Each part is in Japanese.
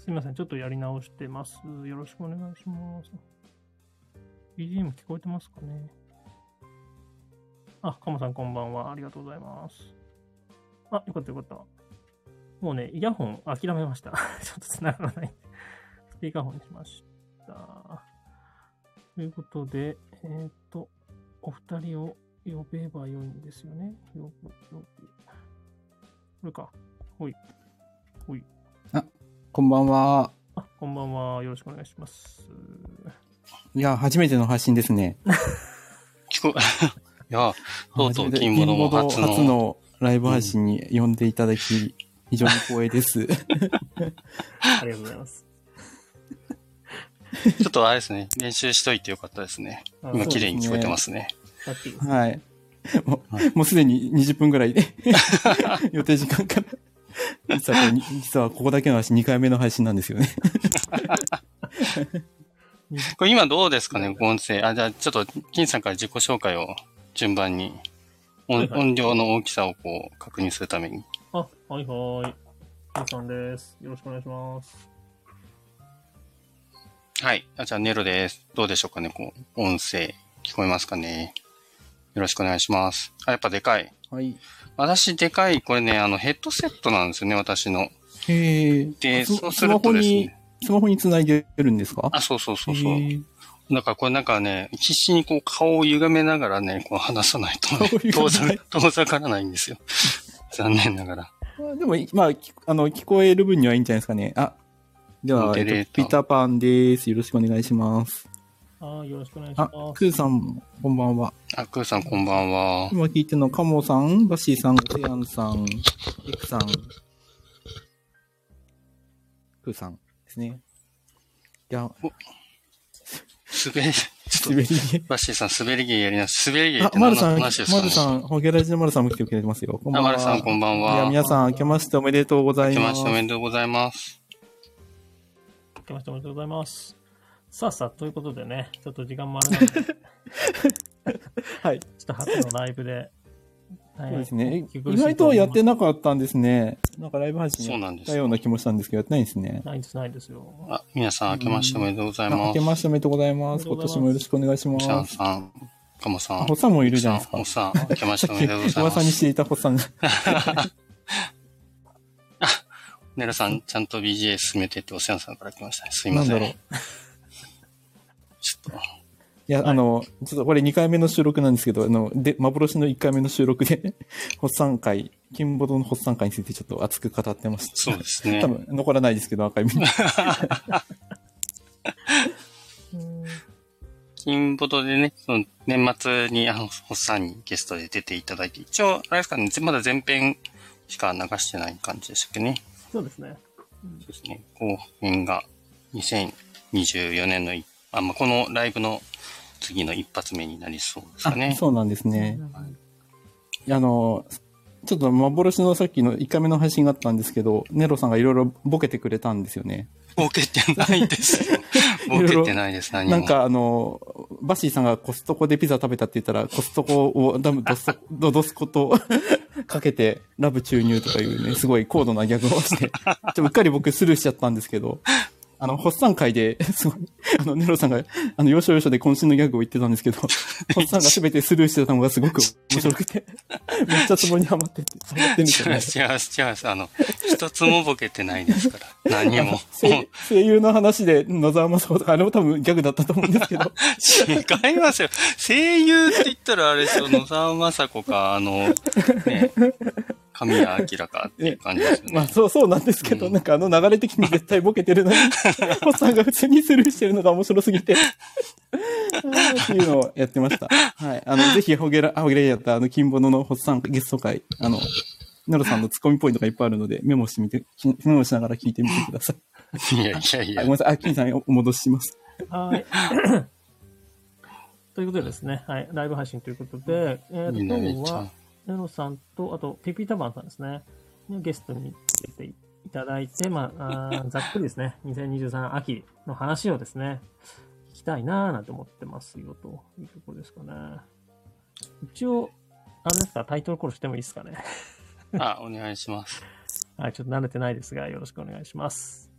すみません。ちょっとやり直してます。よろしくお願いします。BGM 聞こえてますかね？あ、カモさんこんばんは。ありがとうございます。あ、よかったよかった。もうね、イヤホン諦めました。ちょっと繋がらない。スピーカーフォンにしました。ということで、えーっと、お二人を呼べばよいんですよね。呼ぶ、呼ぶ。これか。ほい。ほい。こんばんは。あ、こんばんは。よろしくお願いします。いや、初めての発信ですね。いや、とうとう金物も金初の初のライブ配信に呼んでいただき、非常に光栄です。ありがとうございます。ちょっとあれですね、練習しといてよかったですね。あ今綺麗に聞こえてますね。す。はい。もう、もうすでに20分ぐらいで、予定時間から。実はこれに、実はここだけの話2回目の配信なんですよね。これ今どうですかね、音声。あ、じゃあちょっと、金さんから自己紹介を順番に、音音量の大きさをこう確認するために。あ、はいはい。ゆうさんです。よろしくお願いします。はい。あじゃあネロです。どうでしょうかね、こう、音声。聞こえますかね。よろしくお願いします。あ、やっぱでかい。はい。私、でかい、これね、あの、ヘッドセットなんですよね、私の。へえ。で、スそうするとですね。スマホにつないでるんですか？あ、そうそうそうそう。だからこれなんかね、必死にこう顔を歪めながらね、こう話さないとね遠ざ、遠ざからないんですよ。残念ながら。あでも、まあ、きあの、聞こえる分にはいいんじゃないですかね。あ、では、えっと、ピーターパンです。よろしくお願いします。あ、よろしくお願いしまあ、す。クーさん、こんばんは。あ、クーさんこんばんは。今聞いてるの、カモさん、バッシーさん、セヤンさん、エクさん、クーさんですね。いや、滑り、ちょっ滑りと、バッシーさん滑り芸やりな、滑り芸っあ、て何のマルさん、話ですか？ねマルさん、ホゲラジのマルさんも来てくれてますよ。こんばんは。あマルさんこんばんはいや、皆さん、明けましておめでとうございます。明けましておめでとうございます。明けましておめでとうございます。さあさあ、ということでね、ちょっと時間もあれなんで、ち ょはい。っと初のライブで、はいそうですね。意外とやってななかったんですね。なんかライブ配信そうなんですたような気もしたんですけど、やってないんですね。ないです、ないですよ。あ、皆さん明けましておめでとうございあ明ます。けましておめでとうございます。今年もよろしくお願いしまシャンす。さん、カモさん。あホッサンもいるじゃないですかホッサン、明けましさておめでとうございます。噂にしていたホッサンが。ネロさん、ちゃんと BGA 進めてってお世話さんから来ましたね。すいません。なんだろう。ちょっと。いや、あの、ちょっとこれ2回目の収録なんですけど、あの、で、幻の1回目の収録で、ホッサン会、金ボドのホッサン会についてちょっと熱く語ってました。そうですね多。分残らないですけど、アーカイブに。う ん金ボトでね、その年末にあの、ホッサンにゲストで出ていただいて、一応、あれですかね、まだ前編しか流してない感じでしたっけね。そうですね。そうですね。後編が2024年のい、あ、まあ、このライブの次の一発目になりそうですかあね。そうなんですね。いやあの、ちょっと幻のさっきの1回目の配信があったんですけど、ネロさんがいろいろボケてくれたんですよね。ボケてないですよ。ボケてないです、何も。なんかあの、バッシーさんがコストコでピザ食べたって言ったら、コストコをダム ドスドドスコと かけて、ラブ注入とかいうね、すごい高度なギャグをして、ちょっとうっかり僕スルーしちゃったんですけど、あの、ホッサン会で、すごい、あの、ネロさんが、あの、要所要所で渾身のギャグを言ってたんですけど、ホッサンが全てスルーしてたのがすごく面白くて、めっちゃツボにハマってて、ハマってるんですよね。違う違う違う。あの、一つもボケてないですから。何も。声声優の話で野沢雅子とか、あれも多分ギャグだったと思うんですけど、違いますよ。声優って言ったらあれですよ、野沢雅子か、あの、ね、神谷明かっていう感じですよね。まあそうそうなんですけど、うんなんかあの流れ的に絶対ボケてるのに、ホッさんが普通にスルーしてるのが面白すぎて、っていうのをやってました。はい。あの、ぜひ、ホゲラ、ホゲラやったあの、金ボノのホッサンゲスト会、あの、ネロさんのツッコミポイントがいっぱいあるので、メモしてみて、きメモしながら聞いてみてください。いやいやいやあごめん。なさい。あ、金さんおお戻しします。はい。ということでですね、はい、ライブ配信ということで、えー今日はネロさんと、あと、ピピタバンさんですね、ねゲストに出ていただいて、まあ、あー ざっくりですね、2023秋の話をですね、聞きたいなーなんて思ってますよ、というところですかね。一応、あれですか、タイトルコールしてもいいですかね？あ、お願いします。はい、ちょっと慣れてないですが、よろしくお願いします。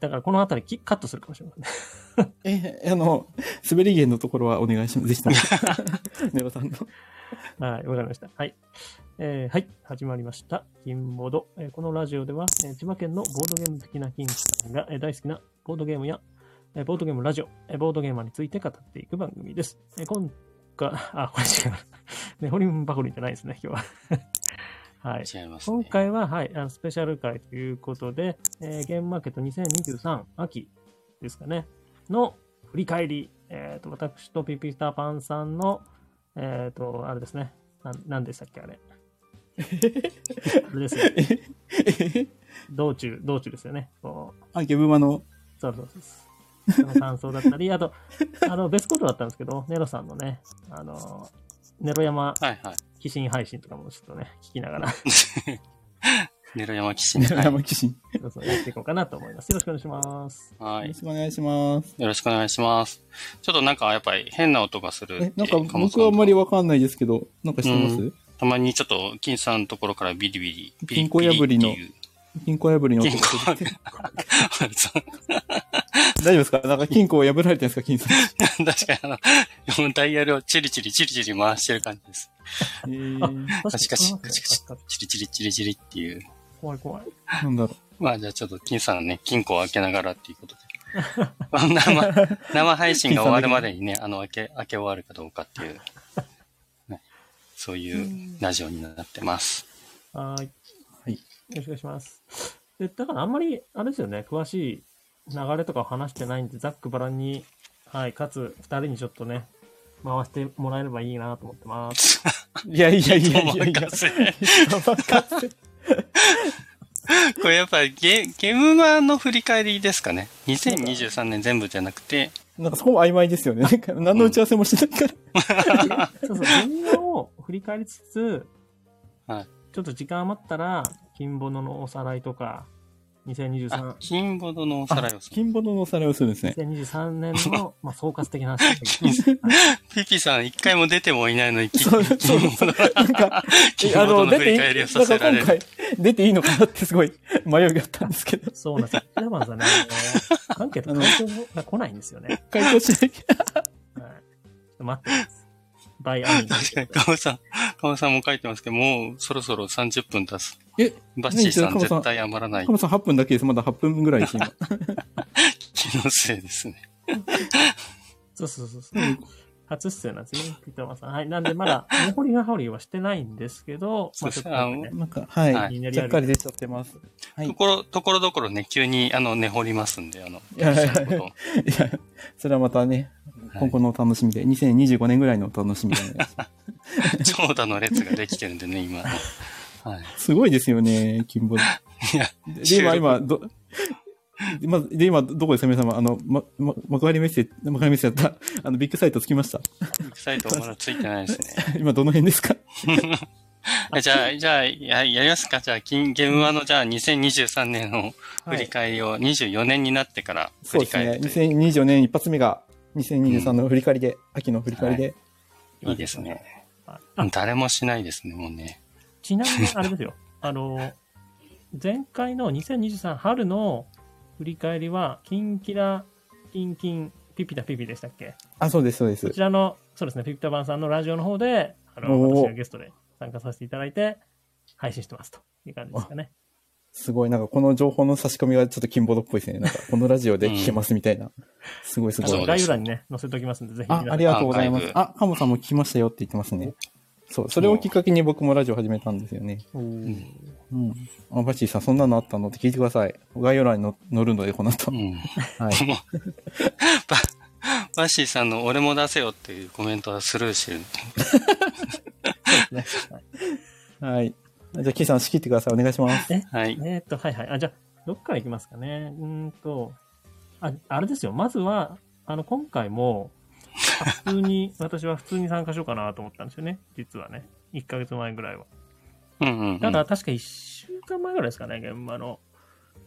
だからこのあたりきカットするかもしれませんね。え、あの、滑り芸のところはお願いします。ぜひとも。ネロさんの。はい、わかりました。はい。えーはい、始まりました。金ボード。えーこのラジオでは、えー千葉県のボードゲーム好きな金さんが、えー大好きなボードゲームや、えーボードゲームラジオ、えーボードゲーマーについて語っていく番組です。えー今回、あ、これ違う。ね、ホリンバコリンじゃないですね、今日は。はい。違いますね。今回は、はい、あのスペシャル回ということで、えーゲームマーケット2023秋ですかね、の振り返り、えっ、と、私とピピタパンさんの、えっ、と、あれですね、なん何でしたっけ、あれ。あれですよ。道中、道中ですよね。こうあ、ゲブマの、そうそうそう。その感想だったり、あと、あの、別ことだったんですけど、ネロさんのね、あの、ネロ山はいはい。寄進配信とかもちょっとね、聞きながら、ネロ山騎士ね。ネロはい山騎士。そうそうやっていこうかなと思います。よろしくお願いします。はいよろし。くお願いします。よろしくお願いします。ちょっとなんかやっぱり変な音がする。え、なんか僕はあんまりわかんないですけど、なんか知ってます、うたまにちょっと金さんのところからビリビリ、ビリ金庫破りのビリっていう金庫破りの音金庫が大丈夫ですか？なんか金庫を破られてるんですか？金さん。確かにあの、ダイヤルをチリチリチリチリ回してる感じです。えー、カチカチ、かにカチカチ、チリチリチリチリっていう。怖い怖い。なんだろまあじゃあちょっと金さんはね、金庫を開けながらっていうことで。生、生配信が終わるまでにね、あの、開け、開け終わるかどうかっていう、ね、そういうラジオになってます。はーい。はいよろしくお願いします。で、だからあんまり、あれですよね、詳しい流れとかを話してないんで、ざっくばらんに、はい、かつ、二人にちょっとね、回してもらえればいいなと思ってます。う。いやいやいやいやいや。これやっぱりゲゲームマの振り返りですかね。2023年全部じゃなくて、なんかそこも曖昧ですよね。なんか何の打ち合わせもしてないから。そうそう、現場を振り返りつつ、はいちょっと時間余ったら、金ボノのおさらいとか、あ2023、、金ボードのおさらいをする。金ボのおさらいをするんですね。2023年の、まあ、総括的な話ピピさん一回も出てもいないのに、そうそう金ボードのなんか、金ボードの振り返りをさせられる。今回出ていいのかなってすごい迷いがあったんですけど、そうなんですよ。ヤマンさんね、アンケート回答が来ないんですよね。回答しない。はい。ちょっと待ってます。バイアミン。確かに、カモさん、カモさんも書いてますけど、もうそろそろ30分経つ。え、バッシーさん絶対余らないカ。モさん8分だけです。まだ8分ぐらいです、今。気のせいですね。そうそうそうそう。初出演なんですね、ピッタマンさん。はい。なんで、まだ、根掘りが掘りはしてないんですけど、まあ、ちょっとそうね、なんか、はい。はいちゃっかり出ちゃってます。はい。ところ、ところどころね、急に、あの、根掘りますんで、あの、いやいやいやそれはまたね、はい今後のお楽しみで、2025年ぐらいのお楽しみで、ね、長蛇の列ができてるんでね、今。はい。すごいですよね、金ボいや、で、今、今、ど、でまで、今、どこですか皆様、あの、ま、ま、幕張メッセ、幕張メッセだった、あの、ビッグサイト着きました。サイトまだついてないですね。今、どの辺ですか？あじゃあ、じゃあ、や、やりますか？じゃあ、金、ゲームワの、じゃあ、2023年の振り返りを24年になってから振りそうですね。返るという。2024年一発目が、2023の振り返りで、秋の振り返りで、いいですね。はいあ誰もしないですね、もうね。ちなみに、あれですよ。あの、前回の2023春の振り返りは、キンキラ、キンキン、ピピタピピでしたっけ？あ、そうです、そうですこち。らの、そうですね、ピピタバンさんのラジオの方で、あの、私がゲストで参加させていただいて、配信してますという感じですかね。すごい、なんかこの情報の差し込みがちょっと金ボードっぽいですね。なんか、このラジオで聞けますみたいな。すごいすごい。そう概要欄にね、載せておきますんで、ぜひ皆あありがとうございますあ、カモさんも聞きましたよって言ってますね。そう、それをきっかけに僕もラジオ始めたんですよね。おーうん。あ、バッチーさん、そんなのあったの？って聞いてください。概要欄にの載るので、この後う。ん。はい。バ、バッシーさんの俺も出せよっていうコメントはスルーしてる。ねはいはい。じゃあ、キーさん仕切ってください。お願いします。はい。えーっと、はいはい。あ、じゃあ、どっから行きますかね？うーんと、あ、あれですよ。まずは、あの、今回も、普通に、私は普通に参加しようかなと思ったんですよね。実はね。1ヶ月前ぐらいは。うんうん、うん。ただ、確か1週間前ぐらいですかね、現場の。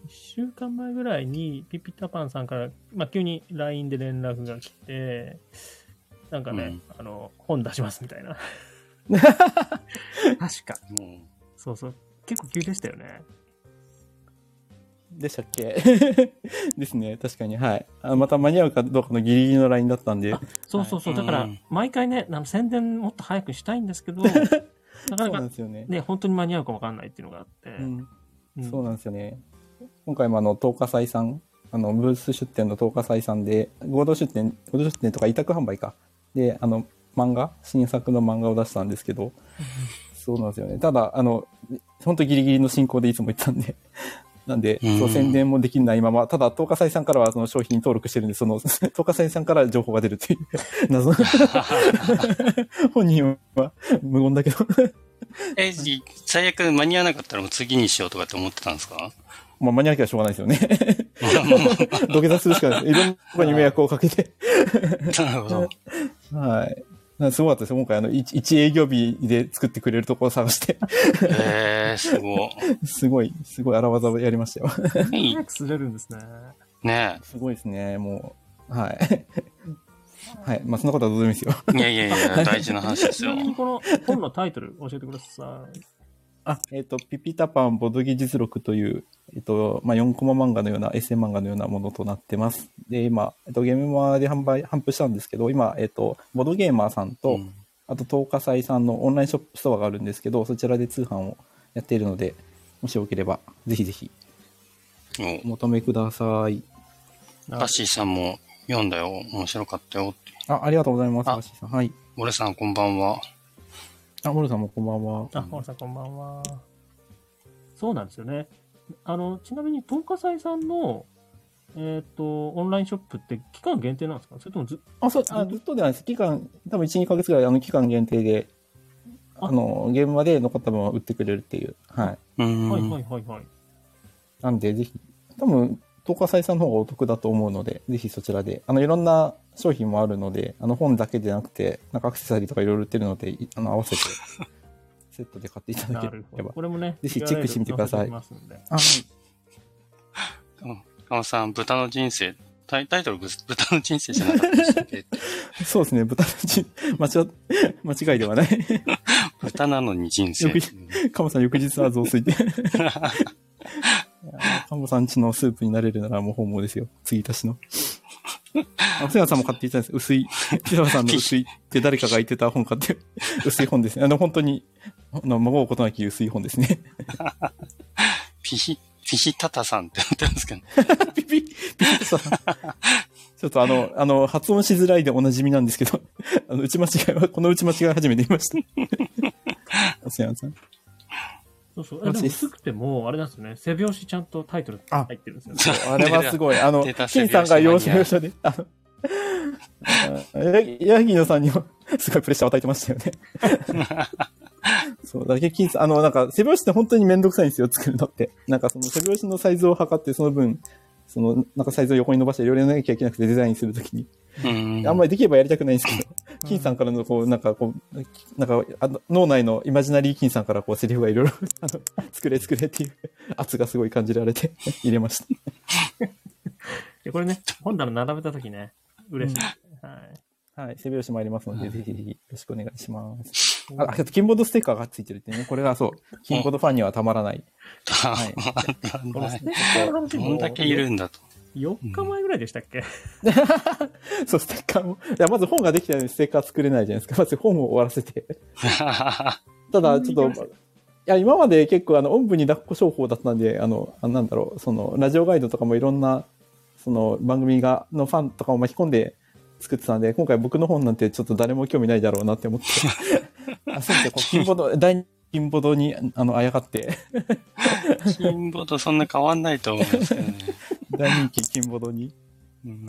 1週間前ぐらいに、ピピタパンさんから、まあ、急に LINE で連絡が来て、なんかね、うんあの、本出しますみたいな。確か。もそうそう。結構急でしたよね。でしたっけ？ですね。確かに。はい。あまた間に合うかどうかのギリギリのラインだったんで。そうそうそう。はいだからうん、毎回ね、あの宣伝もっと早くしたいんですけど、なかななかんですよね。ね、本当に間に合うかわかんないっていうのがあって。うん。うんそうなんですよね。今回もあの、東華祭さん、あの、ブース出店の東華祭さんで、合同出店、合同出店とか委託販売か。で、あの、漫画？新作の漫画を出したんですけど、そうなんですよね。ただ、あの、本当ギリギリの進行でいつも言ったんで、なんで、うんそう、宣伝もできないまま、ただ、東華祭さんからはその商品登録してるんで、その、東華祭さんから情報が出るっていう、謎の、本人は無言だけど、え、い最悪間に合わなかったらもう次にしようとかって思ってたんですか？まあ、間に合わなきゃしょうがないですよね。土下座するしかない。いろんなとこに迷惑をかけて。なるほど。はい。すごかったですよ。今回、あの、一一営業日で作ってくれるところを探して、えー、すご すごい、すごい荒技をやりましたよ。い。早くすれるんですね。ねすごいですね、もう。はい。はい。まあ、そんなことはどうでもいいですよ。え。いやいやいや、大事な話ですよちな。みにこの本のタイトル教えてください。あ、えっ、と、ピピタパンボドゲ実録という、えっ、と、まあ、4コマ漫画のような、エッセイ漫画のようなものとなってます。で、今、えっ、と、ゲームマで販売、販布したんですけど、今、えっ、と、ボドゲーマーさんと、うんあと、東華祭さんのオンラインショップストアがあるんですけど、そちらで通販をやっているので、もしよければ、ぜひぜひ、お求めください。おバッシーさんも読んだよ。面白かったよって。あ、ありがとうございます、あバッシーさん。はい。俺さんこんばんは。あ、モルさんもこんばんは。あ、本さんこんばんは。そうなんですよね。あの、ちなみに、東華祭さんの、えっ、と、オンラインショップって期間限定なんですか？それともず、あ、そう、あずっとではないです。期間、多分1、2ヶ月ぐらい、あの、期間限定で、ああの、ゲームまで残った分は売ってくれるっていう。はい。はいはいはいはい。なんで、ぜひ、多分、東華祭さんの方がお得だと思うので、ぜひそちらで。あの、いろんな商品もあるので、あの、本だけでなくて、なんかアクセサリーとかいろいろ売ってるので、いあの、合わせて、セットで買っていただけ。れば。これもね、ぜひチェックしてみてくださいあ、はいうんかまさん、豚の人生。タイタイトル、ぶ豚の人生じゃなかったでしたっけ？そうですね、豚の人、間違、間違いではない。豚なのに人生。よカモさん翌日は雑炊で。カモさんちのスープになれるならもう本望ですよ。継ぎ足しの。あ、瀬川さんも買っていたんです。薄い。瀬川さんの薄いって誰かが言ってた本買って、薄い本ですね。あの、本当に、あの、孫うことなき薄い本ですね。ピヒ、ピヒタタさんってなってますけど。ピピ、ピピさん。ちょっとあの、あの、発音しづらいでおなじみなんですけど、あの、打ち間違いは、この打ち間違い初めて言いました。さん。そうそう。えでも薄くても、あれなんですよね。背拍子ちゃんとタイトルあ入ってるんですよね。あれはすごい。あの、金さんが要所要所で、あの、あヤヤギノさんにも すごいプレッシャーを与えてましたよね。そう、だけ金さん、あの、なんか、背拍子って本当にめんどくさいんですよ、作るのって。なんかその背拍子のサイズを測って、その分、その、なんかサイズを横に伸ばして、両輪なきゃいけなくてデザインするときに。うん。あんまりできればやりたくないんですけど、金さんからの、こう、なんかこう、なんか、あの脳内のイマジナリー金さんからこう、セリフがいろいろ、あの、作れ作れっていう圧がすごい感じられて、入れました。でこれね、本棚並べたときね、嬉しい。はい。はい、背拍子もありますので、ぜひぜひよろしくお願いします。あ、あと、キンボードステッカーがついてるってね、これがそう、キンボードファンにはたまらない。はい。このはいステッカーの話もどんだけいるんだと。4日前ぐらいでしたっけ、そう、ステッカーも。いや、まず本ができたのにステッカー作れないじゃないですか。まず本を終わらせて。ただ、ちょっと、いや、今まで結構、あの、おんぶに抱っこ商法だったんで、あの、あなんだろう、その、ラジオガイドとかもいろんな、その、番組が、のファンとかを巻き込んで作ってたんで、今回僕の本なんてちょっと誰も興味ないだろうなって思って。あ、そうですこう、金ボド、大金ボドに、あの、あやがって、金ボとそんな変わんないと思うんですけどね。大人気金ボドに、うん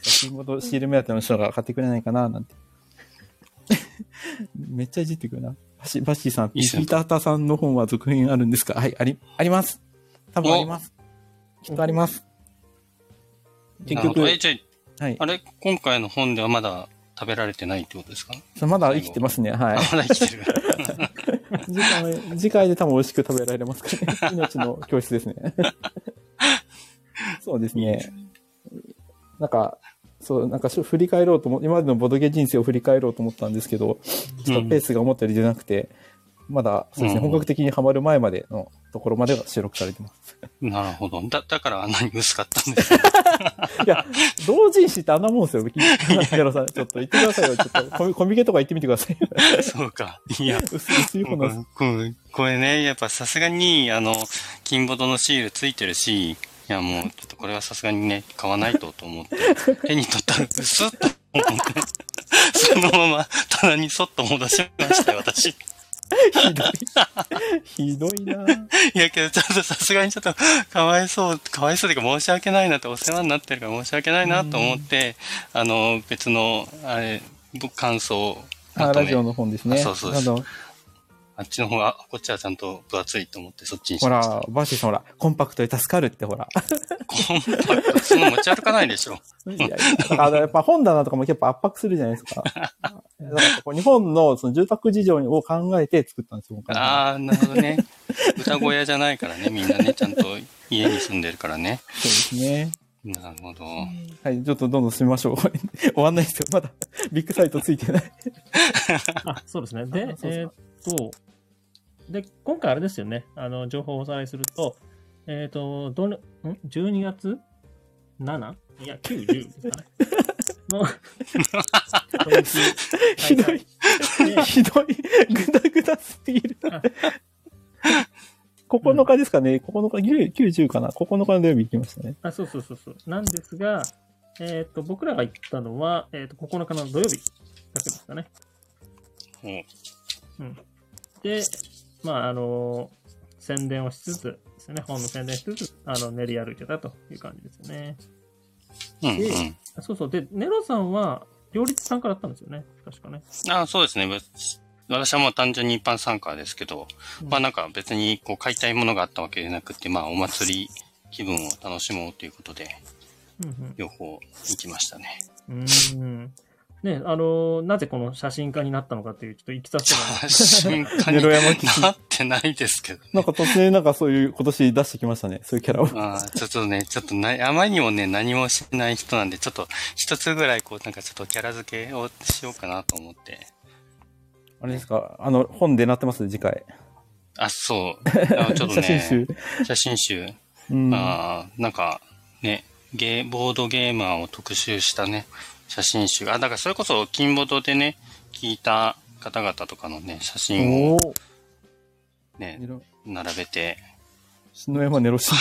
金ボドシール目当ての人が買ってくれないかな、なんて。めっちゃいじってくるな。バッシーバッシーさん、ピータータさんの本は続編あるんですか？はい、あり、あります。多分あります。きっとあります。結局、はいあ、あ。れ、今回の本ではまだ食べられてないってことですか？まだ生きてますね。はいあ。まだ生きてる。次回、次回で多分美味しく食べられますからね。命の教室ですね。そうですね。なんか、そう、なんかし振り返ろうと思、今までのボドゲ人生を振り返ろうと思ったんですけど、ちょっとペースが思ったより出なくて、まだ、そうですね、うん本格的にハマる前までのところまでは収録されてます。なるほど。だ、だからあんなに薄かったんですね。いや、同人誌ってあんなもんですよ。ギャロさん、ちょっと言ってくださいよ。ちょっとコミコミケとか行ってみてくださいよ。そうか。いや、薄薄いこ方なんです。れこれね、やっぱさすがに、あの、金ボトのシールついてるし、いやもう、ちょっとこれはさすがにね、買わないとと思って、手に取ったら、うすっと思って、そのまま棚にそっと戻しましたよ、私。ひどい。ひどいないやけど、ちょっとさすがにちょっと、かわいそう、かわいそうというか申し訳ないなって、お世話になってるから申し訳ないなと思って、あの、別の、あれ、僕感想をあラジオの本ですね。あそうそうですあのあっちの方が、こっちはちゃんと分厚いと思ってそっちにしました。ほら、バーシーさんほら、コンパクトで助かるってほら。コンパクト、その持ち歩かないでしょ。いやいや、だからやっぱ本棚とかも結構圧迫するじゃないですか。だからこう日本のその住宅事情を考えて作ったんですよ。僕はああ、なるほどね。歌小屋じゃないからね、みんなね、ちゃんと家に住んでるからね。そうですね。なるほど。はい、ちょっとどんどん進みましょう。終わんないですよ。まだビッグサイトついてない。あ、そうですね。あで、そうそうえーっと、で、今回あれですよね。あの、情報をおさらいすると、えーっと、どの、ん ?12 月？7? いや、9、10ですかね。の、ひどい。で ひどい。ぐだぐだすぎるあ。9日ですかね。9日、9、10かな。9日の土曜日行きましたね。あ、そうそうそうそう。なんですが、えーっと、僕らが行ったのは、えーっと、9日の土曜日だけですかね。おうん。で、まあ、あの宣伝をしつつですね、本の宣伝しつつ、あの、練り歩いてたという感じですよね。うんうん。そうそう。で、ネロさんは、両立参加だったんですよね。確かね。ああ、そうですね。ぶ私はもう単純に一般参加ですけど、うんまあなんか別にこう買いたいものがあったわけでなくて、まあお祭り気分を楽しもうということで、うん両方行きましたね。うん。ね、あのなぜこの写真家になったのかっていう、ちょっと行きさせてもらいます。写真家ネに。なってないですけどね。なんか突然なんかそういう今年出してきましたね。そういうキャラを。ああ、ちょっとね、ちょっとな、あまりにもね、何もしない人なんで、ちょっと一つぐらいこう、なんかちょっとキャラ付けをしようかなと思って。あれですか？あの、本でなってます？次回。あ、そう。あ ちょっと写真ね、集。写真集。うん。ああ、なんか、ね、ゲー、ボードゲーマーを特集したね、写真集。あ、だからそれこそ、金ボードでね、聞いた方々とかのね、写真を。ね並べて、篠山ネロシン。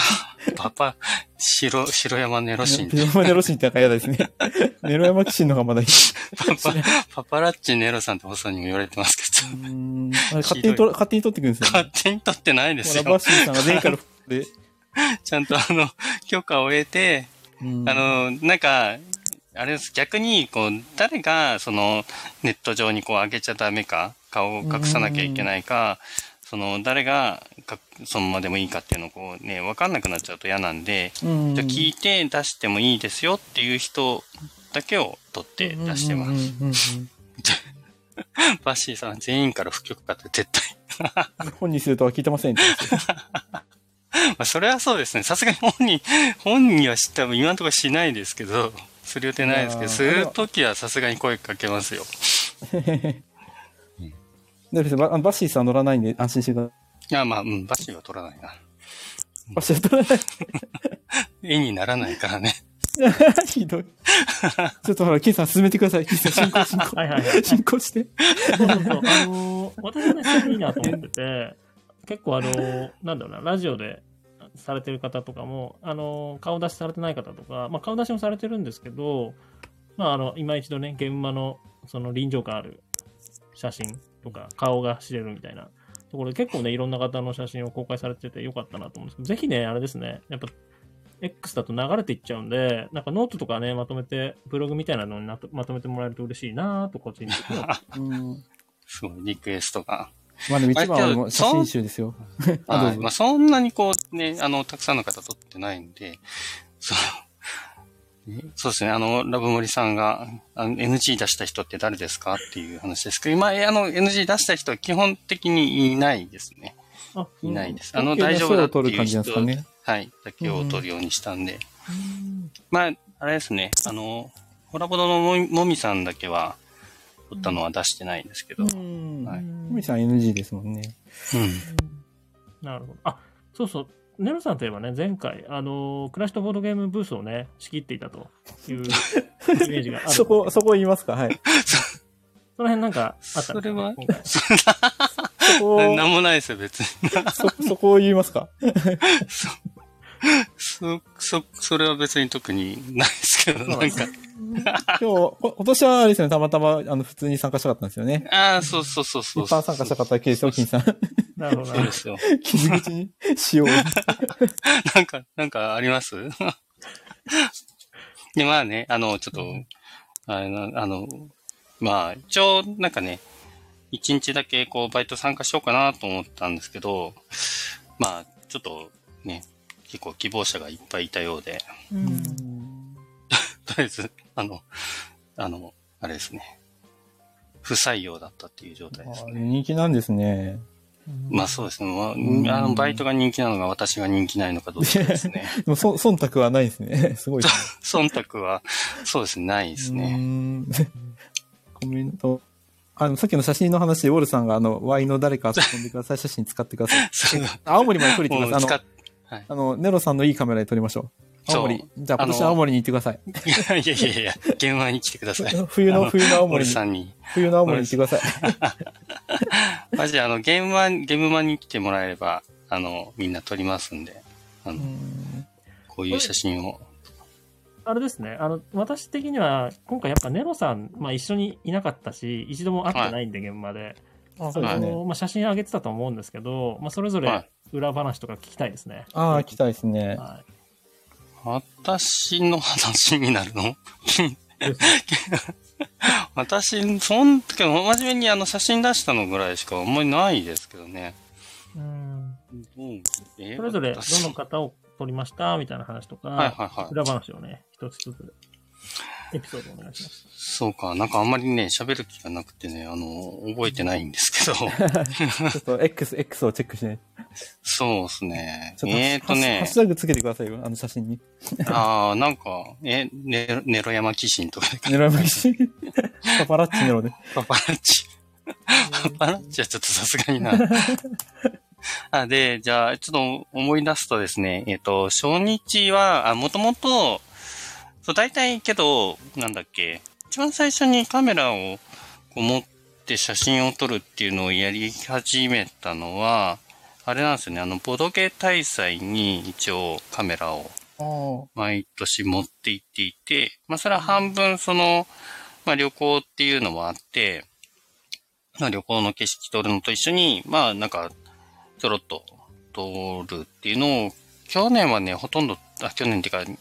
パパ、白、白山ネロシンネロ山ネロシンってなんか嫌ですね。ネロ山騎士の方がまだいい。パパ、パパラッチネロさんって放送にも言われてますけど、うん。あれ勝手にと、勝手に撮ってくるんですよ、勝ね。手に撮ってないですよバ。ッシーさんが前で、ちゃんとあの、許可を得て、うんあの、なんか、あれです、逆に、こう、誰が、その、ネット上にこう上げちゃダメか、顔を隠さなきゃいけないか、その、誰がか、そのままでもいいかっていうのをこうね、わかんなくなっちゃうと嫌なんで、うんじゃあ聞いて出してもいいですよっていう人だけを取って出してます。バッシーさん全員から不許可って絶対。本にするとは聞いてませんって言ってまあ、それはそうですね。さすがに本人、本人は知った今のところしないですけど、する予定ないですけど、するときはさすがに声かけますよ。で別にババッシーさん乗らないんで安心してくださいや、まあ、うん、バッシーは取らないな。い。バッシーは乗らない。絵にならないからね。ひどい。ちょっとほら、ケンさん進めてください。ケンさん進行進行。はいはいはい。進行して。そうそうそう。あのー私はね、いいなと思ってて、結構あのーなんだろうな、ラジオでされてる方とかも、あの顔出しされてない方とか、まあ顔出しもされてるんですけど、まああの、今一度ね、現場のその臨場感ある写真とか、顔が知れるみたいなところで結構ね、いろんな方の写真を公開されててよかったなと思うんですけど、ぜひね、あれですね、やっぱ X だと流れていっちゃうんで、なんかノートとかね、まとめて、ブログみたいなのになとまとめてもらえると嬉しいなと、個人的には。すごい、リクエストが。まあでも一番は写真集ですよ。あ、まあ、。そんなにこう、ね、あの、たくさんの方撮ってないんで、そう、ねそうですね、あの、ラブモリさんが、あの NG 出した人って誰ですかっていう話ですけど、今、あの、NG 出した人は基本的にいないですね。あ、いないです。うんあの、大丈夫だっていう人、ね。はい、だけを取るようにしたんで。まあ、あれですね、あの、ホラボドのもみもみさんだけは、取ったのは出してないんですけど、うん。はいふみさん NG ですもんね。うん。なるほど。あ、そうそう、ネロさんといえばね、前回、あのークラッシュとボードゲームブースをね、仕切っていたという イメージがある。そこ、そこ言いますか？はい。その辺なんかあったそれは？そこ、なんもないですよ、別に。そ、そこを言いますか？そ、そ、それは別に特にないですけど、なんか、今日、こ今年はあれですよね、たまたま、あの、普通に参加したかったんですよね。ああ、そうそうそうそう。一般参加したかっただけですよ、金さん。なるほどなそうで。すよ。傷口にしよう。なんか、なんかあります？で、まあね、あの、ちょっと、あの、あの、まあ、一応、なんかね、一日だけこう、バイト参加しようかなと思ったんですけど、まあ、ちょっとね、結構希望者がいっぱいいたようで、うん とりあえず、あの、あの、あれですね、不採用だったっていう状態ですあね。人気なんですね。まあそうですね。まんあ、あの、バイトが人気なのが私が人気ないのかどうかですね。でも、そ、忖度はないですね。すごいですね。忖度は、そうですね、ないですね。んコメント。あの、さっきの写真の話で、ウォルさんが、あの、ワイの誰か遊んでください、写真使ってください。青森まで撮りてください。もう使っあの、ネロさんのいいカメラで撮りましょう。青森。じゃあ、今年あの青森に行ってください。いやいやいやいや、現場に来てください。冬の、冬の青森森に、さんに。冬の青森に行ってください。マジであの、現場、現場に来てもらえれば、あの、みんな撮りますんで、あの、うんこういう写真を。あれですね、あの、私的には、今回やっぱネロさん、まあ一緒にいなかったし、一度も会ってないんで、現場で。あ、そうですね。あの、まあ写真上げてたと思うんですけど、まあそれぞはれ裏話とか聞きたいですね。ああ、来たいですね。は私の話になるの？私、そん時は真面目にあの写真出したのぐらいしかあんまりないですけどね。うんうそれぞれど私の方を撮りました？みたいな話とか、はいはいはい。裏話をね、一つ一つエピソードお願いします。そうか、なんかあんまりね、喋る気がなくてね、あの、覚えてないんですけど。ちょっと X、X をチェックしてね。そうですね。ちょっーとハッシュね、タグつけてくださいよ、あの写真に。ああ、なんか、え、ね、ネロ山騎士とかで狙いまし。パパラッチネロで。パパラッチ。パパラッチはちょっとさすがにな。あで、じゃあ、ちょっと思い出すとですね、えっ、と、初日は、あ、もともと、そう、大体けど、なんだっけ、一番最初にカメラをこう持って写真を撮るっていうのをやり始めたのは、あれなんですよね、あの、ボドゲ大祭に一応カメラをあ毎年持って行っていて、まあそれは半分その、まあ旅行っていうのもあって、まあ旅行の景色撮るのと一緒に、まあなんか、ちょろっと撮るっていうのを、去年はね、ほとんど、あ、去年っていうか、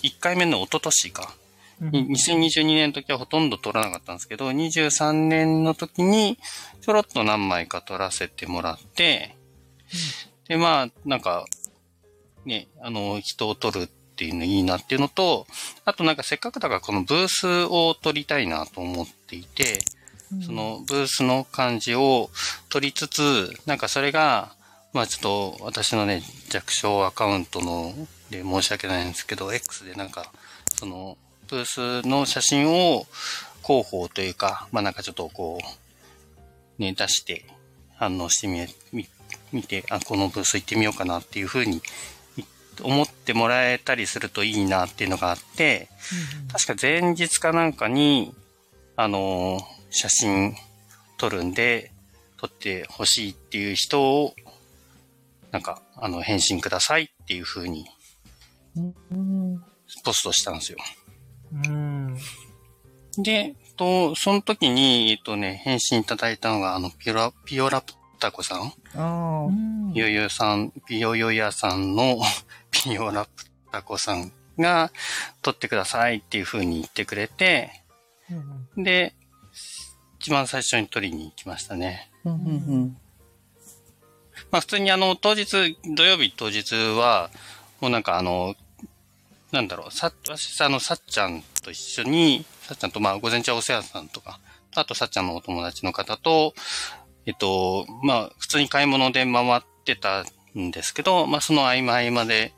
1回目の一昨年か。に2022年の時はほとんど撮らなかったんですけど、23年の時にちょろっと何枚か撮らせてもらって、で、まあ、なんか、ね、あの、人を撮るっていうのいいなっていうのと、あとなんかせっかくだからこのブースを撮りたいなと思っていて、そのブースの感じを撮りつつ、なんかそれが、まあちょっと私のね、弱小アカウントので申し訳ないんですけど、X でなんか、その、ブースの写真を広報というか、まあなんかちょっとこう、ね、出して反応してみ、み、見て、あ、このブース行ってみようかなっていうふうにい思ってもらえたりするといいなっていうのがあって、確か前日かなんかに、あのー写真撮るんで、撮ってほしいっていう人を、なんか、あの、返信くださいっていう風にポストしたんですよ。うん。で、と、その時に、えっとね、返信いただいたのが、あの、ピオラ、ピオラプタコさんあ。あピヨヨさん、ピヨヨヤさんの ピオラプタコさんが撮ってくださいっていう風に言ってくれて、で、一番最初に撮りに行きましたね。あ。うんうんまあ普通にあの、当日、土曜日当日は、もうなんかあの、なんだろう、さ、私あの、さっちゃんと一緒に、さっちゃんとまあ午前中はお世話さんとか、あとさっちゃんのお友達の方と、えっと、まあ普通に買い物で回ってたんですけど、まあその合間合間で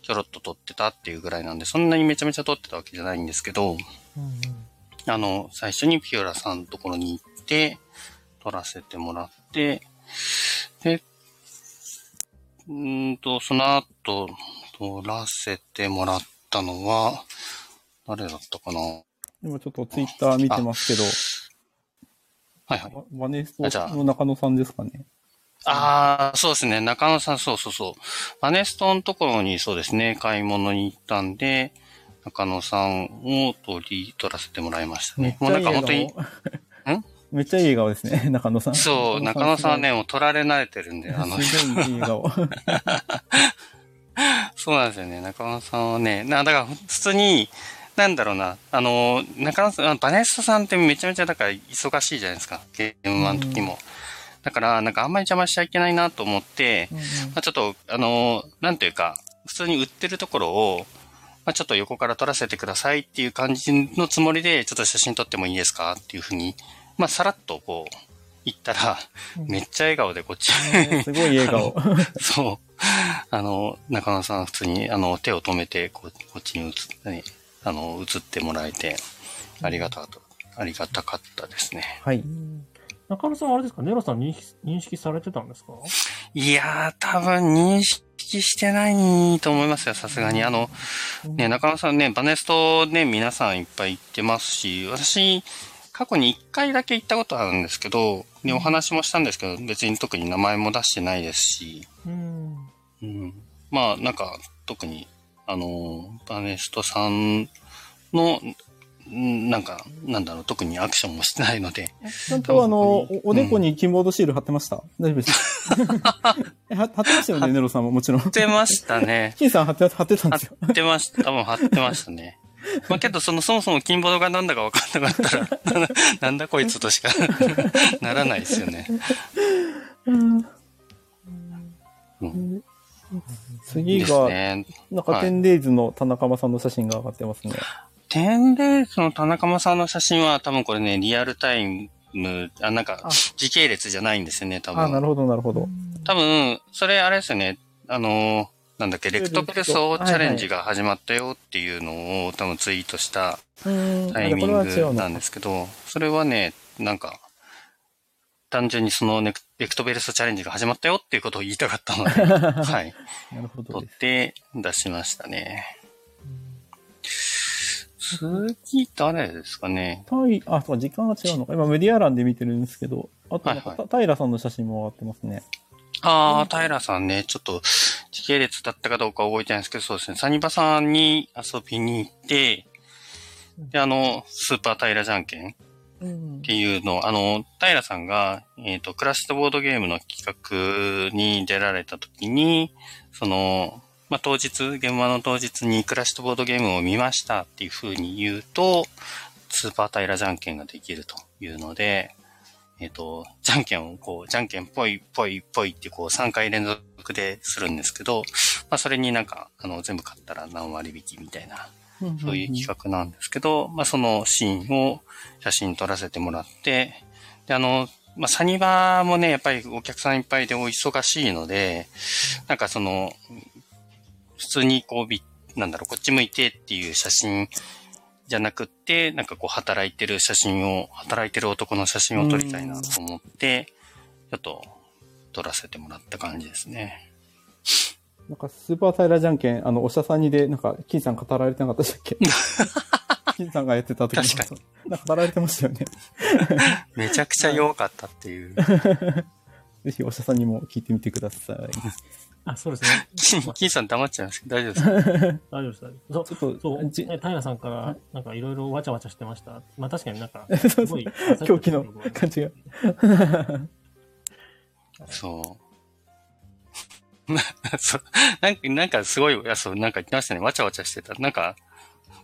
ちょろっと撮ってたっていうぐらいなんで、そんなにめちゃめちゃ撮ってたわけじゃないんですけど、あの、最初にピオラさんのところに行って、撮らせてもらって、で、うーんと、その後、撮らせてもらったのは、誰だったかな？今ちょっとツイッター見てますけど、はいはい。ババネストの中野さんですかね？ああ、そうですね。中野さん、そうそうそう。バネストのところにそうですね、買い物に行ったんで、中野さんを取り、取らせてもらいましたね。もうなんか本当に、ん？めっちゃいい笑顔ですね、中野さん。そう、中野さんはね、もう取られ慣れてるんで、あの、すごいいい笑顔。そうなんですよね。中野さんはね、な、だから普通に、なんだろうな、あの、中野さん、あバネストさんってめちゃめちゃだから忙しいじゃないですか、ゲームワンの時も。だから、なんかあんまり邪魔しちゃいけないなと思って、うんうんまあ、ちょっと、あの、なんというか、普通に売ってるところを、まあ、ちょっと横から撮らせてくださいっていう感じのつもりで、ちょっと写真撮ってもいいですかっていうふうに、まあ、さらっとこう、言ったら、めっちゃ笑顔でこっち、ねすごい笑顔。そう。あの、中野さん普通に、あの、手を止めて、こうこっちに移っ、ね、あの、移ってもらえて、ありがたかった、ありがたかったですね。はい。中野さんはあれですか？ネロさん認識認識されてたんですか？いやー、多分認識してないと思いますよ、さすがに。あの、ね、中野さんね、バネストね、皆さんいっぱい行ってますし、私、過去に1回だけ行ったことあるんですけど、ね、お話もしたんですけど、別に特に名前も出してないですし、うん。うん。まあ、なんか、特に、あの、バネストさんの、んなんか、なんだろう、特にアクションもしてないので、ちゃんとあの、おおでこにキーボードシール貼ってました、大丈夫です 貼ってましたよね、ネロさんももちろん。貼ってましたね。金さん貼って、貼ってたん貼ですよ。ってました。多分貼ってましたね。まあけど、その、そもそもキンボードが何だか分かんなかったら、な なんだこいつとしか ならないですよね。うん、次が、ね。なんか、はいテンデイズの田中間さんの写真が上がってますね。テンレースの田中間さんの写真は多分これね、リアルタイム、あ、なんかあ、時系列じゃないんですよね、多分。あ、なるほど、なるほど。多分、それあれですよね。あの、なんだっけ、レクトペルソチャレンジが始まったよっていうのを多分ツイートしたうんタイミングなんですけど、それはね、なんか、単純にそのネクレクトベルスチャレンジが始まったよっていうことを言いたかったので、はい。なるほど撮っ。て出しましたね。次、誰ですかね？タイ、あ、そう、時間が違うのか。今、メディア欄で見てるんですけど、あとはいはた平さんの写真も上がってますね。ああ、平さんね、ちょっと時系列だったかどうか覚えてないんですけど、そうですね。サニバさんに遊びに行って、で、あの、スーパー平じゃんけんっていうのを、あの、平さんが、えっ、と、クラシットボードゲームの企画に出られた時に、その、まあ、当日、現場の当日にクラシットボードゲームを見ましたっていう風に言うと、スーパー平じゃんけんができるというので、えっ、と、じゃんけんをこう、じゃんけんぽいぽいぽいってこう3回連続でするんですけど、まあ、それになんか、あの、全部買ったら何割引きみたいなそういう企画なんですけど、まあそのシーンを写真撮らせてもらって、で、あの、まあサニバもね、やっぱりお客さんいっぱいでお忙しいので、なんかその、普通にこう、なんだろう、こっち向いてっていう写真じゃなくって、なんかこう働いてる写真を、働いてる男の写真を撮りたいなと思って、ちょっと撮らせてもらった感じですね。なんか、スーパータイラーじゃんけん、あの、おしゃさんにで、なんか、金さん語られてなかったでしたっけ？金さんがやってた時確かに。なんか語られてましたよね。めちゃくちゃ弱かったっていう。ぜひ、おしゃさんにも聞いてみてください。あ、そうですね。金金さん黙っちゃいますけど大丈夫ですか？大丈夫です、大丈夫です。ちょっと、そう、じね、平さんから、なんかいろいろわちゃわちゃしてました。まあ確かになんか、そうそうすごい、狂気の感じが。そう。なんか、なんかすごい、いや、そう、なんか言ってましたね。わちゃわちゃしてた。なんか、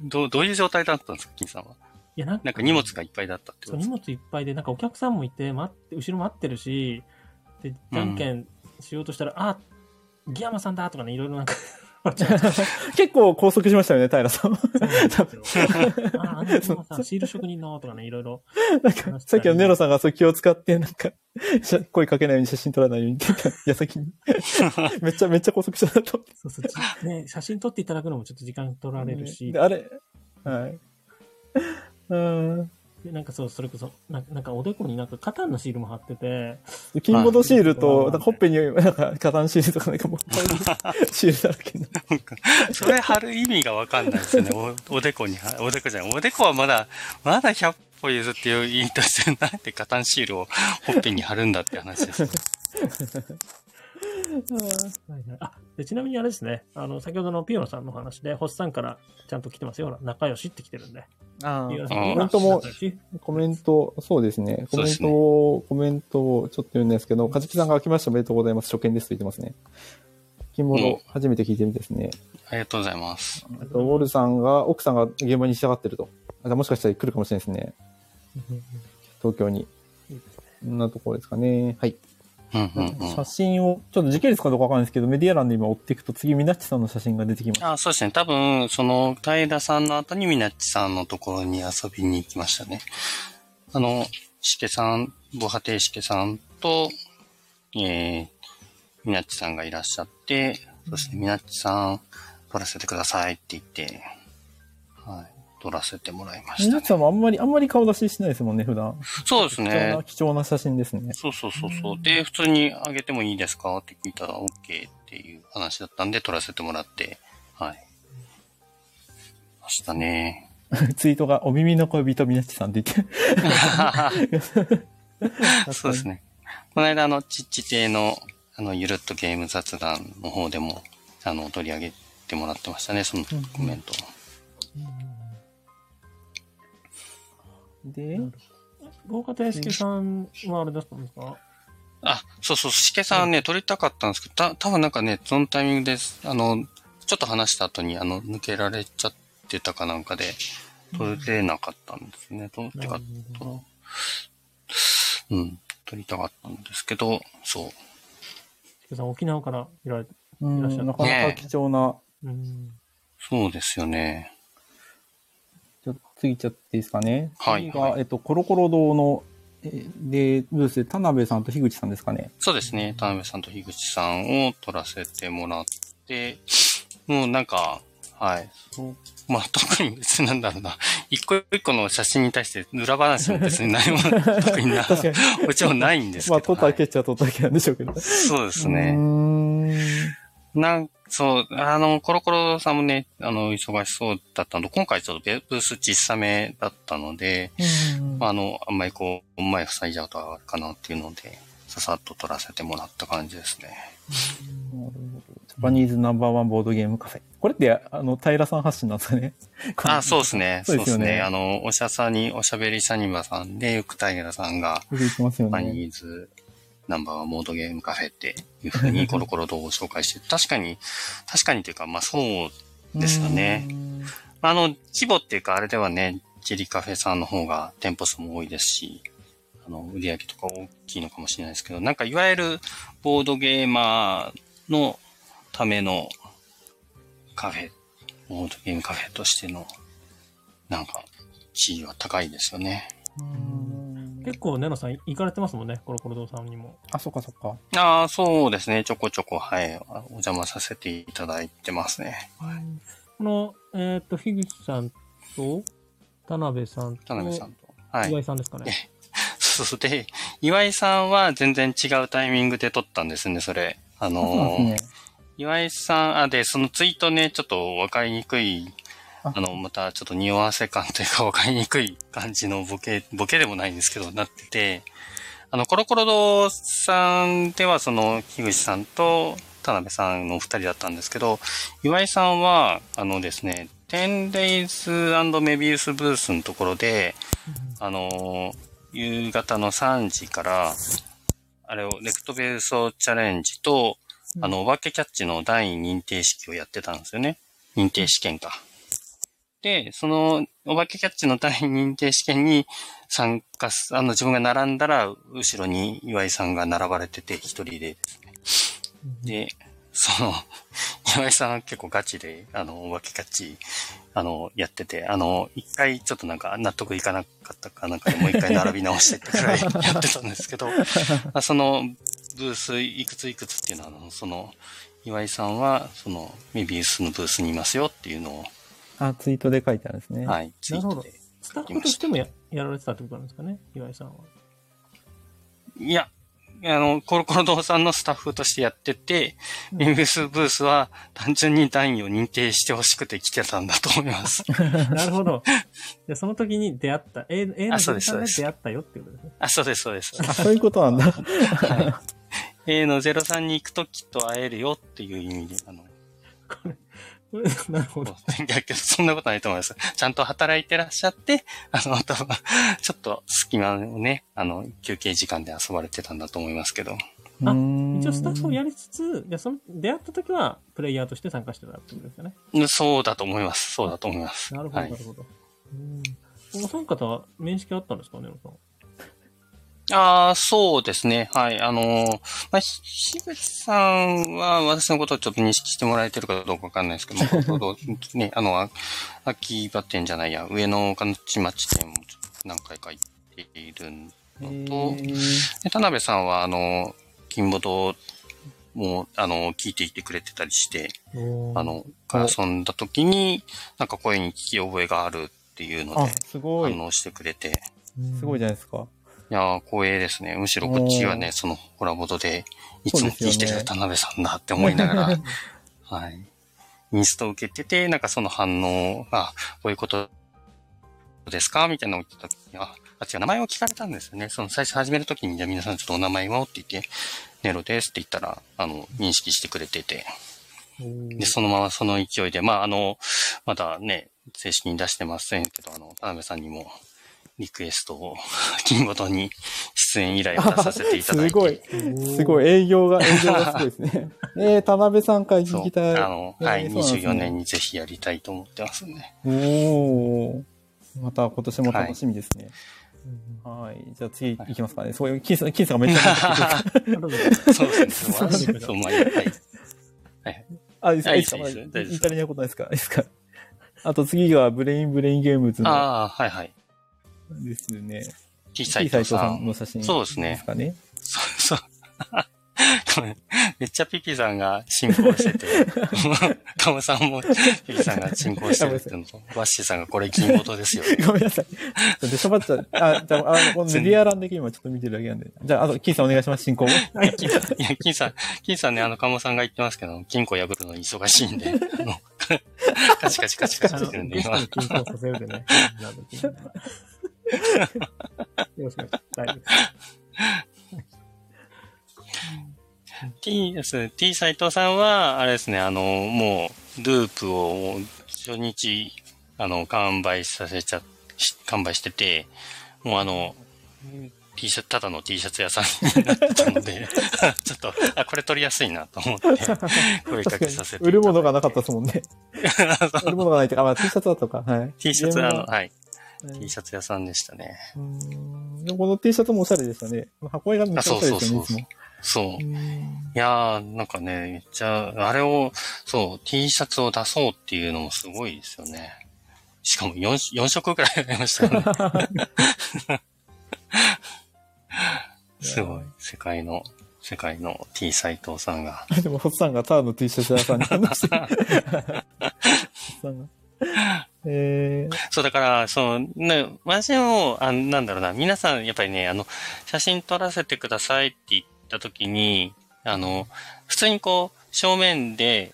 どう、どういう状態だったんですか、金さんは？いや、なんなんか荷物がいっぱいだったってことですか？物いっぱいで、なんかお客さんもいて、待って、後ろ待ってるし、で、じゃんけんしようとしたら、あ、ギヤマさんだとかね、いろいろなんか、結構拘束しましたよね、平さん。あ、あのギヤマさん、シール職人のとかね、いろいろ。なんか、さっきのネロさんがそう気を使って、なんか、声かけないように写真撮らないようにって言った矢先に。めっちゃ、めっちゃ拘束したなと。そうそう、ちね、写真撮っていただくのもちょっと時間取られるしで、あれ、はい。うん。で、なんかそう、それこそ、ななんかおでこになんかカタンのシールも貼ってて、キンボードシールと、はいなんかほっぺに、なんか、カタンシールとかなんかもう、シールだらけになる。それ貼る意味がわかんないですよね。おおでこに貼、おでこじゃない。おでこはまだ、まだ100歩譲っていいとして、なんでカタンシールをほっぺに貼るんだって話です。あでちなみにあれですね、あの、先ほどのピオノさんの話で、星さんからちゃんと来てますよ。ほら、仲良しって来てるんで。あピオノさうんんコメントもコメント、そうですね。コメントを、コメントをちょっと読んですけど、かじきさんが明けましておめでとうございます。初見ですと言ってますね。金ボーうんド、初めて聞いてみてですね。ありがとうございます。あと、ウォルさんが、奥さんが現場に従ってると。あもしかしたら来るかもしれないですね。東京に。こんなところですかね。はい。うんうんうん。写真を、ちょっと時系列かどうかわかんないですけど、メディア欄で今追っていくと、次、みなっちさんの写真が出てきました。あそうですね。多分、その、平さんの後にみなっちさんのところに遊びに行きましたね。あの、しけさん、防波堤しけさんと、えー、みなっちさんがいらっしゃって、そしてみなっちさん、撮らせてくださいって言って、はい、撮らせてもらいまみした、ね。なっちさんもあんまり、あんまり顔出ししないですもんね、普段。そうです貴重ねな、。貴重な写真ですね。そうそうそうそう。で、普通にあげてもいいですかって聞いたら OK っていう話だったんで撮らせてもらって、はい。ましたね。ツイートが、お耳の恋人みなっちさんって言って。そうですね。この間、あの、ちっち亭の、あの、ゆるっとゲーム雑談の方でも、あの、取り上げてもらってましたね、そのコメント。で、豪華亭介さんはあれだったんですか？あ、そうそう、しけさんね、撮りたかったんですけど、た、多分なんかね、そのタイミングです。あの、ちょっと話した後に、あの、抜けられちゃってたかなんかで、撮れなかったんですね。と、てか、とうん、撮りたかったんですけど、そう。介さん沖縄からいらっしゃるなかなか貴重な、うん。そうですよね。次行っちゃっていいですかね。はいえっと、コロコロ堂の、えーで、ブースで田辺さんと樋口さんですかね。そうですね。田辺さんと樋口さんを撮らせてもらって、もうなんか、はい。そうまあ、特に別になんだろうな。一個一個の写真に対して裏話も別に何も 特にな。もちろんないんですけど。まあ、撮ったはいけっちゃ撮ったけなんでしょうけど。そうですね。んなん、そう、あの、コロコロさんもね、あの、忙しそうだったので、今回ちょっとベブース小さめだったので、うんまあ、あの、あんまりこう、前塞いじゃうとあれかなっていうので、ささっと撮らせてもらった感じですね。なるほどジャパニーズナンバーワンボードゲームカフェ。これって、あの、平さん発信なんですかね。あ、そうですね。そううですすね。あの、おしゃさに、おしゃべりサニバさんで、ゆくたいらさんが、ジャパね。ニーズナンバーワンボードゲームカフェっていうふうにコロコロ動を紹介して、確かに、確かにというか、まあそうですよねうん。あの、規模っていうか、あれではね、ジェリカフェさんの方が店舗数も多いですし、あの、売り上げとか大きいのかもしれないですけど、なんかいわゆるボードゲーマーのためのカフェ、ボードゲームカフェとしての、なんか、地位は高いですよね。うん結構、ネノさん行かれてますもんね、コロコロ堂さんにも。あ、そっかそっか。ああ、そうですね。ちょこちょこ、はい。お邪魔させていただいてますね。この、えっ、と、樋口さんと、田辺さんと、田辺さんと。はい。岩井さんですかね。そう。で、岩井さんは全然違うタイミングで撮ったんですね、それ。あのー。岩井さん、あ、で、そのツイートね、ちょっとわかりにくい、ああの、またちょっと匂わせ感というかわかりにくい感じのボケ、ボケでもないんですけど、なってて、あの、コロコロ堂さんではその、樋口さんと田辺さんのお二人だったんですけど、岩井さんは、あのですね、10days メビウスブースのところで、あの、夕方の3時から、あれを、レクトベルソチャレンジと、うんあの、お化けキャッチの第二認定式をやってたんですよね。認定試験か。で、その、お化けキャッチの第二認定試験に参加す、あの、自分が並んだら、後ろに岩井さんが並ばれてて、一人でですね。で、その、岩井さんは結構ガチで、あの、お化けキャッチ、あの、やってて、あの、一回ちょっとなんか納得いかなかったかなんかでもう一回並び直してってくらいやってたんですけど、あその、ブース、いくついくつっていうのは、あのその、岩井さんは、その、メビウスのブースにいますよっていうのを、あ、ツイートで書いてあるんですね。はい、ツイートなるほで。スタッフとしてもややられてたってことなんですかね、岩井さんは。いや、あの、コロコロ堂さんのスタッフとしてやってて、うんビスブースは単純に段位を認定してほしくて来てたんだと思います。なるほど。で、その時に出会った、A, A のあそうゼロさんでですそうです出会ったよってことですね。あ、そうです、そうです。あ、そういうことなんだ。はい A の03に行くときっと会えるよっていう意味で、あの、これ、なるほど。いやけど、そんなことないと思います。ちゃんと働いてらっしゃって、あの、ちょっと隙間をね、あの、休憩時間で遊ばれてたんだと思いますけど。あ一応スタッフをやりつつ、じゃあその出会った時はプレイヤーとして参加してたってことですよね。そうだと思います。そうだと思います。なるほど、はいなるほど。うん。お三方は面識あったんですかね、さん。ああ、そうですね。はい。あのーまあ、ひ樋口さんは私のことをちょっと認識してもらえてるかどうかわかんないですけど、もね、あの、あ秋葉店じゃないや、上野岡のち町店もちょっと何回か行っているのと、で田辺さんは、あの、金ボトも、あの、聞いていてくれてたりして、あの、遊んだ時に、なんか声に聞き覚えがあるっていうのあで。反応してくれて、すごいじゃないですか。いやー、光栄ですね。むしろこっちはおね、そのコラボドで、いつも聞いてる田辺さんだって思いながら、はい。インストを受けてて、なんかその反応が、こういうことですかみたいなのを言った時に、あ、あ違う、名前を聞かれたんですよね。その最初始める時に、じゃあ皆さんちょっとお名前をって言って、ネロですって言ったら、あの、認識してくれてて、で、そのままその勢いで、まあ、あの、まだね、正式に出してませんけど、あの、田辺さんにも、リクエストを、金ごとに出演依頼を出させていただいて。すごい。すごい。営業が、営業がすごいですね。えー、田辺さんからそう聞きたい。あの、はい、えーそうなんですね24年にぜひやりたいと思ってますね。おー。また今年も楽しみですね。はい。じゃあ次行きますかね。そういう、キーさん、キーさんがめっちゃそうですね。そうそうそう、まあ、はい。あ、いいですか？あいいいいですか？ですいいです大丈夫です言い足りないことないですか？いいですか？あと次がブレインブレインゲームズのああ、はいはい。ですね。T キ斎藤さん。んの写真。そうですね。そう、そう。ごめっちゃピピさんが進行してて、カモさんもピピさんが進行してるってのと、ワッシーさんがこれ金事ですよ。ごめんなさい。でしょばっちゃう。あ、じゃあ、あの、このリアランだけ今ちょっと見てるだけなんで。じゃあ、あと、キーさんお願いします、進行を。金さん、いや、金さん、金さんね、あの、カモさんが言ってますけど、金庫破るの忙しいんで、あの、カチカチカチカチしてるんで、今ゲストに。緊張させるでね。よろしくお願いします。大丈夫です。T です。T 斎藤さんは、あれですね、あの、もう、ループを初日、あの、完売させちゃ、し完売してて、もうあの、T シャツ、ただの T シャツ屋さんになってたので、ちょっと、あ、これ取りやすいなと思って、声かけさせて。売るものがなかったですもんね。売るものがないとか、あ、まあ、T シャツだったか。はい。T シャツ、あの、はい。はい T シャツ屋さんでしたね。でもこの T シャツもおしゃれでしたね。箱絵がめっあ、ちゃおしゃれですよね、そうそう。そう。いやー、なんかね、めっちゃ、あれを、そう、T シャツを出そうっていうのもすごいですよね。しかも4、四色くらいありましたよね。すごい。世界の、世界の T 斎藤さんが。でも、ホッさんがターの T シャツ屋さんに話して。えー、そう、だから、その、ね、私も、あなんだろうな、皆さん、やっぱりね、あの、写真撮らせてくださいって言った時に、あの、普通にこう、正面で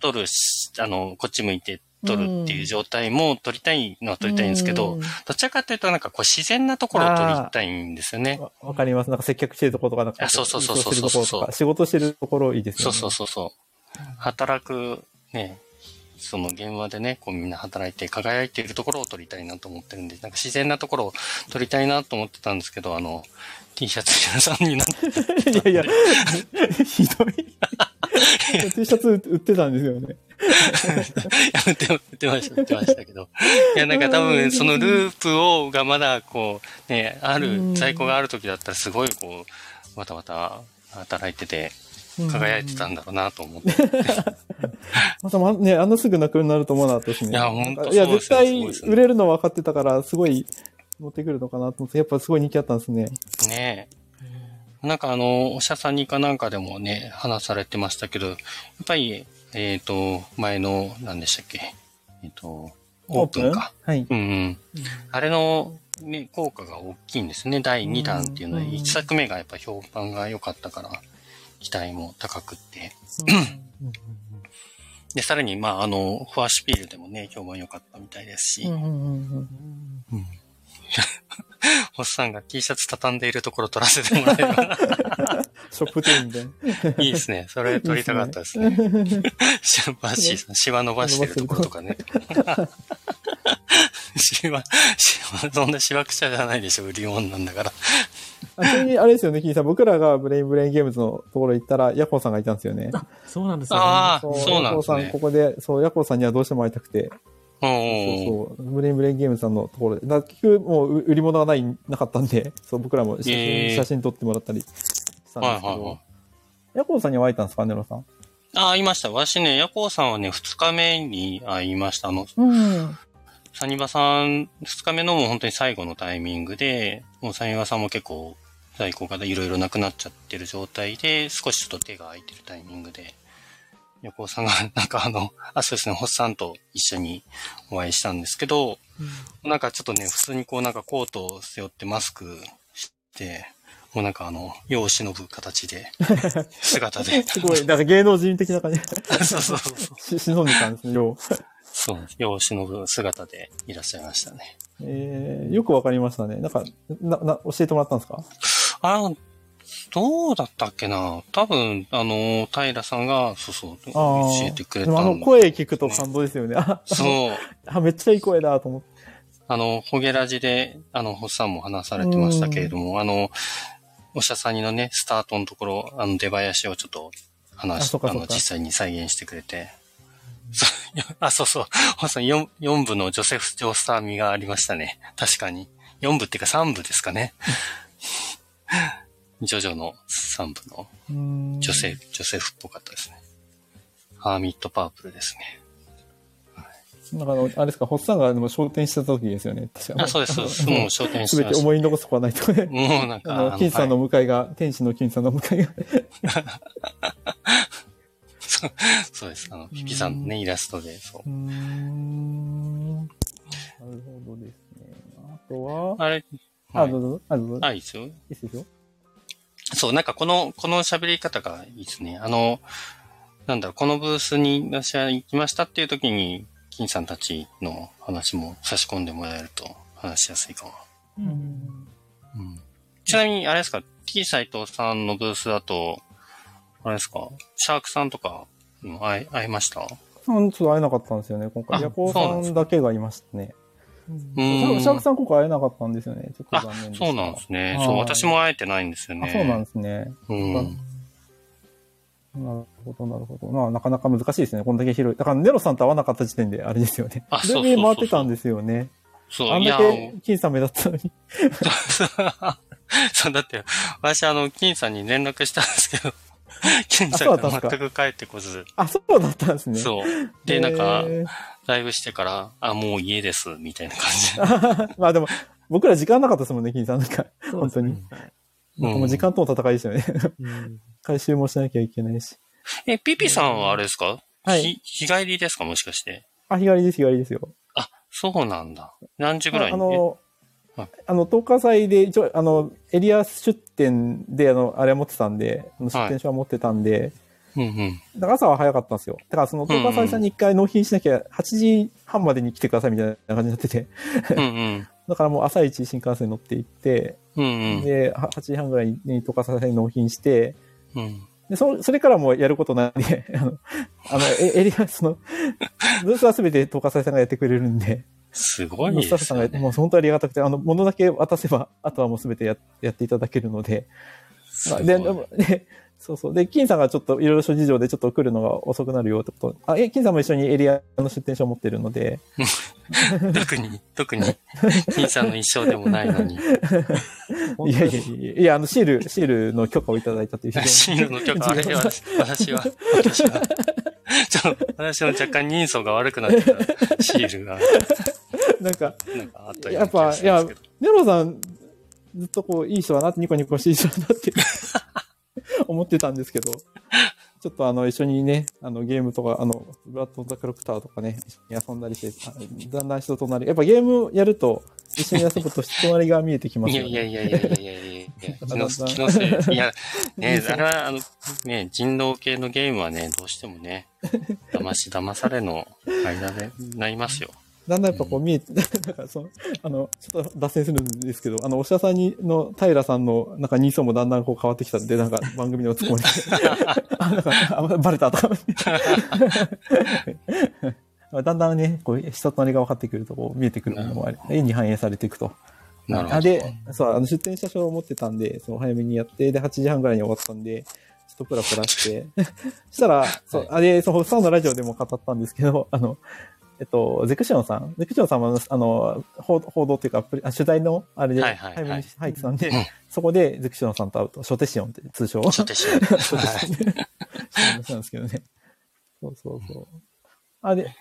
撮るし、あの、こっち向いて撮るっていう状態も撮りたいのは撮りたいんですけど、どちらかというとなんかこう自然なところを撮りたいんですよね。わわかります。なんか接客してるところとか、なんか、あそうそうそうそう仕事してるところとか、仕事してるところいいですよね。そうそうそうそう。働く、ね、その現場でね、こうみんな働いて輝いているところを撮りたいなと思ってるんで、なんか自然なところを撮りたいなと思ってたんですけど、あの、T シャツ屋さんになって、いやいや、ひどい。T シャツ売ってたんですよね。やめて、売ってました、売ってましたけど。いや、なんか多分、そのループを、がまだ、こう、ね、ある、在庫がある時だったら、すごい、こう、わたわた働いてて、輝いてたんだろうなと思って。またま、ね、あんなすぐなくなると思わなかったですね。いやほんといや、絶対売れるの分かってたから、すごい持ってくるのかなと思って、やっぱすごい人気あったんですね。ねえ。なんかあの、お医者さんにかなんかでもね、話されてましたけど、やっぱり、えっ、と、前の、何でしたっけ？えっ、と、オープンか。はい。うんうん。あれのね、効果が大きいんですね。第2弾っていうのは、うん1作目がやっぱ評判が良かったから、期待も高くって。で、さらに、まあ、あの、フォアシュピールでもね、評判良かったみたいですし、うんうんうんうん が T シャツ畳んでいるところ撮らせてもらえればショップ店みたいな。いいですね。それ撮りたかったですね。シャバッシーさん、シワ伸ばしてるところとかね。シワ、シワ、そんなシワくちゃじゃないでしょ、売り物なんだから。あちなみに、あれですよね、キーさん。僕らがブレインブレインゲームズのところ行ったら、ヤコウさんがいたんですよね。そうなんですよね。ああ、そうなんヤコウさん、ですねこ。こで、そう、ヤコウさんにはどうしても会いたくて、うんそうそう、ブレインブレインゲームズさんのところで、だ結局もう売り物がない、なかったんで、そう、僕らも写真,、へー写真撮ってもらったりしたんですけどはいはいはい、。ヤコウさんには会えたんですか、ネロさん。ああ、いました。わしね、ヤコウさんはね、二日目に会いました。あの、うん。サニバさん、二日目のもう本当に最後のタイミングで、もうサニバさんも結構在庫がいろいろなくなっちゃってる状態で、少しちょっと手が空いてるタイミングで、横尾さんが、なんかあの、あ、そうですね、ホッサンと一緒にお会いしたんですけど、なんかちょっとね、普通にこうなんかコートを背負ってマスクして、もうなんかあの、世を忍ぶ形で、姿で、すごい、なんか芸能人的な感じ。そうそうそう。し忍んでたんですね、よう。そうです。世を忍ぶ姿でいらっしゃいましたね。えー、よくわかりましたね。なんか、な、な、教えてもらったんですか？あ、どうだったっけな多分、あの、平さんが、そうそう、あ教あ。えてくれたあのん声聞くと感動ですよね。あ、そう。あめっちゃいい声だと思って。あの、ホゲラジで、あの、ホッサンも話されてましたけれども、あの、おしゃさんにのね、スタートのところ、あの、出囃子をちょっと話しあの、あそっかそっか実際に再現してくれて。あ、そうそう。ホッサン4、四部のジョセフ・ジョースター味がありましたね。確かに。4部っていうか3部ですかね。ジョジョの3部のうーん女性、女性フっぽかったですね。ハーミットパープルですね。なんかあの、あれですか、ホッサンがでも昇天した時ですよね。確かあ、そうです、そうです。もう焦点しすべてました。て思い残すとこはないとかね。もうなんか、あの、金さんのはい向かいが、天使の金さんの向かいが。そうです。あの、ピピさんのね、イラストで、そううー。ん。なるほどですね。あとは、あれ、あ、はいどうぞ、あ、どうぞ。あ、いいですよ。いいですよ。そう、なんかこの、この喋り方がいいですね。あの、なんだろう、このブースに私は行きましたっていう時に、金さんたちの話も差し込んでもらえると話しやすいかも。うんうん、ちなみに、あれですか、T 斎藤さんのブースだと、あれですか、シャークさんとか、うん会い、会いました？さん、ちょっと会えなかったんですよね、今回。あヤコウさんだけがいましたね。うんシャークさん今回会えなかったんですよね。ちょっとあ残念で、した。そうなんですね。はいそう、私も会えてないんですよね。あ、そうなんですね。うん。なるほど、なるほど。まあ、なかなか難しいですね。こんだけ広い。だから、ネロさんと会わなかった時点で、あれですよね。あそうで回ってたんですよね。そう、あんだけ、金さん目立ったのに。そう、だって、私、あの、金さんに連絡したんですけど、金さんがそうだったんですか？全く帰ってこず、あ、そうだったんですね。そう。で、なんか、ライブしてから、あ、もう家です、みたいな感じで。まあでも、僕ら時間なかったですもんね、金さん。なんか、本当に。うんなんかもう時間との戦いですよね。うん回収もしなきゃいけないし。え、ピピさんはあれですか？はいひ日帰りですかもしかして？あ、日帰りです、日帰りですよ。あ、そうなんだ。何時ぐらいに？あのはい、あの、10日祭で、一応、あの、エリア出店で、あの、あれ持ってたんで、出店証は持ってたんで、えうんうん。だから朝は早かったんですよ。だからその10日祭さんに一回納品しなきゃ、8時半までに来てくださいみたいな感じになってて、うんうん。だからもう朝一新幹線乗って行って、うんうん。で、は8時半ぐらいに10日祭さんに納品して、うん。で、そ、それからもうやることないんで、あの、あの、えエリア、その、ブースはすべて10日祭さんがやってくれるんで、すごいスタッでフさんが。もう本当ありがたくて、あの、物だけ渡せば、あとはもうすべてややっていただけるので、まあで、でもで、そうそう。で、金さんがちょっといろいろ諸事情でちょっと来るのが遅くなるよってこと。あ、え、金さんも一緒にエリアの出店証を持ってるので、特に、特に、金さんの一生でもないのに。いやいやいやいや、あの、シール、シールの許可をいただいたという。シールの許可、あれ私、私は、私は、ちょっと、私の若干人相が悪くなってたシールが、なんか、なんかあったやっぱがするんですけど。ネロさん、ずっとこう、いい人だなって、ニコニコしていい人だなって 思ってたんですけど、ちょっとあの、一緒にね、あの、ゲームとか、あの、ブラッド・ザ・クロクターとかね、一緒に遊んだりして、あだんだん人となり、やっぱゲームやると、一緒に遊ぶと人となりが見えてきますいよね。やいやいやいやいやいやいや 気の 気のせい。いや、ね あれは、あの、ね人狼系のゲームはね、どうしてもね、騙し騙されの間でなりますよ。だんだんやっぱこう見えて、なんかその、あの、ちょっと脱線するんですけど、あの、おしゃさんに、の、平さんの、なんかニーソンもだんだんこう変わってきたんで、なんか番組のツッコミで、あ、なんか、あバレたとか。だんだんね、こう、人となりが分かってくると、こう、見えてくるものもあり、絵に反映されていくと。あ、なるほど。で、そう、あの、出店者証を持ってたんで、そう、早めにやって、で、8時半ぐらいに終わったんで、ちょっとプラプラして、そ したら、そう、あれ、そう、サウのラジオでも語ったんですけど、あの、えっと、ゼクシオンさん？ゼクシオンさんは、あの、報報道っていうか、取材の、あれで、はいはい入ってたんで、うんそこでゼクシオンさんと会うと、初手シオンって通称。初手シオン初手はいシオンそうなんですけどね。そうそうそう。あ、で、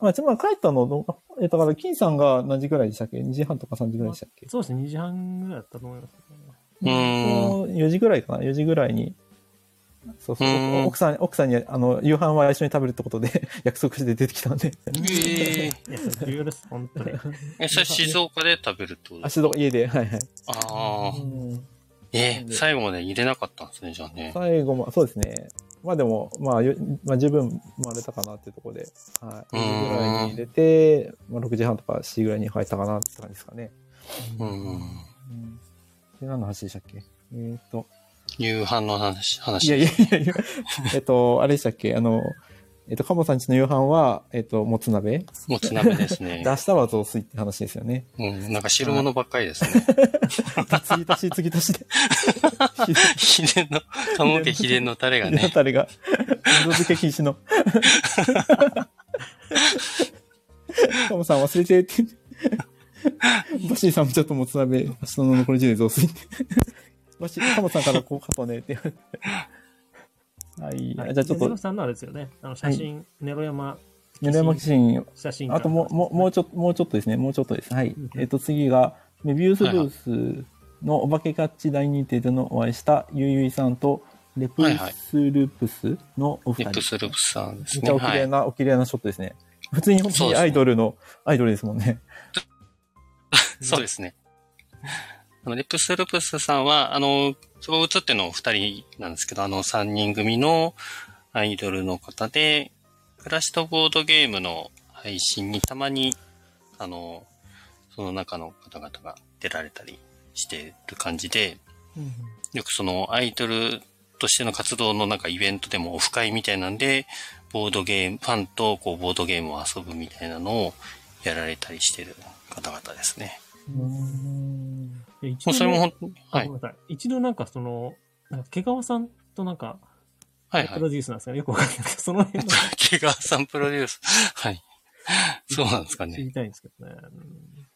まあ、ちょまあ、帰ったのどう、え、だから、金さんが何時ぐらいでしたっけ ?2 時半とか3時ぐらいでしたっけ？そうですね、2時半ぐらいだったと思います、うーん。4時ぐらいかな ?4 時ぐらいに。そうそううん奥さん、奥さんに、あの、夕飯は一緒に食べるってことで 約束して出てきたんで。ええいや、す、本当に。え、それ静岡で食べるってこと？です足の家で、はいはい。ああ。うんえー最後まで入れなかったんですね、じゃあね。最後も、そうですね。まあでも、まあ、よまあ十分回れたかなっていうところで、はい。うん4時ぐらいに入れて、まあ6時半とか7時ぐらいに入ったかなって感じですかね。うん。うん。で、何の話でしたっけ？えーっと、夕飯の話、話。いやいやいやいや、えっと、あれでしたっけ？あの、えっと、カモさんちの夕飯は、えっと、もつ鍋？で、もつ鍋ですね。明日は雑炊って話ですよね。うん、なんか汁物ばっかりですね。継ぎ足し、継ぎ足しで。秘伝の、鴨家秘伝のタレがひでのね。タレが、二度漬け禁止の。カモさん忘れてって。バシーさんもちょっともつ鍋、明日の残り10で雑炊って。バシー、カモさんからこうかとねって。はい。はいじゃあちょっとでゼロ、さんのあれですよね。あの、写真、ネロ山、ネロヤマキシン、写真あともう、もう、もうちょっと、もうちょっとですね。もうちょっとです。はいうん。えっと、次が、メビウスブースのお化けキャッチ大認定でのお会いしたゆいゆいさんと、レプスルプスのお二人。リップスループさんですめっちゃ。お綺麗な、お綺麗なショットですね。普通に本当にアイドルの、アイドルですもんね。そうですね。あの、レプスループスさんは、あの、そこ映ってるの二人なんですけど、あの、三人組のアイドルの方で、クラシとボードゲームの配信にたまに、あの、その中の方々が出られたりしてる感じで、よくそのアイドルとしての活動のなんかイベントでもオフ会みたいなんで、ボードゲーム、ファンとこうボードゲームを遊ぶみたいなのをやられたりしてる方々ですね。で一もうそれもはいあご。めんなさい。一度なんかその、なんか毛皮さんとなんか、はいはい。プロデュースなんですかね。よくわかんないけど、その辺の 毛川さんプロデュース。はい。そうなんですかね。知りたいんですけどね。うん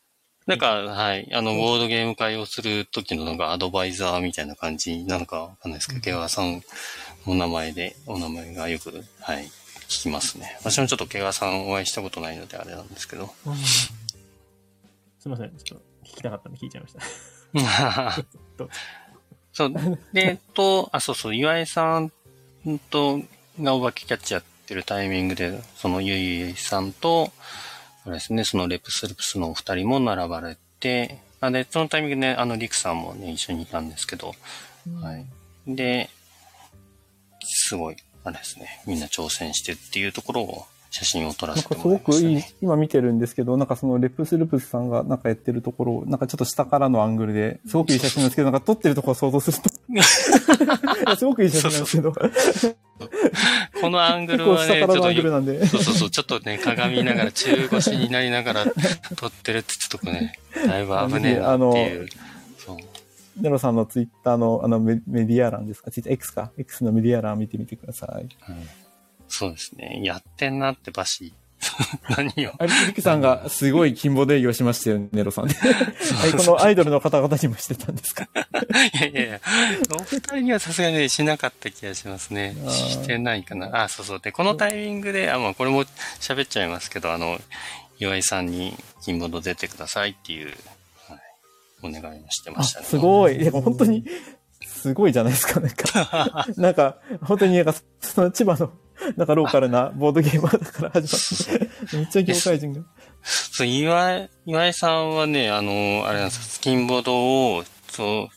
なんか、はい。あの、ボードゲーム会をする時のなんかアドバイザーみたいな感じなのかわかんないですけど、毛川さんの名前で、お名前がよく、はい、聞きますね。私もちょっと毛川さんお会いしたことないのであれなんですけど。うんすいません。ちょっと聞きたかったんで聞いちゃいました。そう。で、えっと、あ、そうそう、岩井さんと、がお化けキャッチやってるタイミングで、そのゆいゆいさんと、あれですね、そのレプスルプスのお二人も並ばれて、あで、そのタイミングでね、あの、リクさんもね、一緒にいたんですけど、はい。で、すごい、あれですね、みんな挑戦してっていうところを写真を撮らなんかすせてもらごくいいいましたね。、今見てるんですけど、なんかそのレプスルプスさんがなんかやってるところを、なんかちょっと下からのアングルで、すごくいい写真なんですけど、なんか撮ってるところを想像すると、すごくいい写真なんですけど、このアングルはね、ちょっとグルなんで、そうそうそう、ちょっとね、鏡見ながら、中腰になりながら撮ってるってちょっとね、だいぶ危ねえなっていう。そう。ネロさんのツイッターのあのメメディア欄ですか？ツイッター X か ?X のメディア欄見てみてください。はいそうですね。やってんなってバシ。何よ。あれ、リクさんがすごい金棒で営業しましたよね、ネロさんで。はい、このアイドルの方々にもしてたんですか？いやいやいや、お二人にはさすがにね、しなかった気がしますねしてないかな。あ、そうそう。で、このタイミングで、あ、まあこれも喋っちゃいますけど、あの、岩井さんに金ボード出てくださいっていう、はい、お願いをしてまあ、したね。すごい。でも本当に、すごいじゃないですか、なんか。なんか、本当になんか、その千葉の、なんかローカルなボードゲーマーだから始まって、めっちゃ業界人が。そう、岩井、岩井さんはね、あの、あれなんですよ、スキンボードを、そう、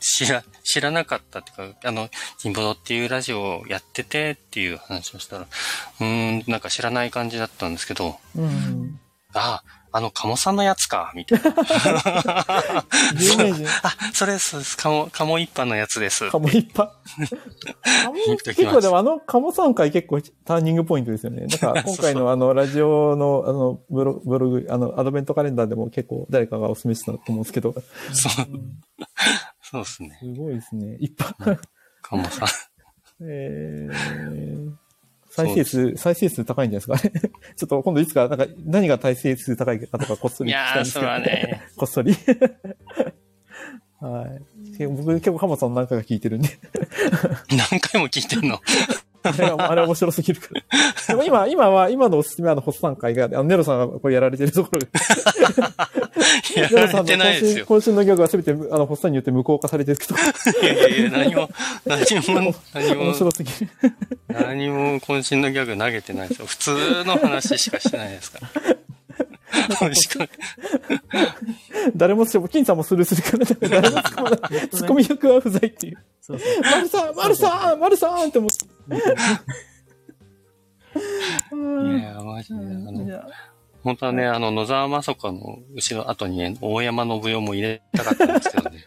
知ら、知らなかったっていうか、あの、キンボードっていうラジオをやっててっていう話をしたら、うーん、なんか知らない感じだったんですけど、うん。あ、あの、カモさんのやつか、みたいな。あ、それそうです。カモ、カモ一般のやつです。カモいっぱい。カモ言っときます結構でもあの、カモさん回結構ターニングポイントですよね。だか ら今回のあの、ラジオのあの、ブロブログ、あの、アドベントカレンダーでも結構誰かがお勧めしたと思うんですけど、そう、そうですね。すごいですね。いっぱい。カモさん。えー、再生数、再生数高いんじゃないですかね。ちょっと今度いつか、なんか、何が再生数高いかとかこっそいり聞きたいやー、それんですけど、はね、こっそり。はい。僕結構カモさん何回か聞いてるんで。何回も聞いてんの？あれはあれ面白すぎるから。でも今、今は、今のおすすめはあの、ホッサン会が、あの、ネロさんがこれやられてるところが、やネロさんのられてないですよ。渾身のギャグはすべて、あの、ホッサンによって無効化されてるけど、いやいやいや、何も、何も、何面も、白すぎる。何も渾身のギャグ投げてないですよ。普通の話しかしてないですから。誰もしても、金さんもスルーするから、誰も突っ込まない。ツッコミ役は不在っていう。そうそう。マルさんマルさんマルさんって思って。いや、マジで。あの本当はね、あの、野沢雅子の後ろ後にね、大山信代も入れたかったんですけどね。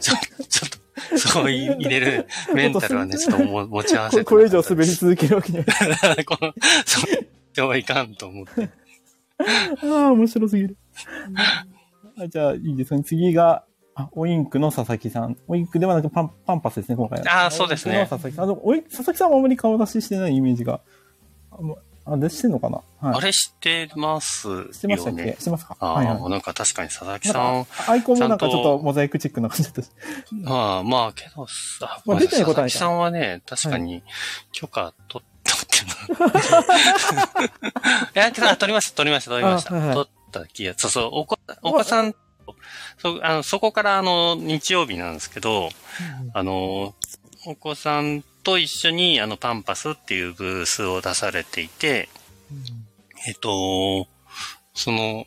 ち ょちょっと、そうい入れるメンタルはね、ちょっとも持ち合わせてここれ以上滑り続けるわけにはいこの、そう、ではいかんと思って。ああ、面白すぎる。あじゃあ、いいですかね。次が、あ、オインクの佐々木さん。オインクではなくパン、パンパスですね、今回は。あーそうですね佐々木さん。おい佐々木さんはあまり顔出ししてないイメージが。あ、もうあでしてんのかなはい。あれ知ってますよね。してましたっけしてますかああ、はいはい。なんか確かに佐々木さん、かアイコンもなんかちょっとモザイクチックな感じだったし。まあまあ、けどさ、まあ出てないことはないか佐々木さんはね、確かに許可取ったって いや、取りました、取りました、取りました。取った気が、そうそう、お子さん、そう、あの、そこからあの、日曜日なんですけど、あの、お子さんと一緒に、あの、パンパスっていうブースを出されていて、えっと、その、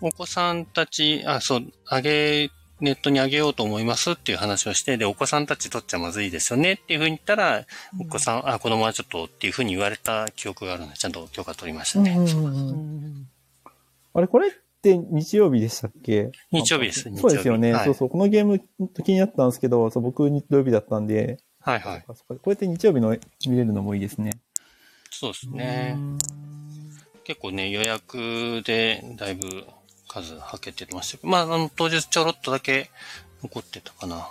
お子さんたち、あ、そう、あげ、ネットにあげようと思いますっていう話をして、で、お子さんたち取っちゃまずいですよねっていうふうに言ったら、お子さん、あ、子供はちょっとっていうふうに言われた記憶があるので、ちゃんと許可取りましたね。うんうんうんあれ、これって日曜日でしたっけ？日曜日ですそうですよね。そうそう。このゲーム気になったんですけど、そう僕日曜日だったんで、はいはい。こうやって日曜日の見れるのもいいですね。そうですね。結構ね、予約でだいぶ数はけてましたけど、まあ、あの、当日ちょろっとだけ残ってたかな。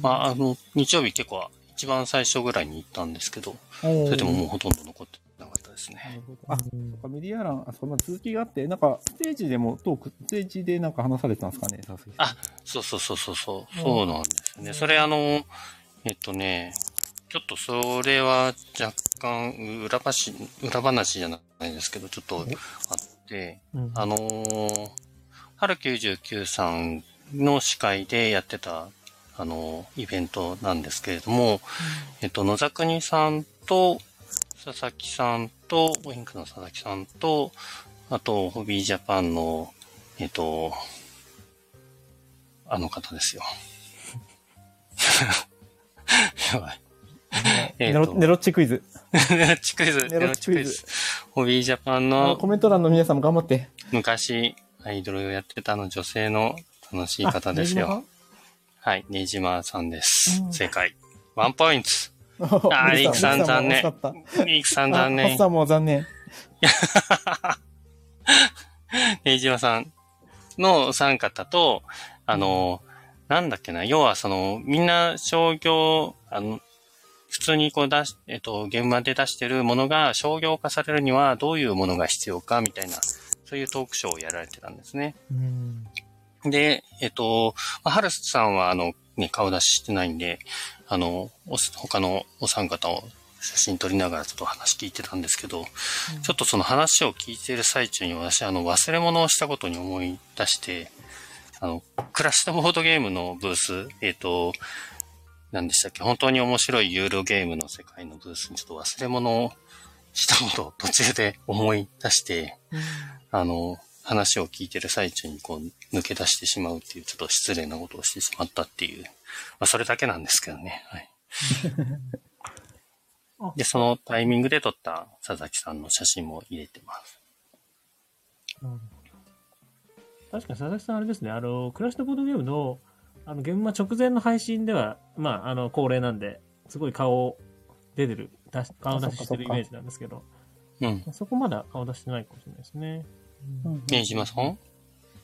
まあ、あの、日曜日結構一番最初ぐらいに行ったんですけど、そそれでももうほとんど残ってなかったですね。あ、そっかメディア欄、あ、そんな続きがあって、なんか、ステージでもトーク、ステージでなんか話されてたんですかね、さん。あそうそうそうそうそう、そうなんですよね。それあの、えっとね、ちょっとそれは若干裏話、裏話じゃないですけど、ちょっとあって、うん。あのー、春99さんの司会でやってた、あのーイベントなんですけれども、えっと、野沢国さんと、佐々木さんと、オインクの佐々木さんと、あと、ホビージャパンの、えっと、あの方ですよ。やばい。えっとネロネロッチクイズ。ネロッチクイズ。ネロッチクイズ。ホビージャパンあのコメント欄の皆さんも頑張って。昔アイドルをやってたあの女性の楽しい方ですよ。はい、ねじまさんですう。ん正解。ワンポイント。あリクさん残念。リークさん残あホッ念。サンも残念。ねじまさんのお三方と、あの、なんだっけな、要はその、みんな商業、あの、普通にこう出し、えっと、現場で出してるものが商業化されるにはどういうものが必要かみたいな、そういうトークショーをやられてたんですね。うんで、えっと、まあ、ハルスさんは、あの、ね、顔出ししてないんで、あの、お他のお三方を写真撮りながらちょっと話聞いてたんですけど、ちょっとその話を聞いている最中に私、あの、忘れ物をしたことに思い出して、あの、クラッシュボードゲームのブース、えっと、何でしたっけ？本当に面白いユーロゲームの世界のブースにちょっと忘れ物をしたことを途中で思い出して、あの、話を聞いてる最中にこう抜け出してしまうっていうちょっと失礼なことをしてしまったっていう、まあそれだけなんですけどね。はい あ。で、そのタイミングで撮った佐々木さんの写真も入れてます。確かに佐々木さんあれですね、あの、クラッシュとボードゲームの、あの、現場直前の配信では、まあ、あの、恒例なんで、すごい顔出てる、出し顔出ししてるイメージなんですけど、うん。そこまだ顔出してないかもしれないですね。宮島さん？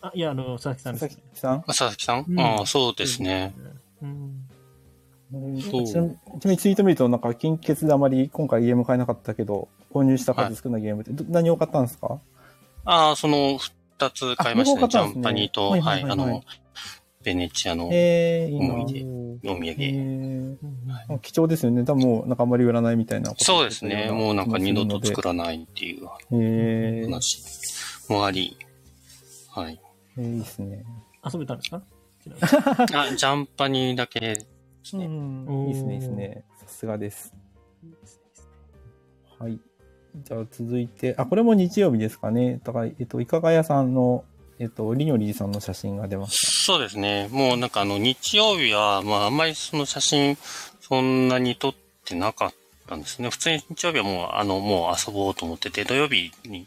あ、いや、あの、佐々木さんですね佐々。木さん？あ佐々木さん、うんああ、そうですね。。うん。そうちなみにちなみにツイート見ると、なんか、金欠であまり今回ゲーム買えなかったけど、購入した数少ないゲームって、ど何を買ったんですか？ああ、その二つ買いましたね。ジャンパニーと、はいは、はいいはいはいあの、ベネチアの思い出お土え産。ー貴重ですよね。多分もう、なんかあんまり売らないみたいなことそうですね。もうなんか二度と作ららないっていうえー、話もあり。はい。えーいいですね。遊べたんですか？ちなあ、ジャンパニーだけですね。うんいいですね、いいですね。さすがです。はい。じゃあ続いて、あ、これも日曜日ですかね。だから、えっと、いかが屋さんの、えっと、りにょりさんの写真が出ましそうですね。もうなんかあの日曜日は、まああんまりその写真そんなに撮ってなかったんですね。普通に日曜日はもうあのもう遊ぼうと思ってて、土曜日に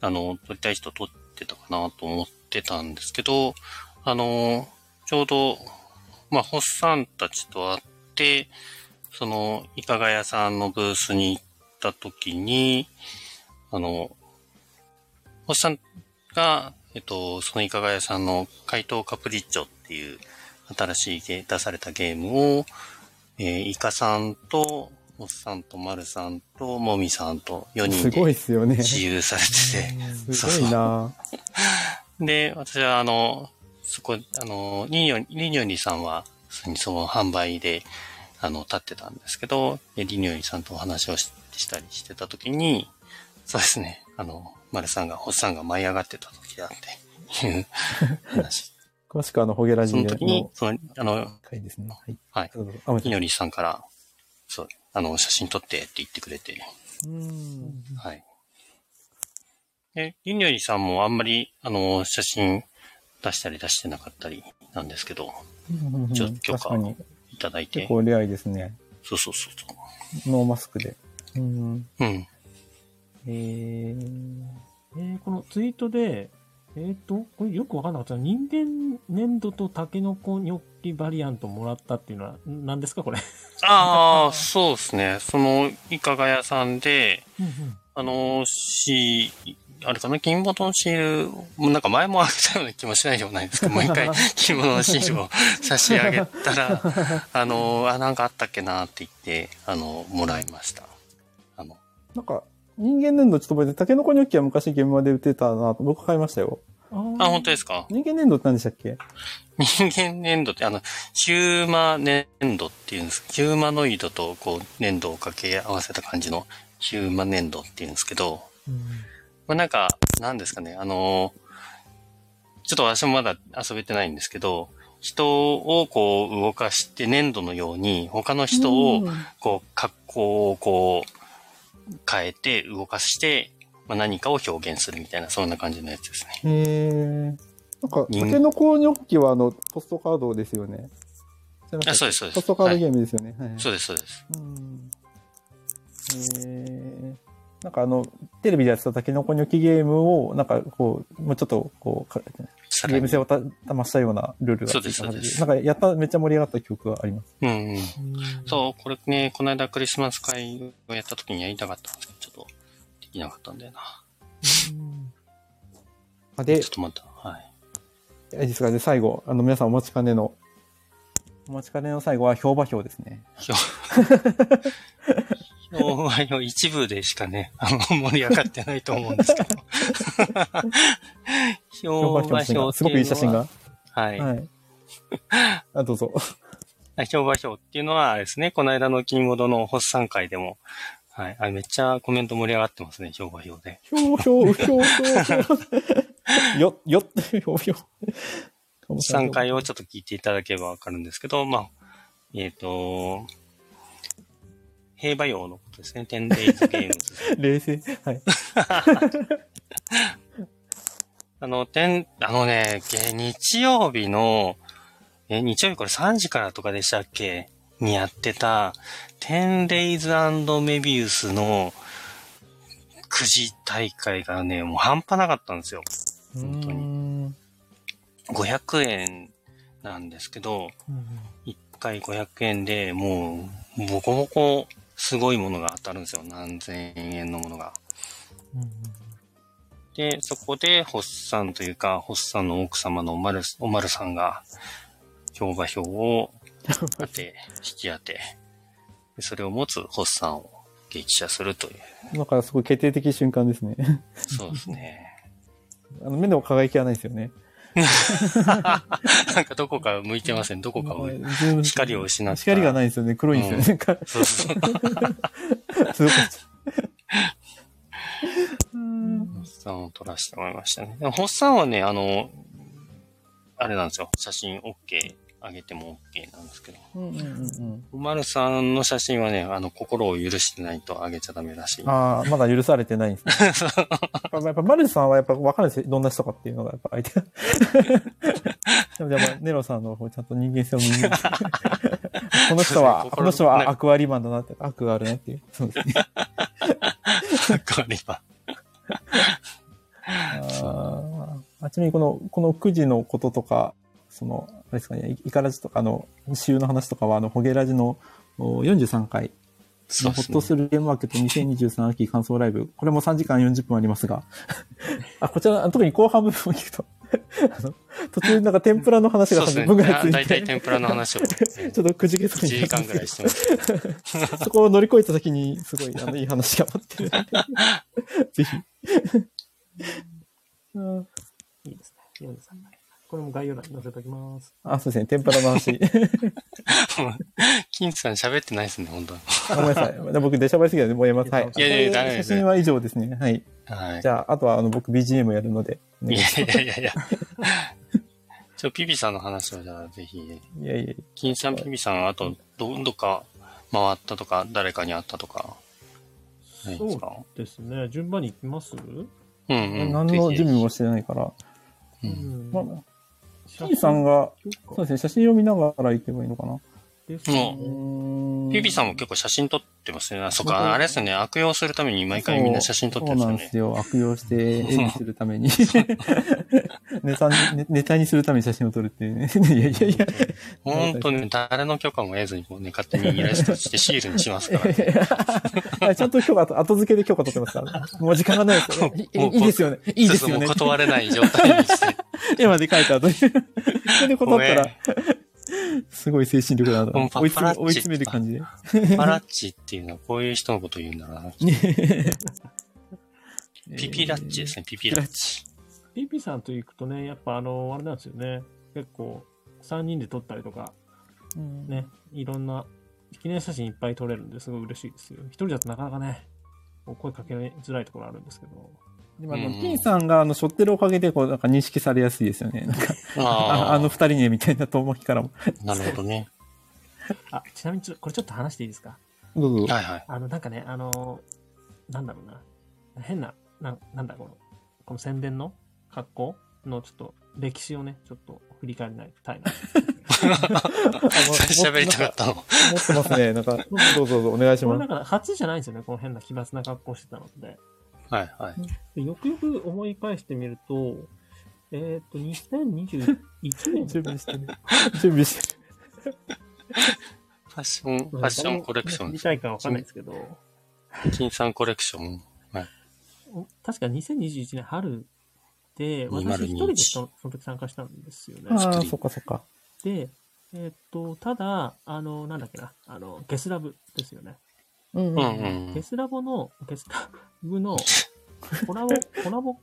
あの撮りたい人撮ってたかなと思ってたんですけど、あの、ちょうど、まあ、ホッサンたちと会って、その、いかが屋さんのブースに行った時に、あの、ホッサンが、えっと、そのいかが屋さんの怪盗カプリッチョっていう新しいゲ出されたゲームを、えー、イカさんと、おっさんとまるさんと、もみさんと4た。人すごいでっすよね。自由されてて、すごいなで、私はあの、そこ、あの、リニョン、リニョンリさんは、その販売で、あの、立ってたんですけど、でリニョンリさんとお話をししたりしてた時に、そうですね、あの、丸さんが、星さんが舞い上がってた時だっていう話。詳しくあの、ホゲラジそのの時に、その、あの、回ですね。はい。はい。どうぞあ、もちろんリニョンリさんから、そう、あの、写真撮ってって言ってくれて、うん。はい。で、リニョリさんもあんまり、あの、写真出したり出してなかったりなんですけど、ちょっと許可。いただいて結。構レアいですね。そうそうそうそノーマスクで。うん。う。うん。えー、えーこのツイートで、えっ、と、これよくわかんなかった。人間粘土とタケノコニョッキバリアントもらったっていうのは、ん何ですかこれ？ああ、そうですね。その、いかが屋さんで、あの、し、あれかな、金物のシール、もうなんか前もあげたような気もしないでもないですけど、もう一回金物のシールを差し上げたら、あの、あ、なんかあったっけなって言って、あの、もらいました。あの、なんか、人間粘土ちょっと覚えて、タケノコニョッキは昔現場で売ってたなと、僕買いましたよ。ああ、本当ですか？人間粘土って何でしたっけ？人間粘土って、あの、ヒューマ粘土っていうんです。ヒューマノイドとこう粘土を掛け合わせた感じのヒューマ粘土っていうんですけど、まあ、なんか、なんですかね、あの、ちょっと私もまだ遊べてないんですけど、人をこう動かして粘土のように他の人をこう格好をこう変えて動かして、まあ、何かを表現するみたいな、そんな感じのやつですね。へー。なんか、人タケノコニョッキはあの、ポストカードですよね。あそうですそうですポストカードゲームですよね。はい。そうです、そうです。うん。えー、なんかあの、テレビでやってたタケノコニョッキゲームを、なんかこう、もうちょっとこう、ゲーム性をた騙したようなルールがそうですそうですなんかやった、めっちゃ盛り上がった記憶があります。うん、うん。そう、これね、この間クリスマス会をやった時にやりたかったんですけど、ちょっとできなかったんだよな。あでちょっ、と待った。はい。いいですかね、最後、あの、皆さんお待ちかねの、お待ちかねの最後は評判表ですね。評判の一部でしかね、あの、盛り上がってないと思うんですけど。評 評判表の写真が、すごくいい写真が。。はい。はい。あ、どうぞ。評判表っていうのはですね、この間の金モドのホッサン会でも、はい。あれめっちゃコメント盛り上がってますね、評判表で。評評、評評、よ、よって、評評。ホッサン会をちょっと聞いていただければわかるんですけど、まあ、えっ、と、平和用のことですね。10 days ゲームズ。冷静。はい。あの、天、あのね、げ日曜日の、え、日曜日これ3時からとかでしたっけ？にやってた、10 days メビウスのくじ大会がね、もう半端なかったんですよ。本当にに。500円なんですけど、1回500円でもう、ボコボコすごいものが当たるんですよ。何千円のものが。で、そこで、ホッサンというか、ホッサンの奥様のおまる、おまるさんが、評価票を当て、引き当て、でそれを持つホッサンを撃破するという。今からすごい決定的瞬間ですね。そうですね。あの、目の輝きはないですよね。なんかどこか向いてません。どこかを。光を失った。光がないですよね。黒いんですよね。そうそう。すごかった。ホッサンを撮らせてもらいましたね。でも、ホッサンはね、あの、あれなんですよ。写真 OK、上げても OK なんですけど。うんうんうんうん。おまるさんの写真はね、あの、心を許してないと上げちゃダメらしい。ああ、まだ許されてないんですね。やっぱ、やっぱマルさんはやっぱ分かるんですよ。どんな人かっていうのが、やっぱ相手が。でも、でもネロさんの方、ちゃんと人間性を見抜いて。この人は、この人はアクアリマンだなって、悪があるなっていう。そうですね。これは。あーあちなみにこの、この9時のこととか、その、あれですかね、イカラジとかの、週の話とかは、あの、ホゲラジのお43回のホッとするゲームマーケット2023秋感想ライブ。これも3時間40分ありますが。あ、こちら、特に後半部分を聞くと、あの、途中なんか天ぷらの話がそうですね。僕がついだいたいて、天ぷらの話を1 ちょっとくじけそうになった時間ぐらいしてます。そこを乗り越えた先に、すごい、あの、いい話が待ってる。ぜひ。うんいいですね。43枚。これも概要欄に載せておきます。あ、そうですね。天ぷらの話。金さん喋ってないですね、本当あごめんなさい。僕、出しゃばりすぎたので、もうやめます。はい。いやいやダメです写真は以上ですね。はい。はいじ。ゃあ、あとは、あの、僕、BGM やるので。いやいやいやいや。ちょ、ピピさんの話をじゃあぜひ、いやいや金さん、ピピさん、あと、ど、どっか回ったとか、誰かに会ったとか、そうですね。順番に行きます？うんうん。何の準備もしてないから。う。うんんまあ、P さんが、そうですね、写真を見ながら行けばいいのかな。もね。うピピさんも結構写真撮ってますね。あそっか、あれですね、悪用するために毎回みんな写真撮ってるんですよねそうなんです。よ。悪用して、絵にするために。ネタに、ネネタにするために写真を撮るっていうね。いやいやいや。本当に誰の許可も得ずにこうね、勝手にイラストしてシールにしますから。はいちゃんと許可、後付けで許可取ってますから。もう時間がないですよね。いいですよね。いいですよねそう。断れない状態にして。絵まで描いた後に。ここで断ったら、すごい精神力だな。追い詰め、い詰める感じで。パラッチっていうのはこういう人のことを言うんだろうな。ピピラッチですね、ピピラッチ。ピピさんと行くとね、やっぱあの、あれなんですよね。結構、3人で撮ったりとか、うんね、いろんな記念写真いっぱい撮れるんですごい嬉しいですよ。一人だとなかなかね、声かけづらいところあるんですけど。でもあの、うんピンさんが、あの、背負ってるおかげで、こう、なんか認識されやすいですよね。なんか、ああ あの二人ね、みたいな友樹からも。あ、なるほどね。あ、ちなみにちょ、これちょっと話していいですか？どうぞ。はいはい。あの、なんかね、あの、なんだろうな。変な、ななんだこの、この宣伝の格好のちょっと歴史をね、ちょっと振り返りたいな。喋りたかったの。持ってますね。なんか、どうぞどうぞ、お願いしますこれだ。から初じゃないんですよね、この変な奇抜な格好してたので。はいはい。でよくよく思い返してみると、えっ、と、2021年準備してる。準備してる。ファッション、ファッションコレクション見たいかわかんないですけど、金さんコレクション。はい。確か2021年春で、2021私一人でそのその時参加したんですよね。ああ、そっかそっか。で、えっ、と、ただ、あの、なんだっけな、あの、ゲスラブですよね。うんうんうんゲ。スラボの、ゲスラブの コラボ、コラボ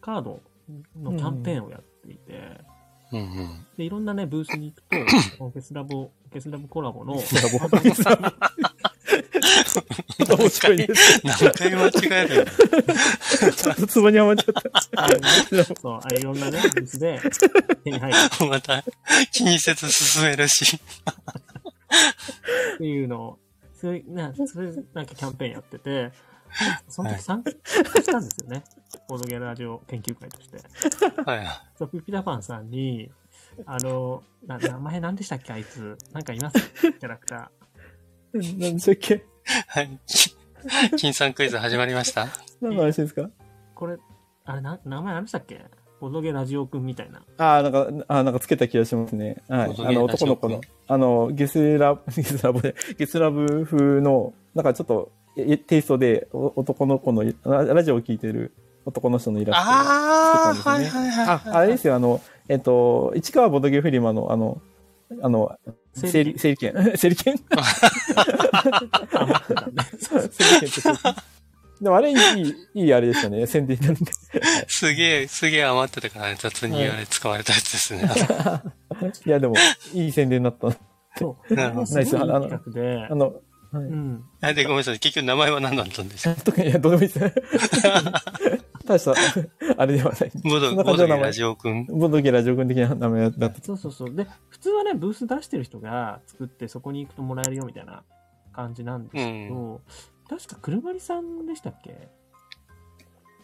カードのキャンペーンをやっていて、うんうん。で、いろんなね、ブースに行くと、ゲスラボ、ゲスラボコラボの、ラボ面白いです。何回間違えるちょっとツボにはまっちゃった。そう、あいろんなね、ブースで手に入る。の また気にせず進めるし。っていうのを、それ、な、それ、なんかキャンペーンやってて、その時参加したんですよね。ボードゲラジオ研究会として。はい。そう、ピピタパンさんに、あの、な名前何でしたっけあいつ。なんかいます？キャラクタ何でしたっけ？はい。金さんクイズ始まりました何の話ですか？ー。これ、あれ、な、名前何でしたっけ？ボードゲーラジオくんみたいな。ああ、なんか、あーなんかつけた気がしますね。はい。あの、男の子の、あの、ゲスラ、ゲスラボで、ゲスラブ風の、なんかちょっと、えテイストで、お男の子の、ララジオを聞いてる男の人のイラストをああ、作ったんですねはいはいはい。あ、あれですよ、あの、えっと、市川ボドゲフリマの、あの、あの、整整理、整理券整理券。整理券と整理券でもあれいい、いいあれでしたね。宣伝になるんで。すげえ、すげえ余ってたからね、雑にあれ使われたやつですね。いや、でも、いい宣伝になった。そう。なるほどすごいいい企画であ、の、はいうん。あで、ごめんなさい。結局名前は何だったんでしょう特に、いや、どうでもいいです。大した、あれではない。ボド、ボドゲラジオくん。ボドゲラジオ君的な名前だった。そうそうそう。で、普通はね、ブース出してる人が作ってそこに行くともらえるよみたいな感じなんですけど、確か車りさんでしたっけ？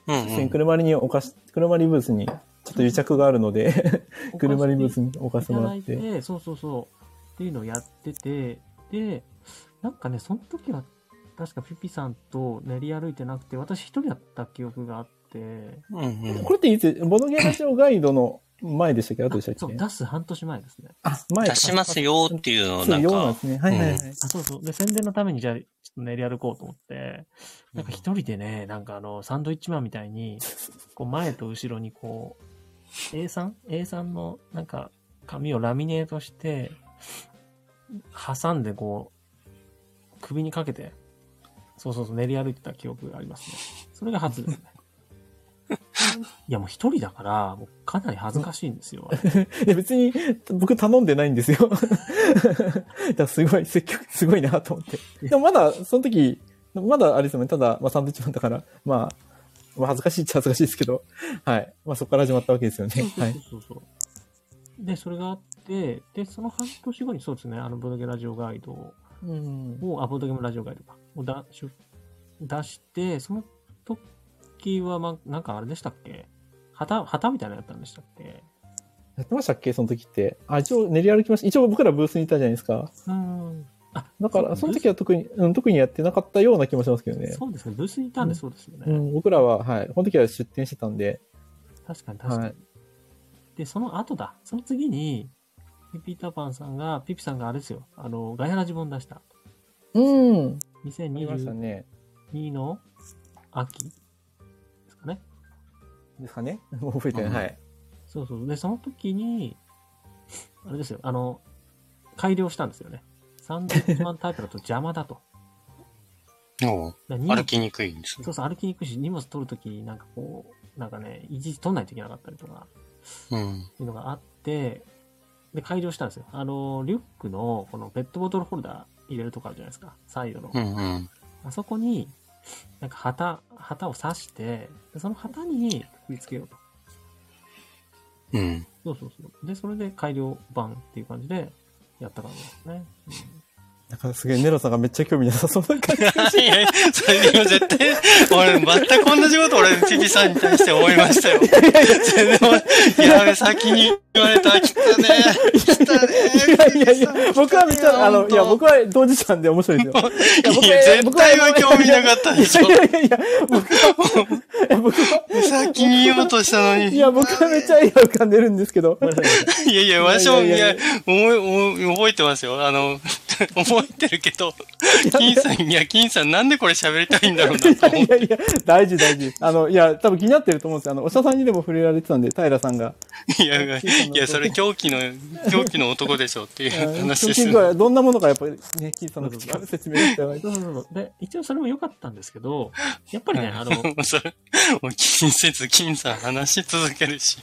うんうん。車りにお貸し、車りブースに、ちょっと癒着があるので、車りブースに置かせてもらって。そうそうそう。っていうのをやってて、で、なんかね、その時は、確かピピさんと練り歩いてなくて、私一人だった記憶があって、うんうん。これっていつ、ボドゲラジオガイドの前でしたっけ？後でしたっそう、け出す半年前ですね。あ、前か出しますよっていうのをそう、なんようなんかで、すね。はいはいはい。あ、そうそう。で、宣伝のためにじゃあ、ちょっと練り歩こうと思って、なんか一人でね、なんかあの、サンドイッチマンみたいに、こう前と後ろにこう、A3?A3 のなんか紙をラミネートして、挟んでこう、首にかけて、そうそうそう、練り歩いてた記憶がありますね。それが初ですね。いやもう一人だから、もうかなり恥ずかしいんですよ。いや、別に、僕頼んでないんですよ。だからすごい、積極、すごいなと思って。でもまだ、その時、まだあれですよね。ただ、まあ、サンドイッチマンだから、まあ、まあ、恥ずかしいっちゃ恥ずかしいですけど、はい。まあ、そこから始まったわけですよね。はい。そうそう。で、それがあって、で、その半年後にそうですね、あの、ボドゲラジオガイドうん。を、あ、ボドゲもラジオガイドか、を出して、その時は、まあ、なんかあれでしたっけ？旗、旗みたいなのやったんでしたっけ？やってましたっけ？その時って。あ、一応練り歩きました。一応僕らブースにいたじゃないですか。うん。あ、だから、その時は特に、うん、特にやってなかったような気もしますけどね。そうですね、ブースにいたんでそうですよね。うん、僕らは、はい。この時は出店してたんで、確かに確かに。はいで、その後だ。その次に、ピピーターパンさんが、ピピさんがあれですよ、あの、ガヤラジ本出した。うん。見ました2022ね。の秋？ですかね？覚えてない。うんはい。そうそう。で、その時に、あれですよ、あの、改良したんですよね。サンドイッチマンタイプだと邪魔だと。お歩きにくいんですねそうそう、歩きにくいし、荷物取るとき、なんかこう、なんかね、いちいち取んないといけなかったりとか、うん。いうのがあって、で、改良したんですよ。あの、リュックの、このペットボトルホルダー入れるとこあるじゃないですか。サイドの。うんうん。あそこに、なんか旗、旗を刺して、でその旗にくくりつけようと。うん。そうそうそう。で、それで改良版っていう感じでやった感じですね。なんかすげえ、ネロさんがめっちゃ興味なさそうな感じ。いやいや、それでも絶対、俺、全く同じこと俺、ピピさんに対して思いましたよ。全然俺、やべ、先に言われた。来たね。来たね。いやいやいや、僕はめっちゃ、あの、いや、僕は当事者なんで面白いですよ。いや絶対は興味なかったでしょい。やいやいや、僕は、いや、僕は、先に言おうとしたのに。いや、僕はめっちゃ絵が浮かんでるんですけど。いやいや、私も、いや覚えてますよ。あの、覚えてるけど、金さん、いや、金さんなんでこれ喋りたいんだろうなと思って。いやいや、大事大事。あの、いや、多分気になってると思うんですよ。あの、おしゃさんにでも触れられてたんで、平さんが。いや、いや、それ狂気の、狂気の男でしょっていう話ですよ。どんなものかやっぱりね、キーさんの口から説明してはいそうそうそう。で、一応それも良かったんですけど、やっぱりね、あの、も うそれ、もう気にせず、金さん話し続けるし。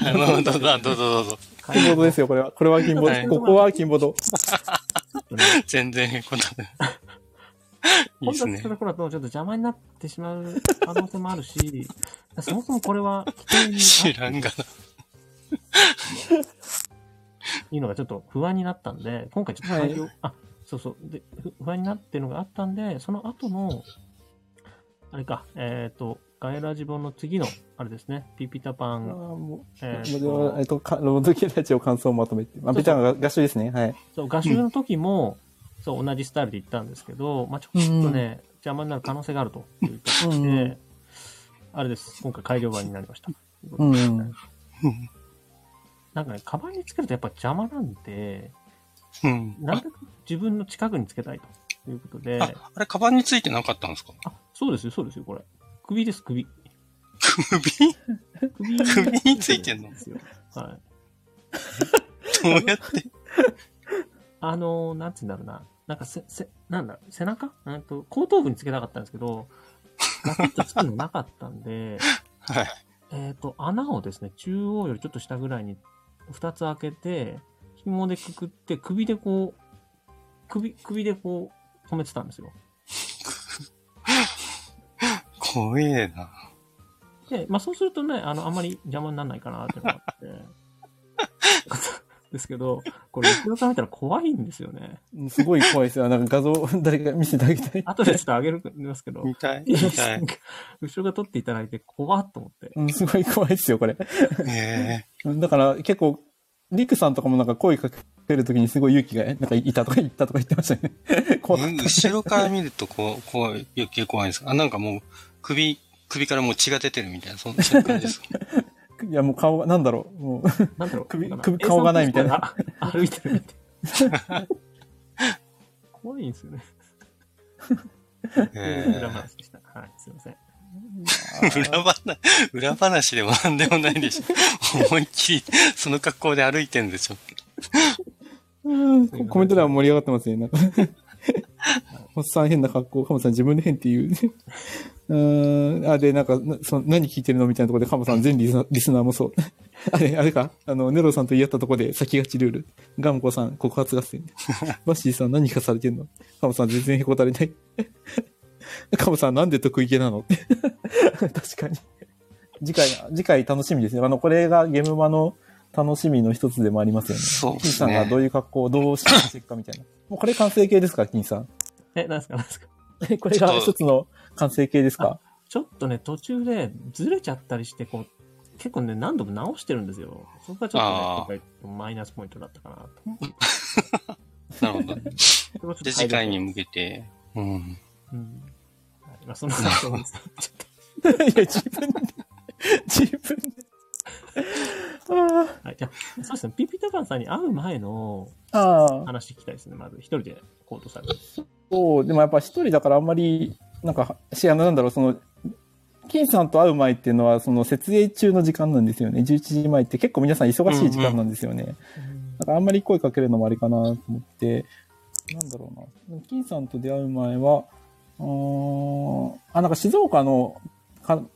あの、どうぞ、どうぞどうぞ。金ボードですよ、これは。これは金ボーはいド。ここは金ボード。全然へこたない。いいそ。れこらとちょっと邪魔になってしまう可能性もあるし、そもそもこれは規定に知らんがな。いうのがちょっと不安になったんで、今回ちょっと会場、あ、そうそう、で、ふ不安になってるのがあったんで、その後の、あれか、えっ、と、ガイラジ本の次の、あれですね、ピピタパン、もうえーもうえっと、かロードキラジオ感想をまとめて。あ、ペちゃんが合唱ですね。はい。そう、合宿の時も、そう、同じスタイルで行ったんですけど、まあちょっとね、邪魔になる可能性があるということで、うんあれです、今回改良版になりました。うん。なんかね、カバンにつけるとやっぱ邪魔なんで、うん。なるべく自分の近くにつけたいということで、あ、あれ、カバンについてなかったんですか？あ、そうですよ、そうですよ、これ。首です、首。首？首？首についてんの？ですよ。はい。どうやって？あのー、なんつうんだろうな。なんかせ、せ、なんだ、背中？うんと、後頭部につけたかったんですけど、ガキッとつくのなかったんで、はい。えっ、と、穴をですね、中央よりちょっと下ぐらいに二つ開けて、紐でくくって、首でこう、首、首でこう、止めてたんですよ。怖えな。で、まあそうするとね、あの、あんまり邪魔にならないかなっていうのがあって。ですけど、これ、後ろから見たら怖いんですよね。すごい怖いですよ。なんか画像、誰か見せてあげたい。後でちょっと上げるんですけど、見たい見たい。後ろが撮っていただいて怖っと思って。うん、すごい怖いですよ、これ。えだから結構、リクさんとかもなんか声かけるときにすごい勇気が、なんかいたとか言ったとか言ってましたね。え怖かった。後ろから見るとこう、怖い、余計怖いです。あ、なんかもう、首、首からもう血が出てるみたいな、そんな感じです。いや、もう顔が、なんだろう。もう、なんだろう。首首顔がないみたいな。A3 ポストが 歩いてるみたいな。怖いんですよね。え裏話でした。はい、すいません。え裏話、裏話でもなんでもないでしょ。思いっきり、その格好で歩いてんでしょ。うんコメントでは盛り上がってますね。おっさん変な格好、カモさん自分で変っていうね。うーん。あ、で、なんか、なその何聞いてるのみたいなところで、カモさん全リスナーリスナーもそう。あれ、あれか？あの、ネロさんと言い合ったところで先勝ちルール。ガムコさん告発合戦。バッシーさん何かされてんの？カモさん全然へこたれない。カモさんなんで得意げなの？確かに。次回、次回楽しみですね。あの、これがゲームマの楽しみの一つでもありますよね。そうですね金さんがどういう格好をどうしていくかみたいな。もうこれ完成形ですか、金さん。え、なんですか、なんですか？え これが一つの完成形ですか？ちょっとね、途中でずれちゃったりして、こう、結構ね、何度も直してるんですよ。そこがちょっとね、マイナスポイントだったかなと。なるほど。で、次回に向けて、うん。うん。はい、まあ、その話をいや、自分で、自分で。はい、じゃあ、そうですね、ピピタパンさんに会う前のあ。ああ。話聞きたいですね、まず。一人でコートされて。そう、でもやっぱ一人だからあんまり、なんか、し、あの、なんだろう、その、金さんと会う前っていうのは、その設営中の時間なんですよね。11時前って結構皆さん忙しい時間なんですよね。だからあんまり声かけるのもあれかなと思って、なんだろうな。金さんと出会う前は、うーん、あ、なんか静岡の、か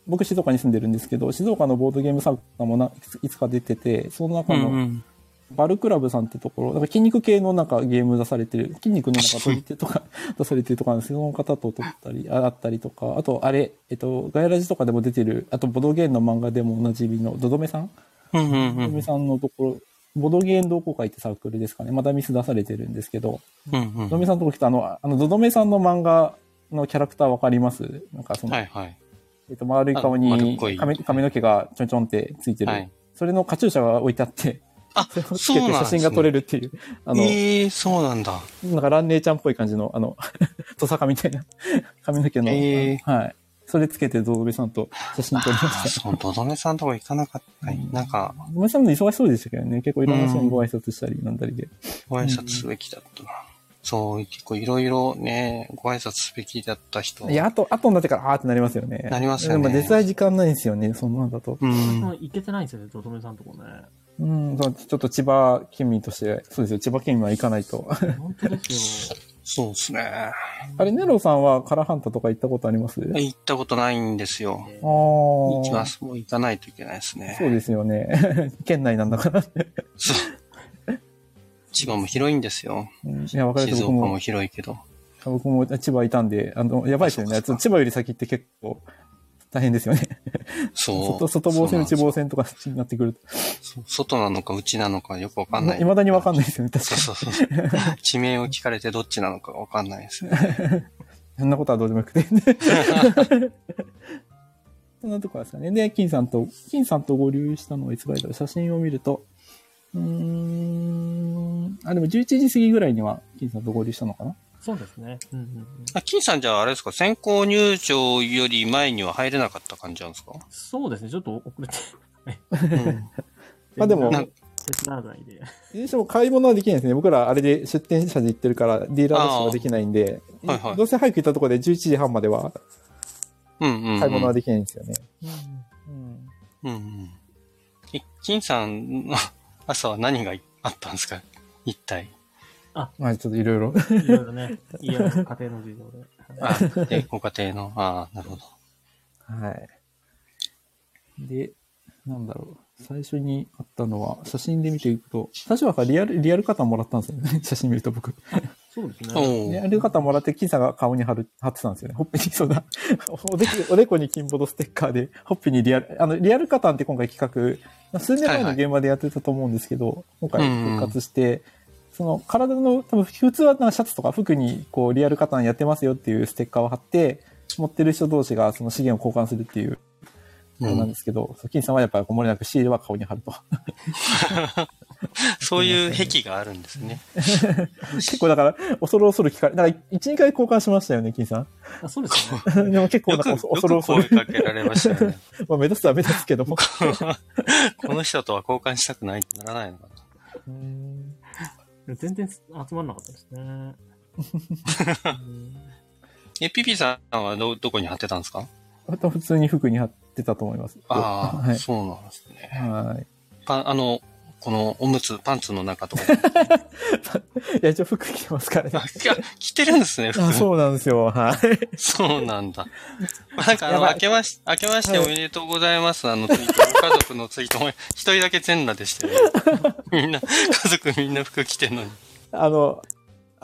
僕静岡に住んでるんですけど、静岡のボードゲームサークルもないついつか出てて、その中の、ん。バルクラブさんってところ、なんか筋肉系のなんかゲーム出されてる、筋肉のなんか取り手とか 出されてるとかなんですけど、その方と撮ったり、ああったりとか、あとあれ、えっと、ガヤラジとかでも出てる、あとボドゲームの漫画でもおなじみのドドメさん？うんうんうんドドメさんのところ、ボドゲーム同好会ってサークルですかね。まだミス出されてるんですけど、うんうんドドメさんのとこ来たあの、あの、ドドメさんの漫画のキャラクターわかります？なんかその、はいはい。えっと、丸い顔に髪髪の毛がちょんちょんってついてる。はい。それのカチューシャが置いてあって、あ、それをつそうけてなんですね写真が撮れるっていう、あの、ええそうなんだ。なんかラン姉ちゃんっぽい感じの、あの、トサカみたいな 髪の毛の、へーはい。それつけてドドメさんと写真撮りまあした。そう、ドドメさんとこ行かなかった。なんか、ドドメさんも忙しそうでしたけどね、結構いろんな人にご挨拶したりなんだりで。ご挨拶すべきだったな。そう、結構いろいろね、ご挨拶すべきだった人。いや、あと、後になってから、あーってなりますよね。なりますよねでも実際時間ないんですよね、そんなんだと。うん。行けてないんですよね、ドドメさんとこね。うん、ちょっと千葉県民として、そうですよ、千葉県民は行かないと。本当ですよ。そうですね。あれ、ネロさんはカラハンタとか行ったことあります？あ行ったことないんですよ。えーあ。行きます。もう行かないといけないですね。そうですよね。県内なんだから。そう。千葉も広いんですよ。うんいや、わかる静岡も。広いけど。僕も千葉いたんで、あの、やばいですよね。千葉より先って結構大変ですよね。そう。外、外防線、内防線とかになってくると。外なのか内なのかよくわかんない。未だにわかんないですよね、確かそうそうそう。地名を聞かれてどっちなのかがわかんないですね。そんなことはどうでもよくて。そんなところですかね。で、金さんと、金さんと合流したのはいつぐらいだろう写真を見ると、うーん、あ、でも11時過ぎぐらいには金さんと合流したのかな？そうですね。うんうんうん。あ金さんじゃああれですか？先行入場より前には入れなかった感じなんですか？そうですね。ちょっと遅れて。うん。まあでも手伝わないで。いずれにしても買い物はできないですね。僕らあれで出店者で行ってるから、ディーラーダッシュはできないんで、はいはいどうせ早く行ったところで11時半まではうんうん、うん。買い物はできないんですよね。うんうんうんうん。え、金さんの朝は何があったんですか？一体。まあちょっといろいろ。いろいろね、家の家庭の事情で。あ、で、ご家庭の。ああ、なるほど。はい。で、なんだろう。最初にあったのは、写真で見ていくと、最初はリアル、リアルカタンもらったんですよね。写真見ると僕。そうですね。リアルカタンもらって、金さんが顔に貼る、貼ってたんですよね。ほっぺに、そんな、おでこ、おでこに金ボードステッカーで、ほっぺにリアル、あの、リアルカタンって今回企画、数年前の現場でやってたと思うんですけど、今回復活して、その体の、多分普通はなんかシャツとか服にこうリアルカタンやってますよっていうステッカーを貼って、持ってる人同士がその資源を交換するっていうものなんですけど、そう金さんはやっぱり漏れなくシールは顔に貼ると。そういう癖があるんですね。結構だから、恐る恐る聞かれ、だから1、2回交換しましたよね、金さあそうですね。ん。でも結構なんかよ恐る恐る。かけられましたよね。まあ目立つは目立つけども。この人とは交換したくないってならないのかな。全然集まらなかったですね。うんえ、ピピさんはど、どこに貼ってたんですか？あと普通に服に貼ってたと思います。ああ、はい。そうなんですね。はい。パン、あの、このおむつ、パンツの中とか。いや、一応服着てますからね着てるんですね、服。あそうなんですよ。はい。そうなんだ。ま あなんかあの、明けまし、明けましてはいおめでとうございます。あのツイート、ご家族のツイートも、一人だけ全裸でしたよね。みんな、家族みんな服着てんのに。あの、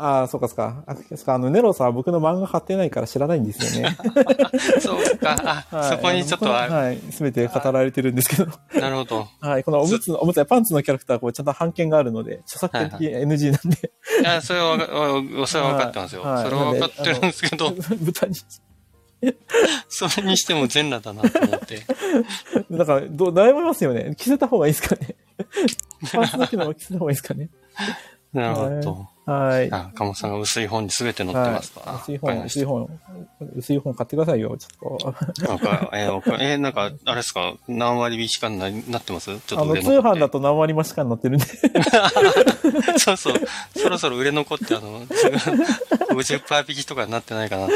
ああ、そうかそうか。あ、そうか、あの、ネロさんは僕の漫画買ってないから知らないんですよね。そうか、あ、はいそこにちょっとあ、はい。すべて語られてるんですけど。なるほど。はい。このおむつの、おむつやパンツのキャラクターはこうちゃんと版権があるので、著作権的 NG なんで。いや、それはそれは分かってますよ。はいそれは分かってるんですけど、豚に。それにしても全裸だなと思って。だから、どう、悩みますよね。着せた方がいいですかね。パンツだけの着せた方がいいですかね。なるほど。はい。あ、鴨さんが薄い本に全て載ってますか？はい、薄い本、薄い本、薄い本買ってくださいよ、ちょっと。た。なんか、えー、えーなんか、あれですか？何割引かにななってます？ちょっとあの、通販だと何割増しかになってるんで。そうそう。そろそろ売れ残って、あの、50%引きとかになってないかな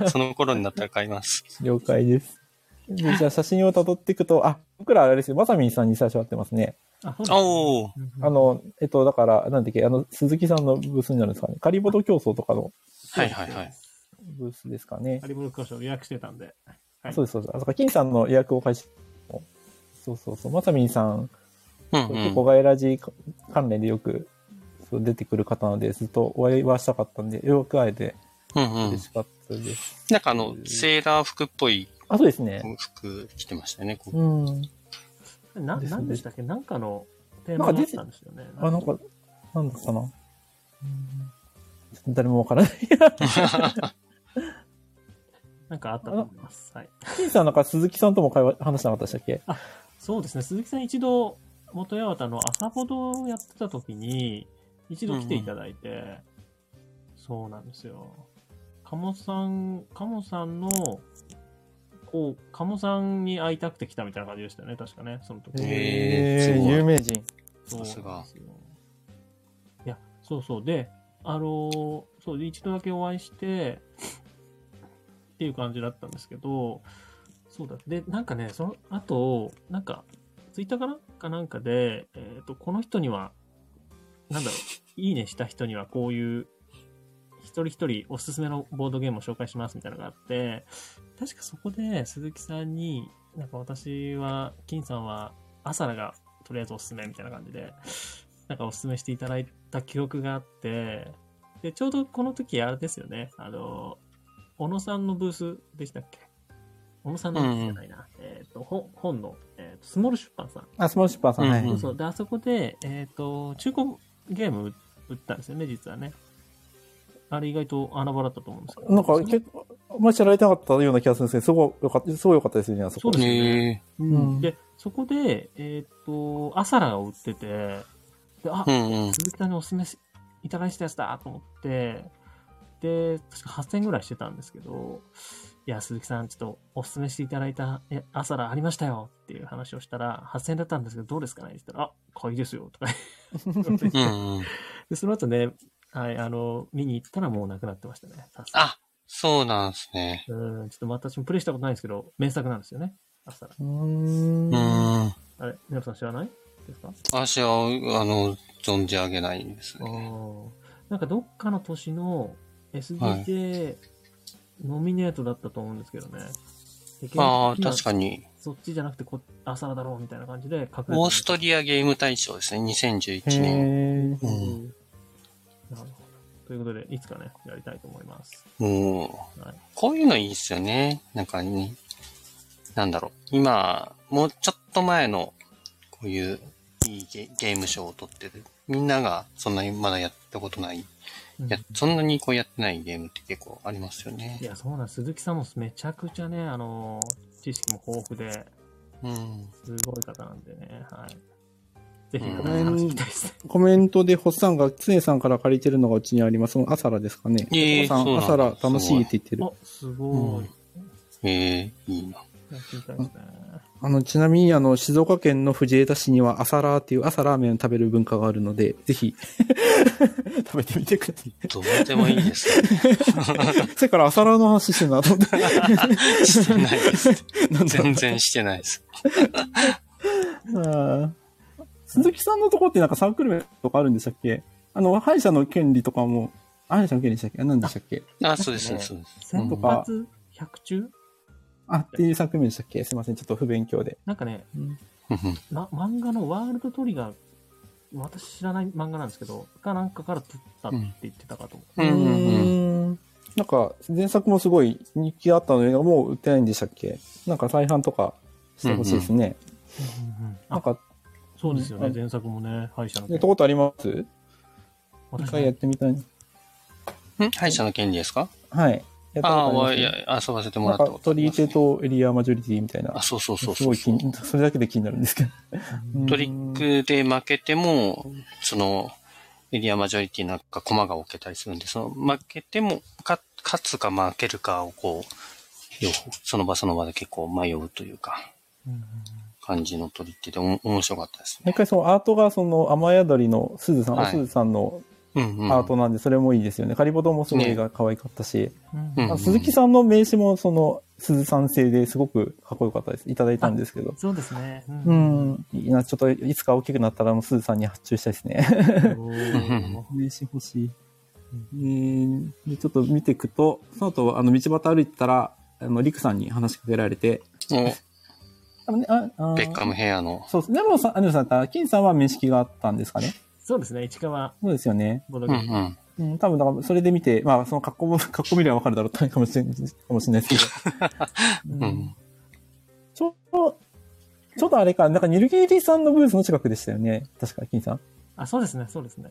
と。その頃になったら買います。了解です。でじゃあ写真を辿っていくと、あ、僕らあれですよ、まさみんさんに最初会ってますね。あ、そうあの、えっと、だから、なんだっけ、あの、鈴木さんのブースになるんですかね。カリボド競争とかのはいはいはい。ブースですかねカ。リブルクラッシュを予約してたんで。はいそうです、そうです。あ、そっか、金さんの予約を開始。そうそうそう。まさみんさん、うんう結構ん。ガイラジ関連でよくそう出てくる方なので、ずっとお会いはしたかったんで、よく会えてうんうん。嬉しかったです。なんかあの、セーラー服っぽいあ、そうですね。服着てましたよね。こううん。な、ねなんでしたっけ？なんかのテーマがあったんですよね。あ、なんか、なんだったかな？誰もわからない。なんかあったと思います。はい。金さんなんか鈴木さんとも会話、話しなかったでしたっけ？そうですね。鈴木さん一度、元八幡の朝ほどやってた時に、一度来ていただいて、そうなんですよ。鴨さん、鴨さんの、こう、鴨さんに会いたくて来たみたいな感じでしたよね、確かね、その時。へーすごい有名人。そうさすがいや、そうそう。で、あのーそう、一度だけお会いして、っていう感じだったんですけど、そうだ。で、なんかね、その後、なんか、ツイッターかな？かなんかで、えっ、と、この人には、なんだろう、いいねした人にはこういう、一人一人おすすめのボードゲームを紹介しますみたいなのがあって、確かそこで鈴木さんに、なんか私は、金さんは、アサラがとりあえずおすすめみたいな感じで、なんかおすすめしていただいた記憶があって、で、ちょうどこの時あれですよね、あの、小野さんのブースでしたっけ？小野さんのじゃないな、えっ、と、本本の、えっ、と、スモール出版さん。あ、スモール出版さん、はんそうそう。で、あそこで、えっ、と、中古ゲーム売ったんですよね、実はね。あれ意外と穴場だったと思うんですけど。なんか結構、あんまり知られてなかったような気がするんですけど、すごいよかった、すごい良かったですよね、あそこ。そうですねへうんで、そこで、えっ、と、アサラを売ってて、で、あ、え。うんうん。鈴木さんにおすすめしいただいたやつだと思って、で、確か8000円ぐらいしてたんですけど、いや、鈴木さん、ちょっとおすすめしていただいたえアサラありましたよっていう話をしたら、8000円だったんですけど、どうですかねって言ったら、あ、買いですよとか言ってうんうん。で、その後ね、はい、あの、見に行ったらもうなくなってましたね。あ、そうなんですね。うん、ちょっと私もプレイしたことないんですけど、名作なんですよね。アサラ。うー。うんん。あれ、皆さん知らないですか？私は、あの、存じ上げないんですあね。ーなんかどっかの年の SDK ノミネートだったと思うんですけどね。でああ、今確かに。そっちじゃなくてこ、アサラだろうみたいな感じで隠れてオーストリアゲーム大賞ですね、2011年。なるほど。ということで、いつかね、やりたいと思います。もう、はい。こういうのいいっすよね。なんかね、なんだろう。今、もうちょっと前の、こういういいゲゲーム賞を取ってる。みんながそんなにまだやったことない。うんや、そんなにこうやってないゲームって結構ありますよねい。や、そうなんです。鈴木さんもめちゃくちゃね、あの、知識も豊富で、うん。すごい方なんでね、はい。ぜひ、うん話聞きたいですね。コメントで、ホッサンが、つねさんから借りてるのがうちにあります。そのアサラですかね。ええホッサン、そうなんだアサラ楽しいって言ってる。あ、すごい。ええいいな。あの、ちなみに、あの、静岡県の藤枝市には、朝ラーっていう朝ラーメンを食べる文化があるので、ぜひ、食べてみてください。どうでもいいですね。それから朝ラーの話してるなと思って。してないです。全然してないです。あー鈴木さんのとこってなんかサークル名とかあるんでしたっけ？あの、歯医者の権利とかも、歯医者の権利でしたっけ？あ何でしたっけ？あ、そうです、そうです。選とか。抜百中？あ、っていうサークル名でしたっけ？すいません、ちょっと不勉強で。なんかね、うん。ま、漫画のワールドトリガー、私知らない漫画なんですけど、かなんかから撮ったって言ってたかと。思う。うんうんうん。ん。なんか、前作もすごい人気あったのに、もう売ってないんでしたっけ？なんか再販とかしてほしいですね。なんあ、か、そうですよね。うん前作もね、歯医者のやったことあります？一私回やってみたい。ん？歯医者の権利ですか？はい。やったああ、ことありいやます、遊ばせてもらったことあります取り手とエリアマジョリティみたいな。あ、。そうそうそうすそう。ごい気に、それだけで気になるんですけど。うん。トリックで負けても、その、エリアマジョリティなんか駒が置けたりするんで、その負けても、か、勝つか負けるかをこう、両方、その場その場で結構迷うというか、うん感じの取り手でお面白かったですね。毎回そのアートがその雨宿りのすずさん、はいおすずさんのうんうん。アートなんで、それもいいですよね。カリボドもすごいねが可愛かったし、うんうんあ鈴木さんの名刺もそのすずさん製ですごくかっこよかったです。いただいたんですけど。そうですね。うう。ん。いいな、ちょっといつか大きくなったらもうすずさんに発注したいですね。名刺欲しい。えー、で、ちょっと見ていくと、その後、あの、道端歩いてたら、あの、リクさんに話しかけられて、ね、あ、あお、ベッカムヘアの。そうです。でもさ、あのさん、金さんは面識があったんですかね？そうですね。市川そうですよね。うボドゲーム。んうん。うん、多分、だから、それで見て、まあ、その格好も、格好見ればわかるだろうかもしれない、かもしれないですけど。うんうん。ちょっと、ちょっとあれか、なんか、ニルギリさんのブースの近くでしたよね。確か、金さん。あ、そうですね。そうですね。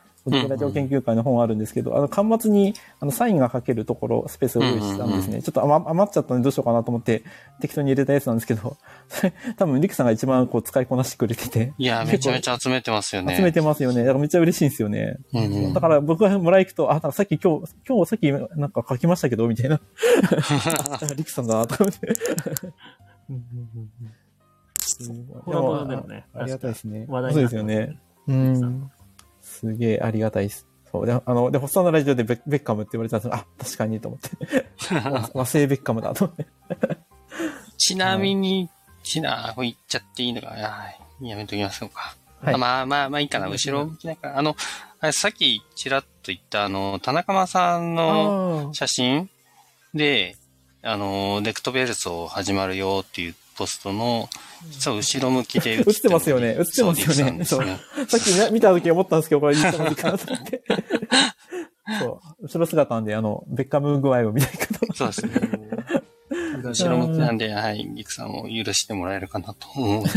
ラジオ研究会の本あるんですけど、あの、端末に、あの、サインが書けるところ、スペースを用意したんですね。ちょっと余余っちゃったんでどうしようかなと思って、適当に入れたやつなんですけど、それ、多分、リクさんが一番こう、使いこなしてくれてて、いや、めちゃめちゃ集めてますよね。集めてますよね。だからめっちゃ嬉しいんですよね。うんうんだから僕がもらい行くと、あ、なんかさっき今日、今日さっきなんか書きましたけど、みたいな。あ リクさんだな、とか思って。うんうんうんありがたいですね。話題そうですよね。うん。すげえありがたいです。そう。で、あの、で、ホッサンのラジオでベベッカムって言われたんですよあ、確かにと思って。和和製ベッカムだと思って。ちなみに、ちな、これ言っちゃっていいのか。はいやめときましょうか。はいあまあまあまあいいかな。後ろ向きだから。あの、さっきちらっと言ったあの、田中間さんのあ写真で、あの、デクトベルソ始まるよっていうポストの、実は後ろ向きで映ってますよね映ってますよねそうさっきね見た時思ったんですけど、これ言ってもいいかなと思って。そう。後ろ姿なんで、あの、ベッカム具合を見たいかと。そうですね。後ろ向きなんで、はい、ギクさんを許してもらえるかなと思う。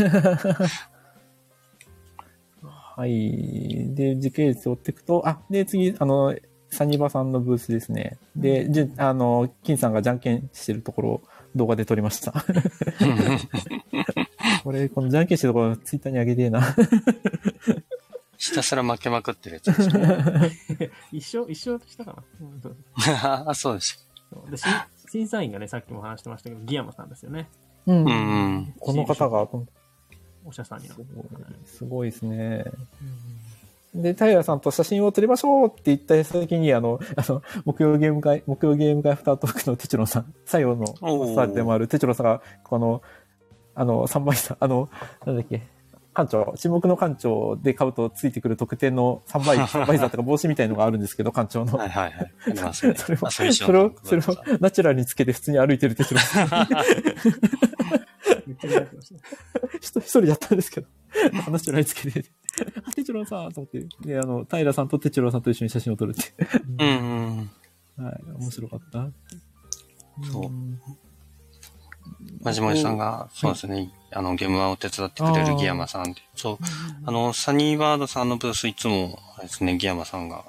はい。で、時系列を追っていくと、あ、で、次、あの、サニバさんのブースですね。で、じゅあの、金さんがじゃんけんしてるところを動画で撮りました。これ、このじゃんけんしてるところ、ツイッターに上げてえな。ひたすら負けまくってるやつですね。一緒、一緒したかな、あ、そうでし審査員がね、さっきも話してましたけど、ギヤマさんですよね。うんうんうん。この方が、お医者さんになる。すごいですね。で、平さんと写真を撮りましょうって言った先に、あの、あの、木曜ゲーム会、木曜ゲーム会アフタートークのテチロンさん、最後のマスターでもあるテチロンさんが、この、あの、3倍さん、あの、なんだっけ、館長、沈黙の館長で買うとついてくる特典の3倍、3倍座とか帽子みたいのがあるんですけど、館長の。はいはいはい。ありますね。それを、あそれを、それをナチュラルにつけて普通に歩いてるテチロンさん。一人やったんですけど、ナチュラルにつけて、あ、テチロンさんと思って、で、あの、平さんとテチロンさんと一緒に写真を撮るって。うんうん。はい、面白かった。そうんまじもりさんが、そうですね、あの、ゲームワンを手伝ってくれるギヤマさんで。そう。あの、サニーバードさんのブースいつも、あれですね、ギヤマさんが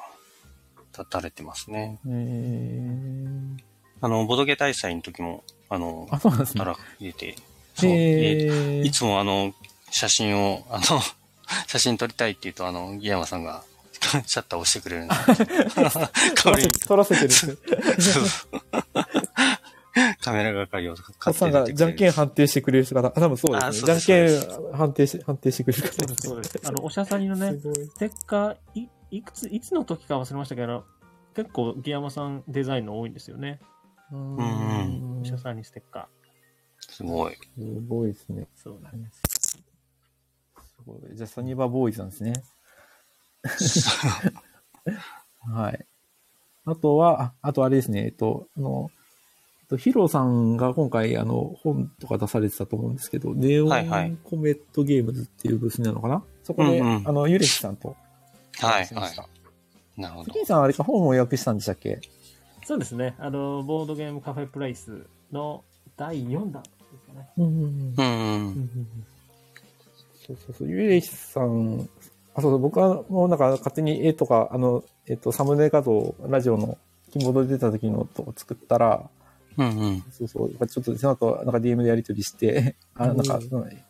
立たれてますね。えー、あの、ボドゲ大祭の時も、あの、あ、そうなんですね。入れて、そう。でえいつもあの、写真を、あの、写真撮りたいって言うと、あの、ギヤマさんが、シャッター押してくれるんで。撮らせてるんですね。カメラ係をお買っさんがじゃんけん判定してくれる方、あ、多分そうあですね。そうですじゃんけん判定し、判定してくれる方そうです。あの、お医者さんにのね、ステッカー、い、いくつ、いつの時か忘れましたけど、結構、ギヤマさんデザインの多いんですよね。ううんお医者さんにステッカすごい。すごいですね。ー。そうなんです。じゃあ、サニバーボーイズなんですね。はい。あとは、ああとあれですね、えっと、あの、えっとヒロさんが今回、あの、本とか出されてたと思うんですけど、ネオはいはいンコメットゲームズっていうブースなのかな？そこで、うんうんあの、ユレキさんとはい、しました。はい。なるほどさんあれか、本を予約したんでしたっけ？そうですね。あの、ボードゲームカフェプレイスの第4弾ですかね。うんうんうんうんうん。そうそうそう、ゆれきさん、あ、そうそう、僕はもうなんか勝手に絵とか、あの、えっと、サムネ画像、ラジオのキーボードで出た時のとこ作ったら、うんうん。そうそう、ちょっとその後、なんか DM でやり取りして、あ、なんか、うん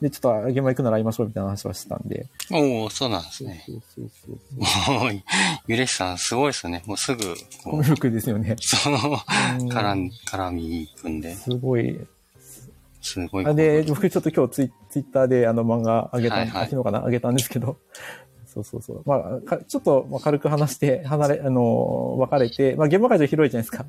で、ちょっと現場行くなら会いましょうみたいな話はしてたんで。おおそうなんですそうね。そうそうそう。もう、ゆれしさんすごいですよね。もうすぐ、コミ、ュ力ですよね。その、うん絡み、絡み行くんで、すごい。すごい。あで、僕ちょっと今日ツイツイッターであの漫画あげた、はいはい昨日かなあげたんですけど、そうそうそう。まあ、かちょっとまあ軽く話して、離れ、あの、別れて、まあ現場会場広いじゃないですか。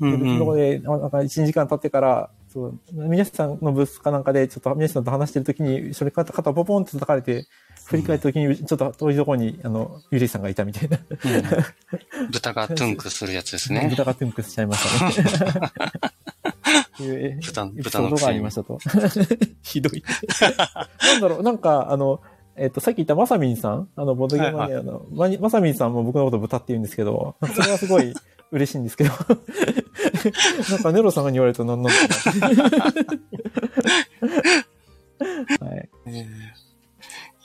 うんでそこうん。で、なんか1、2時間経ってから、そう、宮下さんのブースかなんかで、ちょっと宮下さんと話してるときに、それ肩肩をポポンって叩かれて、振り返ったときに、ちょっと遠いところに、あの、ゆりさんがいたみたいな。うん豚がトゥンクするやつですね。豚がトゥンクしちゃいましたね。いう豚エピソードがありましたと。ひどい。なんだろう、なんか、あの、えっ、と、さっき言ったまさみんさん、あの、ボードゲームマニアの、ままさみんさんも僕のこと豚って言うんですけど、それはすごい嬉しいんですけど、なんかネロさんが言われるとなんなんだろうな。はい。えー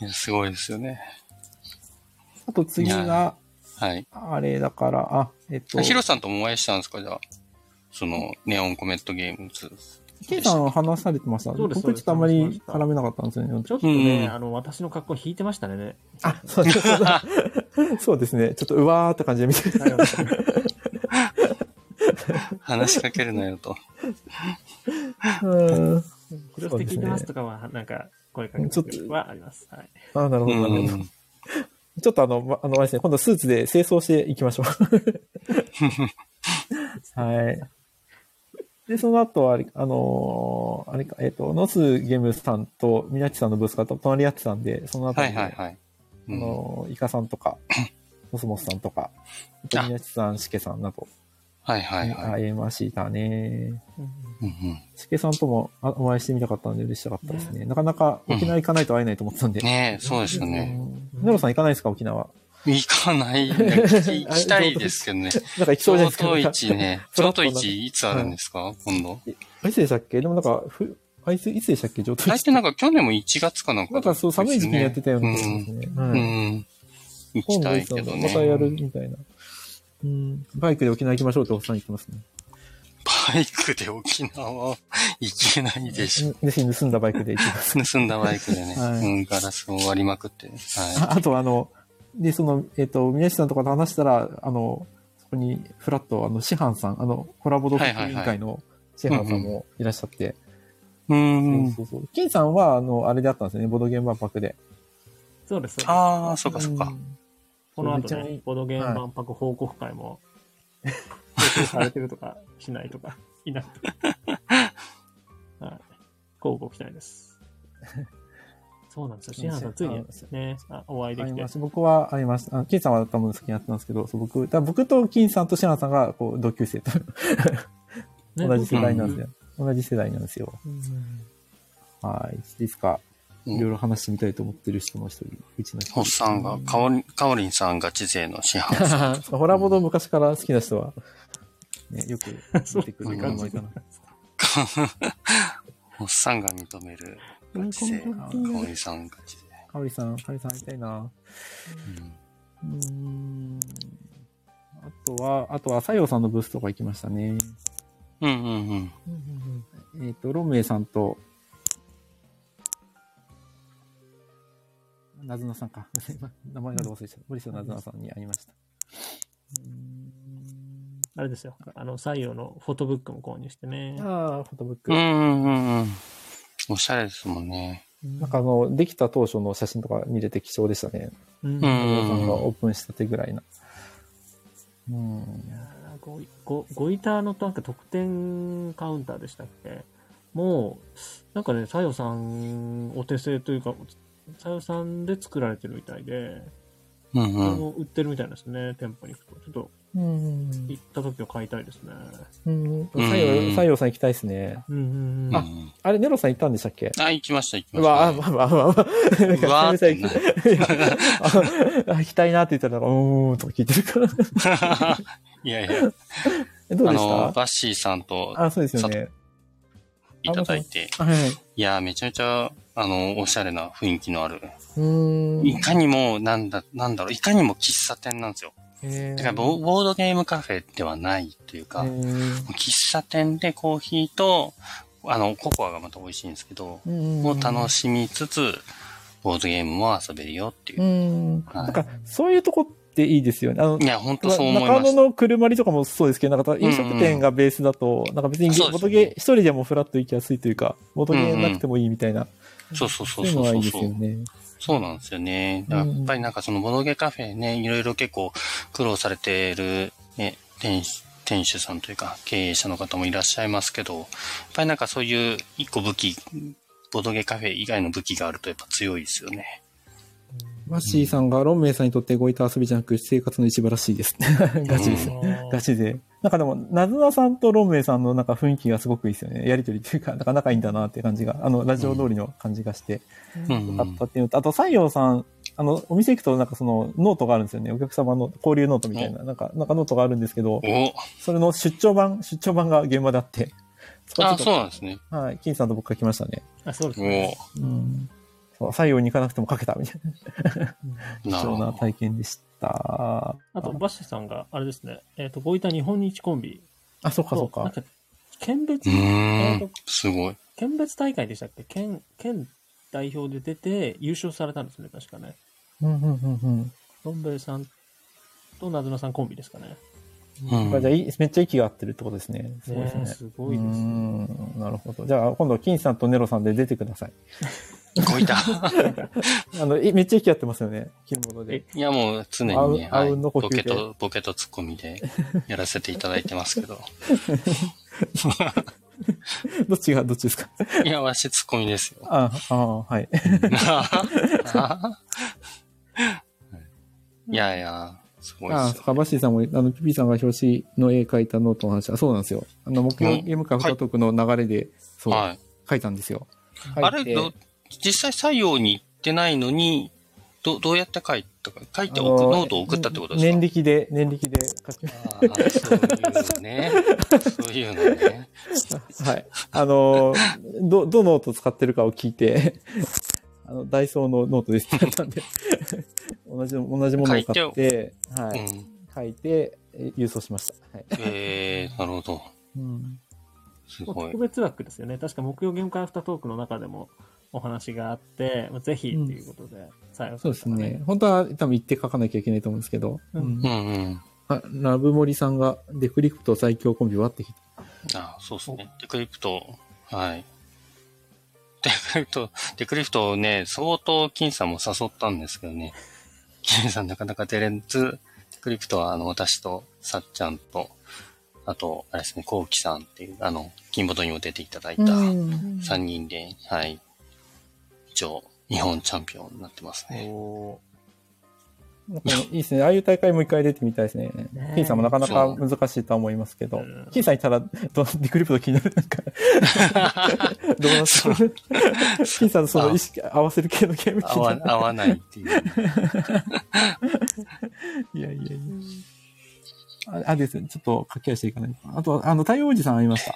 いや、すごいですよね。あと次いが、はい。あれだから、あ、えっ、と、ヒロさんともお会いしたんですかじゃあ？その、ネオンコメットゲームズ。ケイさん話されてました。そうです僕ちょっとあんまり絡めなかったんですよね。ちょっとね、うんあの、私の格好引いてましたね。あ、そう そうそうそう。ですね。ちょっとうわーって感じで見てはい 話しかけるなよと。うん。広瀬聞いてますとかは、なんか、声かけちょっとはあります。はい。あ、なるうほど、なるほど。ん。ちょっとあの、まあの、あれですね、今度スーツで清掃していきましょう。はい。で、その後はあれ、あのーあれか、えっ、と、ノスゲームさんとミナッチさんのブースが隣り合ってたんで、その後はに、いはいはい。あうんのーイカさんとか、コスモスさんとか、ミナッチさん、シケさんなど、はいはいはい。会えましたね。うんうんうんシケさんともあお会いしてみたかったんで嬉しかったですね。なかなか沖縄行かないと会えないと思ってたんで。ねえ、そうですようね。んネロさん行かないですか沖縄？行かない。行きたいですけどね。なんか行きそうじゃないですか。京都市ね。京都市いつあるんですか？今度。あいつでしたっけ？でもなんか、ふ、あいついつでしたっけ？上等大体なんか去年も1月かなんかなんかそう寒い時期にやってたような気がすね。ね。うん。行きたいけどね。またやるみたいな。うん。バイクで沖縄行きましょうっておっさん言ってますね。バイクで沖縄？行けないでしょ。盗んだバイクで行きます。盗んだバイクでね、はいうん、ガラスを割りまくって。はああとあの、で、その、えっ、と、宮下さんとかと話したら、あの、そこに、フラット、あの、師範さん、あの、コラボドク委員会の師範さんもいらっしゃって、い。うーん。そうそうそう。金さんは、あの、あれであったんですよね、ボードゲーム万博で。そうです。そうですああ、そっかそっか。うんこの後ねボードゲーム万博報告会も、提供されてるとか、しないとか、いないとか。はい。交互期待です。そうなんですよ。シハンさん、ついにね、あお会いできてありま。す。僕はあります。あ金さんは多分先にやってたんですけど、そう僕、だ僕と金さんとシハンさんが、こう、同級生と、ね同じ世代なんですよ。同じ世代なんですよ。うんはい。いつか、いろいろ話してみたいと思ってる人の一人、うちの一人。ホッさんが、かおり、かおりんさんガチ勢の師範さん。ホラボド昔から好きな人は、ね、よく 出てくるかな。ホッさんが認めるガチ勢。かおりさんガチ勢。かおりさん、かおりさん会いたいな。うんうーん。あとは、あとは、西洋さんのブースとか行きましたね。うんうんうん。えっ、と、ロンメイさんと、なずなさんか。名前がどう忘れちゃった。森下なずなさんに会いました。うーんあれですよ。あの、採用のフォトブックも購入してね。ああ、フォトブック。うんうんうんうん。おしゃれですもんね。なんかあの、できた当初の写真とか見れて貴重でしたね。うん。さんがオープンしたてぐらいな。うん。ゴイゴゴイターのなんか得点カウンターでしたっけ？もう、なんかね、さよさんお手製というか、さよさんで作られてるみたいで、うんうん。も売ってるみたいですね、店舗に行くと。ちょっとうん。行った時は買いたいですね。うん。西洋、西洋さん行きたいですね。うんうんうん。ああれ、ネロさん行ったんでしたっけ？あ、行きました、行きました。まあまあまあまあ。わあ 行きたいなって言ったら、うーんとか聞いてるから。いやいや、えどうでしあの、たバッシーさんとあ、そうですよね。いただいて、はい。いや、めちゃめちゃ、あの、おしゃれな雰囲気のある。うーん。いかにも、なんだ、なんだろう、いかにも喫茶店なんですよ。だからボ、ボードゲームカフェではないというか、喫茶店でコーヒーと、あの、ココアがまた美味しいんですけど、うんを楽しみつつ、ボードゲームも遊べるよっていうう。ん。はいなんか、そういうとこっていいですよね。あのい、や、本当そう思い中。野の車りとかもそうですけど、なんか飲食店がベースだと、なんか別にそうですねボトゲ、一人でもフラッと行きやすいというか、ボトゲなくてもいいみたいな、そうそうそそううそうそういうのはいいですそう。よね。そうなんですよね。やっぱりなんかそのボドゲカフェね、いろいろ結構苦労されてるね、店主店主さんというか経営者の方もいらっしゃいますけど、やっぱりなんかそういう一個武器、ボドゲカフェ以外の武器があるとやっぱ強いですよね。マッシーさんが、ロンメイさんにとってゴイタ遊びじゃなく生活の一部らしいです。ガチです。うんガチで。なんかでも、なずなさんとロンメイさんのなんか雰囲気がすごくいいですよね。やりとりっていうか、なんか仲いいんだなって感じが、あの、ラジオ通りの感じがして、うん、あったっていうのと、あと、西洋さん、あの、お店行くとなんかその、ノートがあるんですよね。お客様の交流ノートみたいな、なんか、なんかノートがあるんですけど、おそれの出張版、出張版が現場であって、そあ、こそうなんですね。はい、金さんと僕書きましたね。あ、そうですおね。うん。そう、西洋に行かなくても書けたみたいな、貴。重な体験でした。あと、バッシュさんが、あれですね、えっ、と、ゴイタ日本日コンビあ、そっかそっか。となんか、県別、すごい。県別大会でしたっけ？県、県代表で出て優勝されたんですね、確かね。うん、うん、うん、うん。ロンベイさんとなずなさんコンビですかね。うんじゃめっちゃ息が合ってるってことですね。すごいですね。ねすごいですうーんなるほど。じゃあ、今度、金さんとネロさんで出てください。こいた。あの、えめっちゃ息合ってますよね。着るもので。いや、もう常にね、はい、ボケと、ボケとツッコミでやらせていただいてますけど。どっちがどっちですか？いや、わしツッコミですよ。ああ、はい。いやいや、すごいああ、ですよ。そっか、バッシーさんも、あの、ピピさんが表紙の絵描いたノートの話、あ、そうなんですよ。あの、木曜ゲームカフェトークの流れで、そう、はい。書いたんですよ。あれ、ど実際採用に行ってないのに、どどうやって書いたか、書いてあ送のノートを送ったってことですか？年歴で、念力で書き、ああ、そういうね。そういうのね。はい。あの、ど、どのノート使ってるかを聞いて、あの、ダイソーのノートですって言われたんで、同じ、同じものを買って、はい。うん。書いて、え郵送しました。はい。えー、なるほど。うん。すごい特。別枠ですよね。確か木曜ゲーム会アフタートークの中でもお話があって、ぜひっていうことで、採用さそうですね。。本当は多分言って書かなきゃいけないと思うんですけど、うんうんうん。あラブモリさんがデクリプト最強コンビはってきて、あそうですね。デクリプト、はい。デクリプト、デクリプトをね、相当金さんも誘ったんですけどね。金さんなかなか出れず、デクリプトはあの、私とさっちゃんと、あと、あれですね、コウキさんっていう、あの、金ボトにも出ていただいたうん3人で、はい。一応、日本チャンピオンになってますね。おなんかいいですね。ああいう大会もう一回出てみたいですね。ねえ金さんもなかなか難しいとは思いますけどうん、金さんいたら、どデクリプト気になる。なんか、どうなって金さんのその意識合わせる系のゲーム気合わになる。合わないっていう。いやいやいや。ああですね。ちょっと駆け足していかないと。あと、あの、太陽おじさん会いました。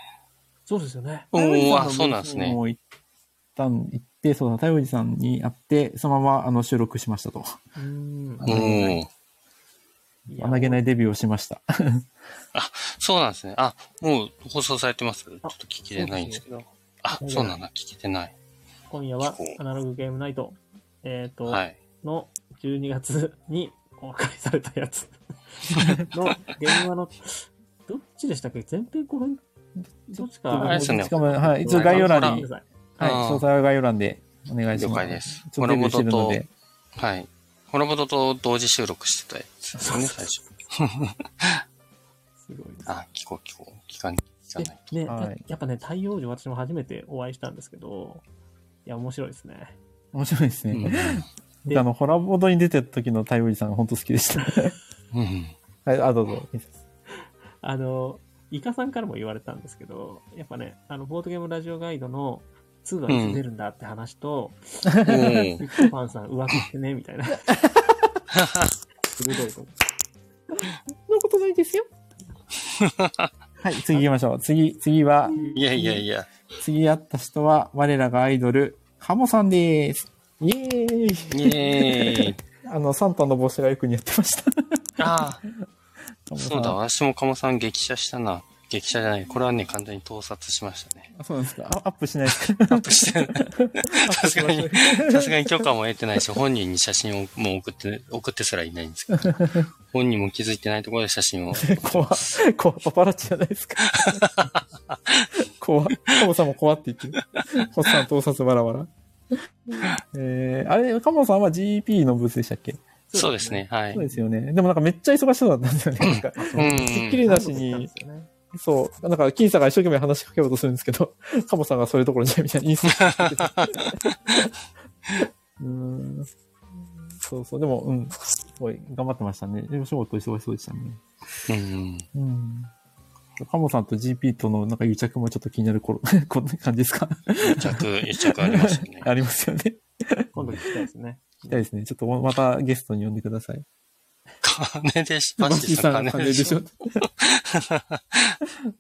そうですよね。お太陽おじさー、あ、そうなんですね。もう行ったん、行って、そうだ、太陽おじさんに会って、そのまま、あの、収録しましたと。うんおー。穴げないデビューをしました。あそうなんですね。あ、もう放送されてますちょっと聞きれないんですけど。あ、そうなんだ、聞けてない。今夜はアナログゲームナイト、えっ、ーと、はい。の12月に公開されたやつの現場の、どっちでしたっけ前編後編どっちか。あれですねしかも、はい、一応概要欄に、はい、詳細は概要欄でお願いします。了解ですちょっとデビューしてるので。はい。ホロボドと同時収録してたやつですよね、最初。すごいです。あ、聞こう聞こう。聞か聞かないでね、はいやっぱね、太陽寺私も初めてお会いしたんですけど、いや、面白いですね。面白いですと。うん。あの、ホラボードに出てた時の太陽おじさんが本当好きでした。うん。はい、あ、どうぞ。あの、イカさんからも言われたんですけど、やっぱね、あの、ボードゲームラジオガイドの2はいつ出るんだって話と、おービッグファンさん浮気してね、みたいな。鋭いとこ。そんなことないですよ。はい、次行きましょう。次、次は、いやいやいや。次会った人は、我らがアイドル、ハモさんです。イエーイイェーイ。あの、サンタの帽子がよく似合ってました。ああ、そうだ、私も鴨さん激写したな。激写じゃない。これはね、完全に盗撮しましたね。あそうなんですか？あアップしないですかアップしてない。さすがに、さすがに許可も得てないし、本人に写真をもう送って、送ってすらいないんですけど、本人も気づいてないところで写真を。怖っ怖っパパラッチじゃないですか。怖っカモさんも怖って言ってる。ホッさん盗撮バラバラ。えー、あれ、カモさんは GP のブースでしたっけ？そうですね、はいそう。ですよね。でもなんかめっちゃ忙しそうだったんですよね。なんかうん。ひっきりなしに、そう、なんか、金さんが一生懸命話しかけようとするんですけど、カモさんがそれどころじゃないみたいなインスタうーん。そうそう、でも、うん、すごい頑張ってましたね。でも仕事忙しそうでしたね。うん。うん。カモさんと GP とのなんか癒着もちょっと気になる頃、こんな感じですか？癒着、癒着ありますよね。ありますよね。今度聞きたいですね。聞きたいですね。ちょっとまたゲストに呼んでください。金でし、マッシーさん金金でしょ。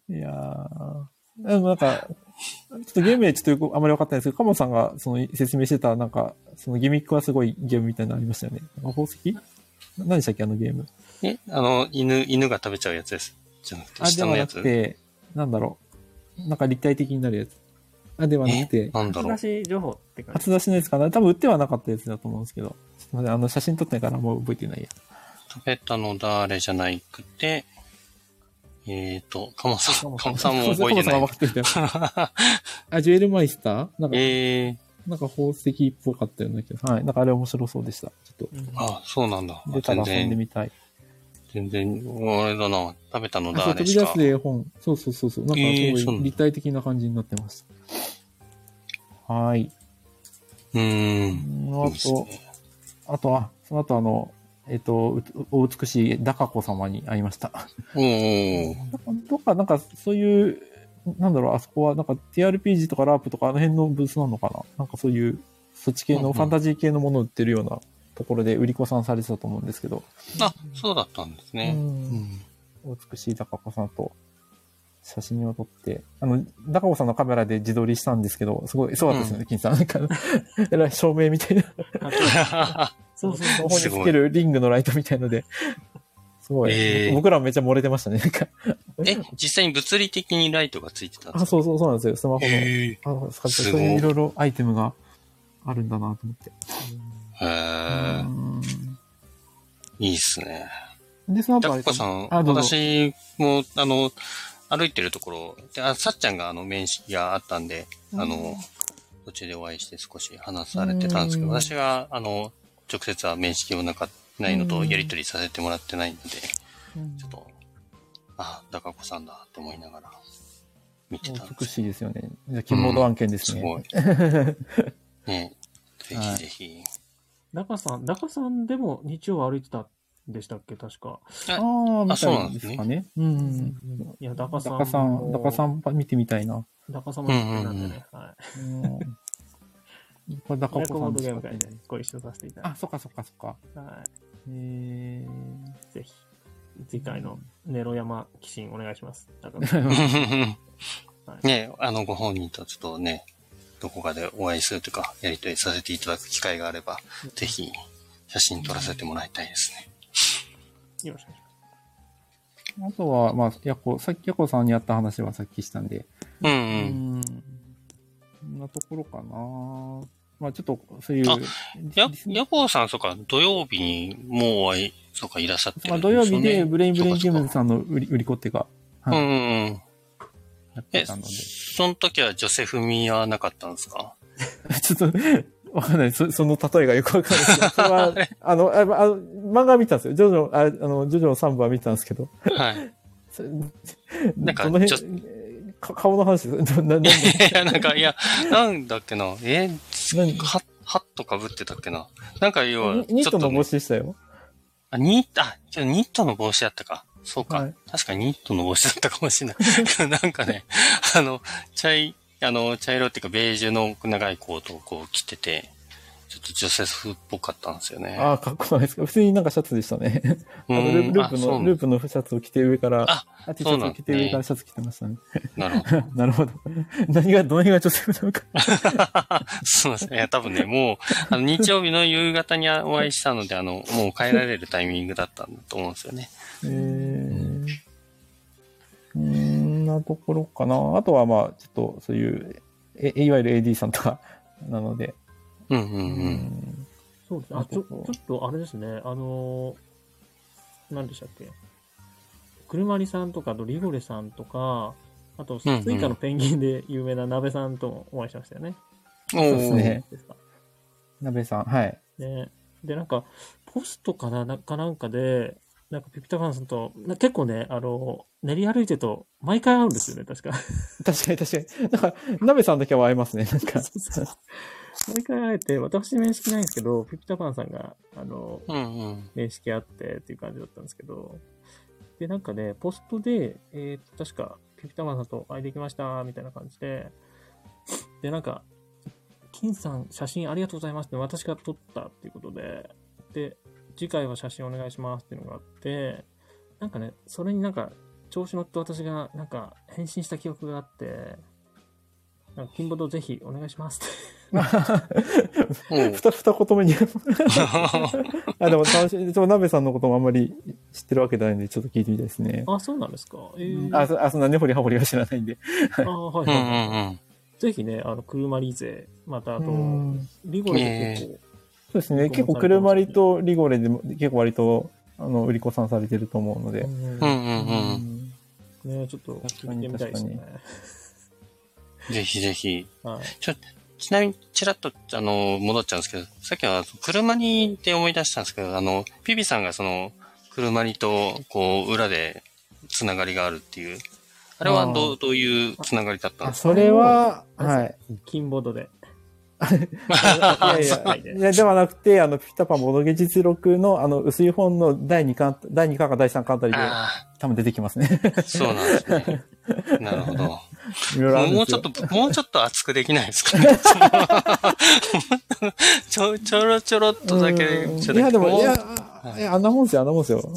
いやー。でもなんか、ちょっとゲームでちょっとよくあまり分かってないですけど、カモさんがその説明してた、なんか、そのギミックはすごいゲームみたいなのありましたよね。なんか宝石？何でしたっけ？あのゲーム。え、あの、犬、犬が食べちゃうやつです。じゃなくて、あ、ではな下のやつ。くて、なんだろう。なんか立体的になるやつ。あ、ではなくて、なんだろう出。し情報って感じ。初出しのやつかな多分売ってはなかったやつだと思うんですけど。すいません、あの、写真撮ってないからもう覚えてないや。食べたの誰じゃなくて、えーと、カモさん、カモさんも覚えてないカモさんは。分かってるんだよ あ、ジュエルマイスター？なんか、えなんか宝石っぽかったような気が。はい。なんかあれ面白そうでした。ちょっうんあ、そうなんだ。と、出た全ら遊んで然、みたい。全然、あれだな。食べたのあ、そう、誰しか飛び出す。絵本。そうそうそうそう。なんかすごい立体的な感じになってます。はい。うーん。うんあと、ねあとは、その後あの、えっ、と、うお美しいダカ子様に会いました。おーどっか、なんか、そういう、なんだろう、あそこは、なんか TRPG とかラープとかあの辺のブースなのかな？なんかそういう、そっち系うんうんのファンタジー系のものを売ってるようなところで売り子さんされてたと思うんですけど、あ、そうだったんですね。ううんん。お美しいダカ子さんと写真を撮って、あの、ダカ子さんのカメラで自撮りしたんですけど、すごい、そうだったですよね、金さん。なんか、えらい照明みたいな、そうそうそこにすごいつけるリングのライトみたいので、すごい、えー僕らめっちゃ漏れてましたね、なんか。え、実際に物理的にライトがついてたんであ、すか？そうそうそうなんですよ、スマホの。へあそうそうすごいそういういろいろアイテムがあるんだなと思って。え。へえ。うんいいっすね。で、その後ジャあれッコさん。私も、あの、歩いてるところ、であさっちゃんがあの、面識があったんで、あの、途中でお会いして少し話されてたんですけど、うん私が、あの、直接は面識をなかないのと、うんやりとりさせてもらってないので、うんちょっと、あ、高子さんだって思いながら見てたんで美すしいですよね。じゃあ、金モード案件ですね。すごい。ねぜひぜひ。中さん、中さんでも日曜歩いてたんでしたっけ？確か。ああ、みそうたないんですねですかね。うん。いや、中さんも。ダカさん、ダカさん見てみたいな。中さんもなんでね。はい。うん。これダカ親子ボード子さんですかゲーム会でご一緒させていただあ、いそっかそっかそっか。て。はえい。ぜひ、次回のネロ山騎士お願いします。中ー。さん ねあの、ご本人とちょっとね、どこかでお会いするというか、やりとりさせていただく機会があれば、ぜひ、写真撮らせてもらいたいですね。よろしくお願いします。あとは、まあ、ヤコ、さっきヤコさんにやった話はさっきしたんで。うんううん。ん。こんなところかな。まあちょっと、そういう。あヤコウさん、そうか、土曜日にもうそうか、いらっしゃってるまあんですよね、土曜日でブレインブレインゲームズん。さんの売り売り子っていうか、はいうんうんうん。やってたので。その時はジョセフミはなかったんですか？ちょっと、わかんない。そその例えがよくわかんないですけど、それは、あの、ああの、漫画見たんですよ。ジョジョ、ああの、ジョジョの3部は見てたんですけど、はい。そなんかそのちょ辺、か顔の話です。な、いや、なんか、いや、なんだっけな。え何は、ハットかぶってたっけな。なんか要は、ニニッちょっとねトの帽子でしたよ。あ、ニット、あ、ちょニットの帽子だったか。そうか。はい確かにニットの帽子だったかもしれない。なんかね、あの、茶い、あの、茶色っていうか、ベージュの長いコートをこう着てて、とジョセフっぽかったんですよね。ああ、かっこいいですか。普通になんかシャツでしたね。あのうんルループの、ループのシャツを着て上から、あ、あ、T シャツを着て上からシャツ着てましたね。なるほど。なるほど。何が、どの辺が女性なのか？そうですね。いや、多分ね、もう、あの、日曜日の夕方にお会いしたので、あの、もう帰られるタイミングだったんだと思うんですよね。えー、うーんなところかな。あとはまあ、ちょっとそういう、え、いわゆる AD さんとかなので。うんうんううん。んそうですね。あ、ちょ、ちょっとあれですね。あのー、何でしたっけ。車りさんとか、リゴレさんとか、あと、スうんうんイカのペンギンで有名な鍋さんともお会いしましたよね。そうそうですね。ですか。鍋さん、はい。ね。で、なんか、ポストかな、なんかなんかで、なんかピピタパンさんと、な結構ね、あの、練り歩いてると、毎回会うんですよね、確か。確かに確かに。なんか、鍋さんだけは会えますね。なんか。毎回会えて、私面識ないんですけど、ピピタパンさんが、あの、うんうん。面識あってっていう感じだったんですけど、で、なんかね、ポストで、えー、確か、ピピタマンさんと会いできました、みたいな感じで、で、なんか、金さん、写真ありがとうございますって、私が撮ったっていうことで、で、次回は写真お願いしますっていうのがあって、なんかね、それになんか、調子乗って私が、なんか、返信した記憶があって、なんか、金ボードぜひお願いしますって。おうふた、二言目に。あ、でも楽しい。でも鍋さんのこともあんまり知ってるわけじゃないんで、ちょっと聞いてみたいですね。あ、そうなんですか。えー、あ、そあそんな根掘り葉掘りは知らないんで。あはいうんうはいはい。んうん。ぜひね、あの、車リーゼ、またあとう、んリゴレで結構、そうですね。結構、車りとリゴレでも結構割と、あの、売り子さんされてると思うので。うんうんうんうん。ねちょっと聞いてみたいですね。ぜひぜひ。はい。ちなみに、ちらっと、あの、戻っちゃうんですけど、さっきは、車にで思い出したんですけど、あの、ピピさんがその、車にと、こう、裏で、つながりがあるっていう。あれはどう、どういうつながりだったんあ、ですか？それは、あはい。金ボードで。いやいや、いやではなくて、あの、ピピタパンボドゲ実録の、あの、薄い本の第2巻、第2巻か第3巻あたりで、あ多分出てきますね。あ、そうなんですね。なるほど。いろいろあるんもうちょっと、もうちょっと熱くできないですかね。ちょ、ちょろちょろっとだけいや、でも、いや、いやあんなもんですよ、あんなもんですよ。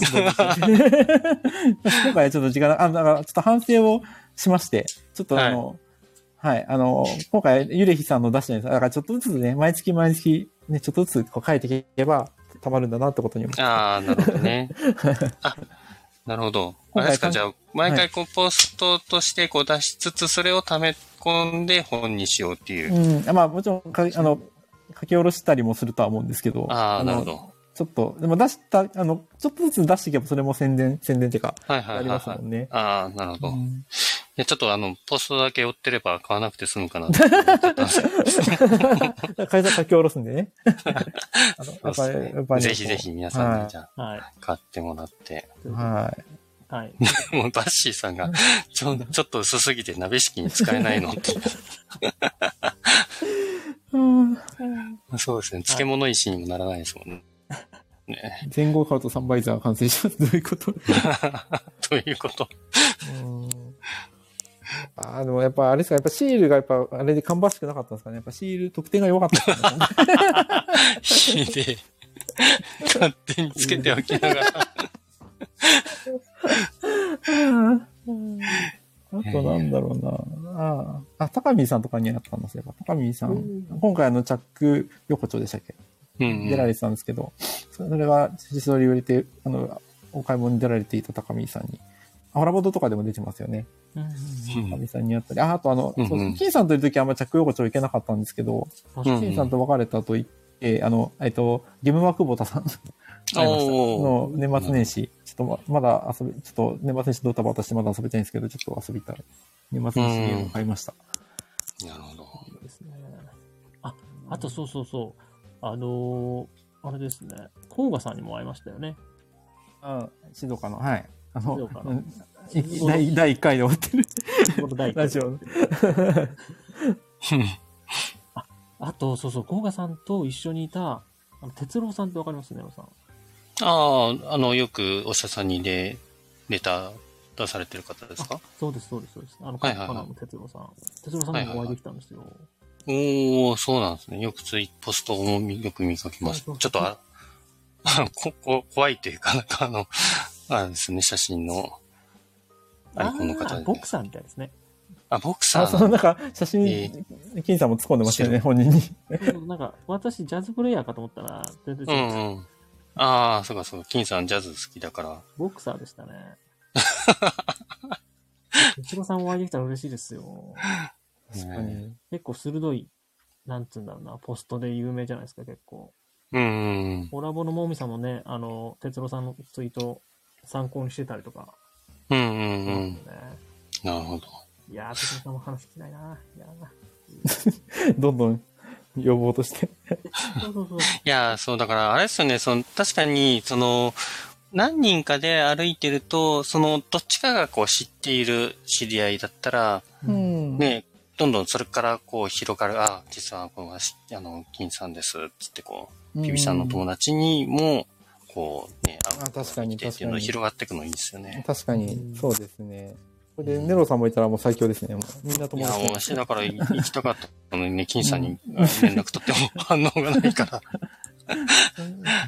今回はちょっと時間な、あ、だから、ちょっと反省をしまして、ちょっとあの、はい、あの、今回、ゆれひさんの出してるんですだからちょっとずつね、毎月毎月、ね、ちょっとずつこう書いていけば、たまるんだなってことにも。ああ、なるほどね。あ、なるほど。あれですか、じゃあ、毎回こう、ポストとしてこう出しつつ、それを溜め込んで本にしようっていう。うん、まあもちろんか、あの、書き下ろしたりもするとは思うんですけど。ああ、のなるほど。ちょっと、でも出した、あの、ちょっとずつ出していけばそれも宣伝、宣伝っていうか、はいはいあり。ますもんね。ああ、なるほど。いうんや、ちょっとあの、ポストだけ追ってれば買わなくて済むかなって思ったんですけど会社書き下ろすんでね。ぜひぜひ皆さんにじゃあ、はい。買ってもらって。はい。はい。もうバッシーさんが、ちょ、ちょっと薄すぎて鍋敷きに使えないのって。うんそうですね。漬物石にもならないですもんね。ね前後カウトサンバイザー完成します。どういうこと？ということ？ああ、でもやっぱあれですか、やっぱシールがやっぱあれで芳しくなかったんですかね。やっぱシール得点が弱かったんですかね。火で、勝手につけておきながら。あとなんだろうな。ああ、あ、高見さんとかにあったんですよ。高見さん。今回あの、チャック横丁でしたっけ？うん、出られてたんですけど、それが、実装で言われて、あの、お買い物に出られていた高見さんに。あホラボドとかでも出てますよね。高見さんにあったり。あ、あとあの、うんうんそう金さんといるときはあんま着横丁行けなかったんですけど、うん金さんと別れたと言って、あの、えっと、ゲームマ久保田さん 会いました。の年末年始、ちょっとままだ遊び、ちょっと年末年始ドタバタしてまだ遊びたいんですけど、ちょっと遊びたい。年末年始ゲームを買いました。なるほど。ですね。あ、あとそうそうそう。あのーあれですね。甲賀さんにも会いましたよね。うん、静岡の、はい。あの第第1回で終わってるこの第一回ラジオ。あと、そうそう、甲賀さんと一緒にいた、あの哲郎さんってわかります？ね、さん。ああ、あの、よくお医者さんにレレター出されてる方ですか？そうです、そうです、そうです。あの、カナの哲郎さん。哲郎さんにもお会いできたんですよ。おー、そうなんですね。よくツイポストもみよく見かけます。ちょっとあ、あ こ、こ、怖いというか、なんかあの、あれですね、写真の、アイコンの方で、ね。あボクサーみたいですね。あ、ボクサあ、ーなんだそのなんか、写真、え金さんも突っ込んでましたよね、本人に。なんか、私、ジャズプレイヤーかと思ったら、全然う違う。んうん。ああ、そうかそうか。金さんジャズ好きだから。ボクサーでしたね。哲郎さんお会いできたら嬉しいですよ。確かに。結構鋭い、なんつうんだろうな、ポストで有名じゃないですか、結構。うんうんオラボのもみさんもね、あの、哲郎さんのツイート参考にしてたりとか、うん。うんうんうん。ねなるほど。いやー、哲郎さんも話聞きたいな。いや どんどん要望として。いやー、そう、だから、あれですよね、その、確かに、その、何人かで歩いてると、その、どっちかがこう知っている知り合いだったら、うん。ね、どんどんそれからこう広がる、あ、実はこの、あの、金さんです、つってこう、ピビさんの友達にも、こう、ね、あ確かに来てっていうの確かに。広がっていくのいいですよね。確かに、そうですね。これで、ネロさんもいたらもう最強ですね。もうみんない友や、達もう私だからい 行きたかったのにね、金さんにあ連絡取っても反応がないから。見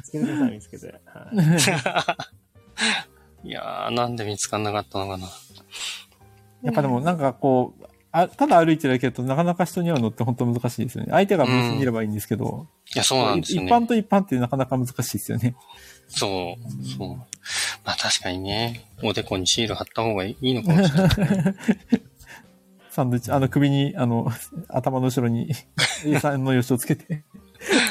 つけてください、見つけて。はい。いやー、なん。で見つかん。なかったのかな。やっぱでもなん。かこう、あただ歩いてるだけだとなかなか人に会うのって本当難しいですよね。相手が別にいればいいん。ですけど、いや、そうなん。です一よね。般と一般ってなかなか難しいですよね。そう、そう。まあ確かにね、おでこにシール貼った方がいいのかもしれない。サンドイッチ、あの首に、あの、頭の後ろに A さんの吉をつけて、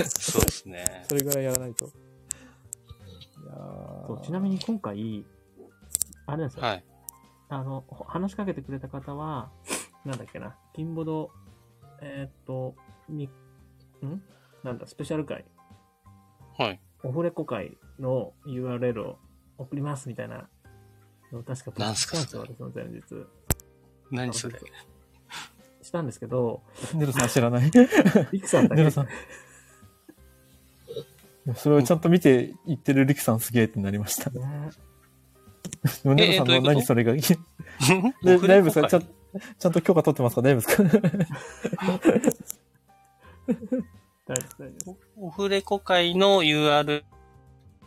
そうですね。それぐらいやらないと。いやそうちなみに今回、あれなんですよ。はい。あの、ほ話しかけてくれた方は、なんだっけな、金ボド、えーっと、に、ん？なんだ、スペシャル回、はい。オフレコ会の URL を送りますみたいな確かなんすかしたんですよ、私の前日。何それ？したんですけど、ネロさん知らない？リクさんだけネロさん。それをちゃんと見て言ってるリクさんすげえってなりました。でねもネロさんの何それがいい？でオフレコ大丈夫ですかちゃ会んちゃんと許可取ってますか？大丈夫ですかオフレコ会の URL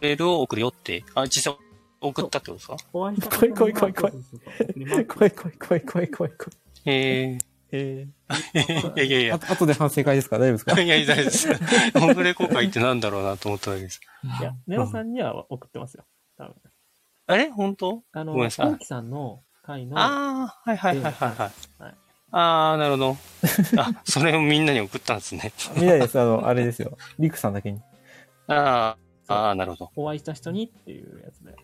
を送るよって、あ、実際送ったってことですか？お会いした怖い怖い怖い怖い怖い怖い怖い怖い怖い怖い。ええー、いやいやい、やあ。後で反省会ですか大丈夫ですかいや、いや、大丈夫です。オフレコ会ってなんだろうなと思っただけです。いや、ネロさんには送ってますよ。多分。あれ本当あの、ごめんなさいコキさんの回の、ああ、はいはいはいはいはい。はいああ、なるほど。あ、それをみんなに送ったんですね。見ないです。あの、あれですよ。リクさんだけに。ああ、ああ、なるほど。お会いした人にっていうやつで。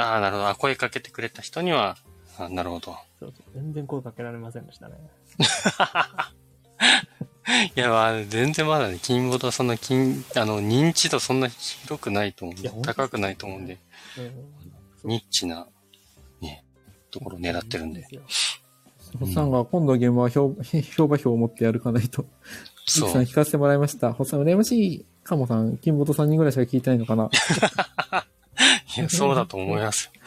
ああ、なるほど。あ声かけてくれた人には、あなるほど。そうそう。全然声かけられませんでしたね。いや、まあ、全然まだね、金ボとそんな金、あの、認知度そんな広くないと思うんで高くないと思うんで、うん。ニッチな、ね、ところを狙ってるんで。ホッサンが今度ゲームは評 評価票を持ってやるかないと。リそう。クさん聞かせてもらいました。ホッサン羨ましい。カモさん、金ボト3人ぐらいしか聞いてないのかな？いや、そうだと思います。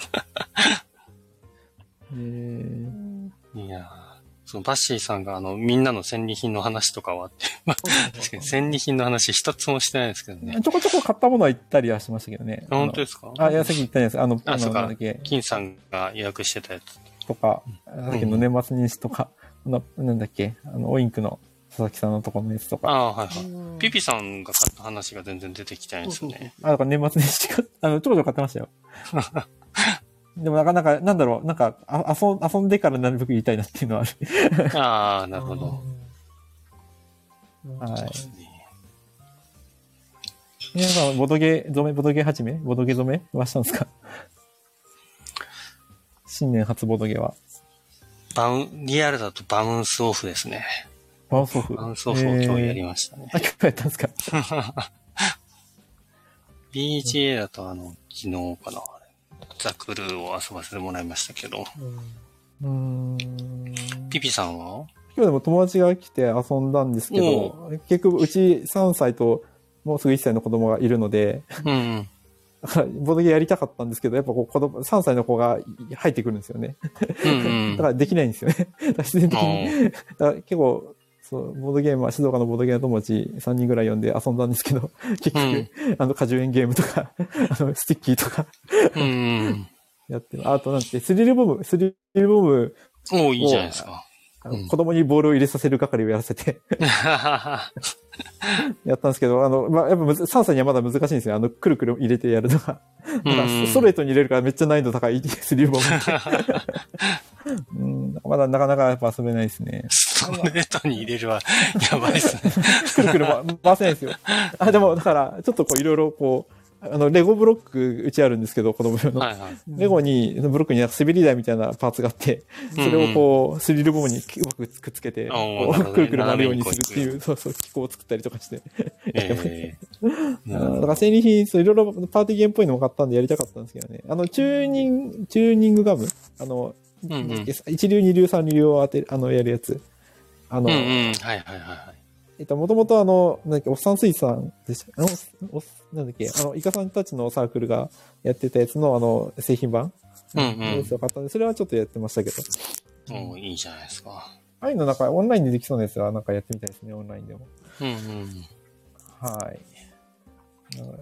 えー、いやーそのバッシーさんがあの、みんなの戦利品の話とかはあって、まあ、確かに戦利品の話一つもしてないですけどね。ちょこちょこ買ったものは行ったりはしましたけどね。あ本当ですか？あ、いや、さっき言ったんです。あの、の、あそうかなんだっけ、金さんが予約してたやつ。とか、さっきの年末年始とか、あの、なんだっけ、あの、オインクの佐々木さんのところのやつとか。ああ、はいはい。ピピさんが買った話が全然出てきてないんですよね。あ、だから年末年始か、あの、ちょこちょこ買ってましたよ。でもなかなか、なんだろう、なんか、あ遊ん遊んでからなるべく言いたいなっていうのはある。ああ、なるほど。はい。皆さん、ボドゲ、染め、ボドゲ始め？ボドゲ染めはしたんですか？新年初ボドゲは。バウン、リアルだとバウンスオフですね。バウンスオフ。バウンスオフを今日やりまましたね。あ、今日やったんですか？BGA だとあの、昨日かな。ザクルーを遊ばせてもらいましたけど。うーん。ピピさんは？今日でも友達が来て遊んだんですけど、結局うち3歳ともうすぐ1歳の子供がいるので、うん。だからボドゲやりたかったんですけど、やっぱこう子供、3歳の子が入ってくるんですよね。うんうん だからできないんですよね。だから自然的に。だから結構、そう、ボードゲームは静岡のボードゲーム友達3人ぐらい呼んで遊んだんですけど、結局、うんあの、果樹園ゲームとか、あの、スティッキーとかうんうん。やってる。あとなんて、スリルボム、スリルボム、おーいいじゃないですか。子供にボールを入れさせる係をやらせて やったんですけど、あの、まあ、やっぱむず3歳にはまだ難しいんですよ。あの、くるくる入れてやるのが。ストレートに入れるからめっちゃ難易度高いスリルボム。うん、まだなかなかやっぱ遊べないですね。ストレートに入れるは、やばいっすね。くるくる、ま、回せないんですよ。あ、でも、だから、ちょっとこう、いろいろこう、あの、レゴブロック、うちあるんですけど、子供用の。はいはい。レゴに、ブロックに滑り台みたいなパーツがあって、それをこう、スリルボムにうまくくっつけて、うなるほどねくるくる回るようにするっていう、そうそう、機構を作ったりとかして。えだから戦利品、そういろいろパーティーゲームっぽいのも買ったんでやりたかったんですけどね。あの、チューニング、チューニングガム？あの、うんうん一流、二流、三流を当てる、あの、やるやつ。あの、うんうん。はいはいはいはい。えっと、もともとあの、なんだっけ、おっさん水産でした。あの、おなんだっけ、あの、イカさんたちのサークルがやってたやつの、あの、製品版うんうんのやつを買ったんで、それはちょっとやってましたけど。おーいいじゃないですか。ああいうのなんか、オンラインでできそうなやつは、なんかやってみたいですね、オンラインでも。うんうん。はい。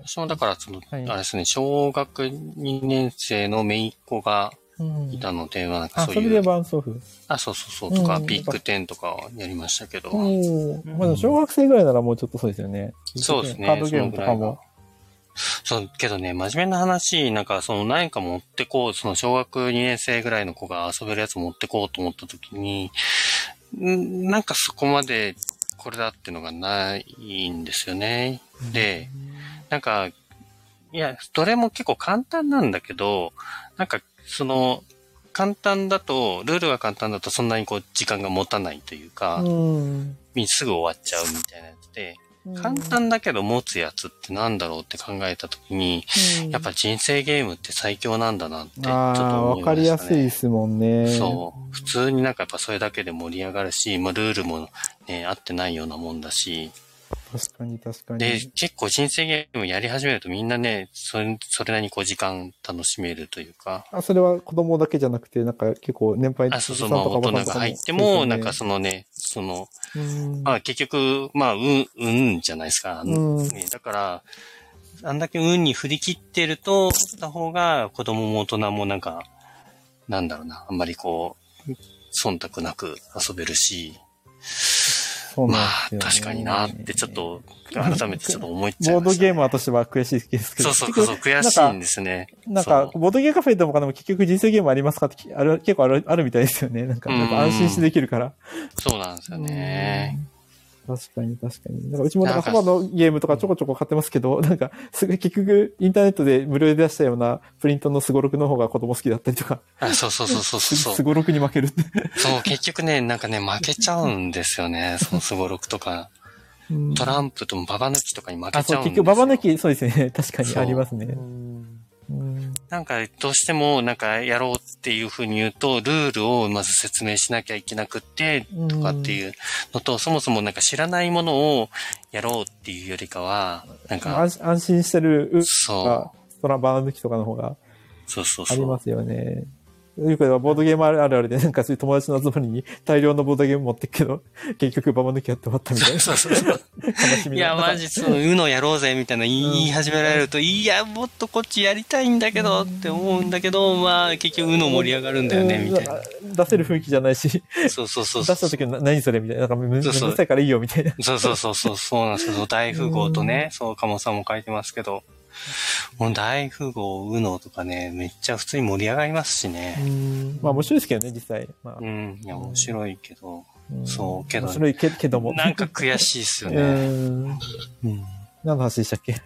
私もだから、その、はいあれですね、小学2年生の姪っ子がうんいたので、まあなんかあ、そういう、それでバウンスオフ。あ、そうそうそう、とか、うんビッグテンとかやりましたけど、おお。まあでも小学生ぐらいならもうちょっとそうですよね。そうですねカードゲームとかもそのぐらいが。そう、けどね、真面目な話、なんかその何か持ってこう、その小学2年生ぐらいの子が遊べるやつ持ってこうと思った時に、んなんかそこまでこれだってのがないんですよね。で、なんか、いや、どれも結構簡単なんだけど、なんか、その、簡単だと、ルールが簡単だとそんなにこう時間が持たないというか、うん。すぐ終わっちゃうみたいなやつで、簡単だけど持つやつってなんだろうって考えたときに、やっぱ人生ゲームって最強なんだなってちょっと思いわかりやましたね。すいですもんね。そう。普通になんかやっぱそれだけで盛り上がるし、まあルールもね、合ってないようなもんだし、確かに確かに。で、結構人生ゲームやり始めるとみんなね、それ、それなりにこう時間楽しめるというか、あ、それは子供だけじゃなくて、なんか結構年配あ、そうそう、まあ大人が入っても、なんかそのね、その、うん、まあ結局、まあ、うん、うんじゃないですか。うん。ね、だから、あんだけ運に振り切ってると、た方が子供も大人もなんか、なんだろうな、あんまりこう、忖度なく遊べるし、そうまあなんですよね確かになってちょっと、改めてちょっと思っちゃいボードゲームはとしては悔しいですけど。そうそうそう、悔しいんですね。なんか、そうボードゲーカフェでもかでも結局人生ゲームありますか？って、ある、結構ある、あるみたいですよね。なんか、うんなんか安心してできるから。そうなんですよね。確かに確かに。なんかうちもなんかなんか幅のゲームとかちょこちょこ買ってますけど、なんか、すぐ結局インターネットで無料で出したようなプリントのスゴロクの方が子供好きだったりとか、あそうそうそうそうそうそうス。ゴロクに負けるって。そう、結局ね、なんかね、負けちゃうんですよね。そのスゴロクとか、うんトランプともババ抜きとかに負あ、そう、けちゃうんですよ。結局ババ抜き、そうですね。確かにそうありますねなんか、どうしても、なんか、やろうっていうふうに言うと、ルールをまず説明しなきゃいけなくって、とかっていうのと、そもそもなんか知らないものをやろうっていうよりかは、なんか、安安心してる、うそが、トラババ抜きとかの方がう、そうそうそう。ありますよね。よくボードゲームあるあるで、なんかそういう友達の集まりに大量のボードゲーム持ってくけど、結局ババ抜きやって終わったみたいな。そうそうそう。悲しみいや、マジそう、うのやろうぜ、みたいな言い始められると、いや、もっとこっちやりたいんだけど、って思うんだけど、まあ、結局、うの盛り上がるんだよね、みたいな。うん出せる雰囲気じゃないし、そうそうそう。出した時な何それみたいな。なんかめめんどそうそうくさいからいいよみたいな。そうそうそうそう、そうなんですよ。大富豪とね、そう、鴨さんも書いてますけど、もう大富豪、うのとかね、めっちゃ普通に盛り上がりますしね。まあ面白いですけどね、実際。まあう、ん、いや、面白いけど、んそうけど面白いけけども。なんか悔しいっすようね。ん。うん。何の話でしたっけ？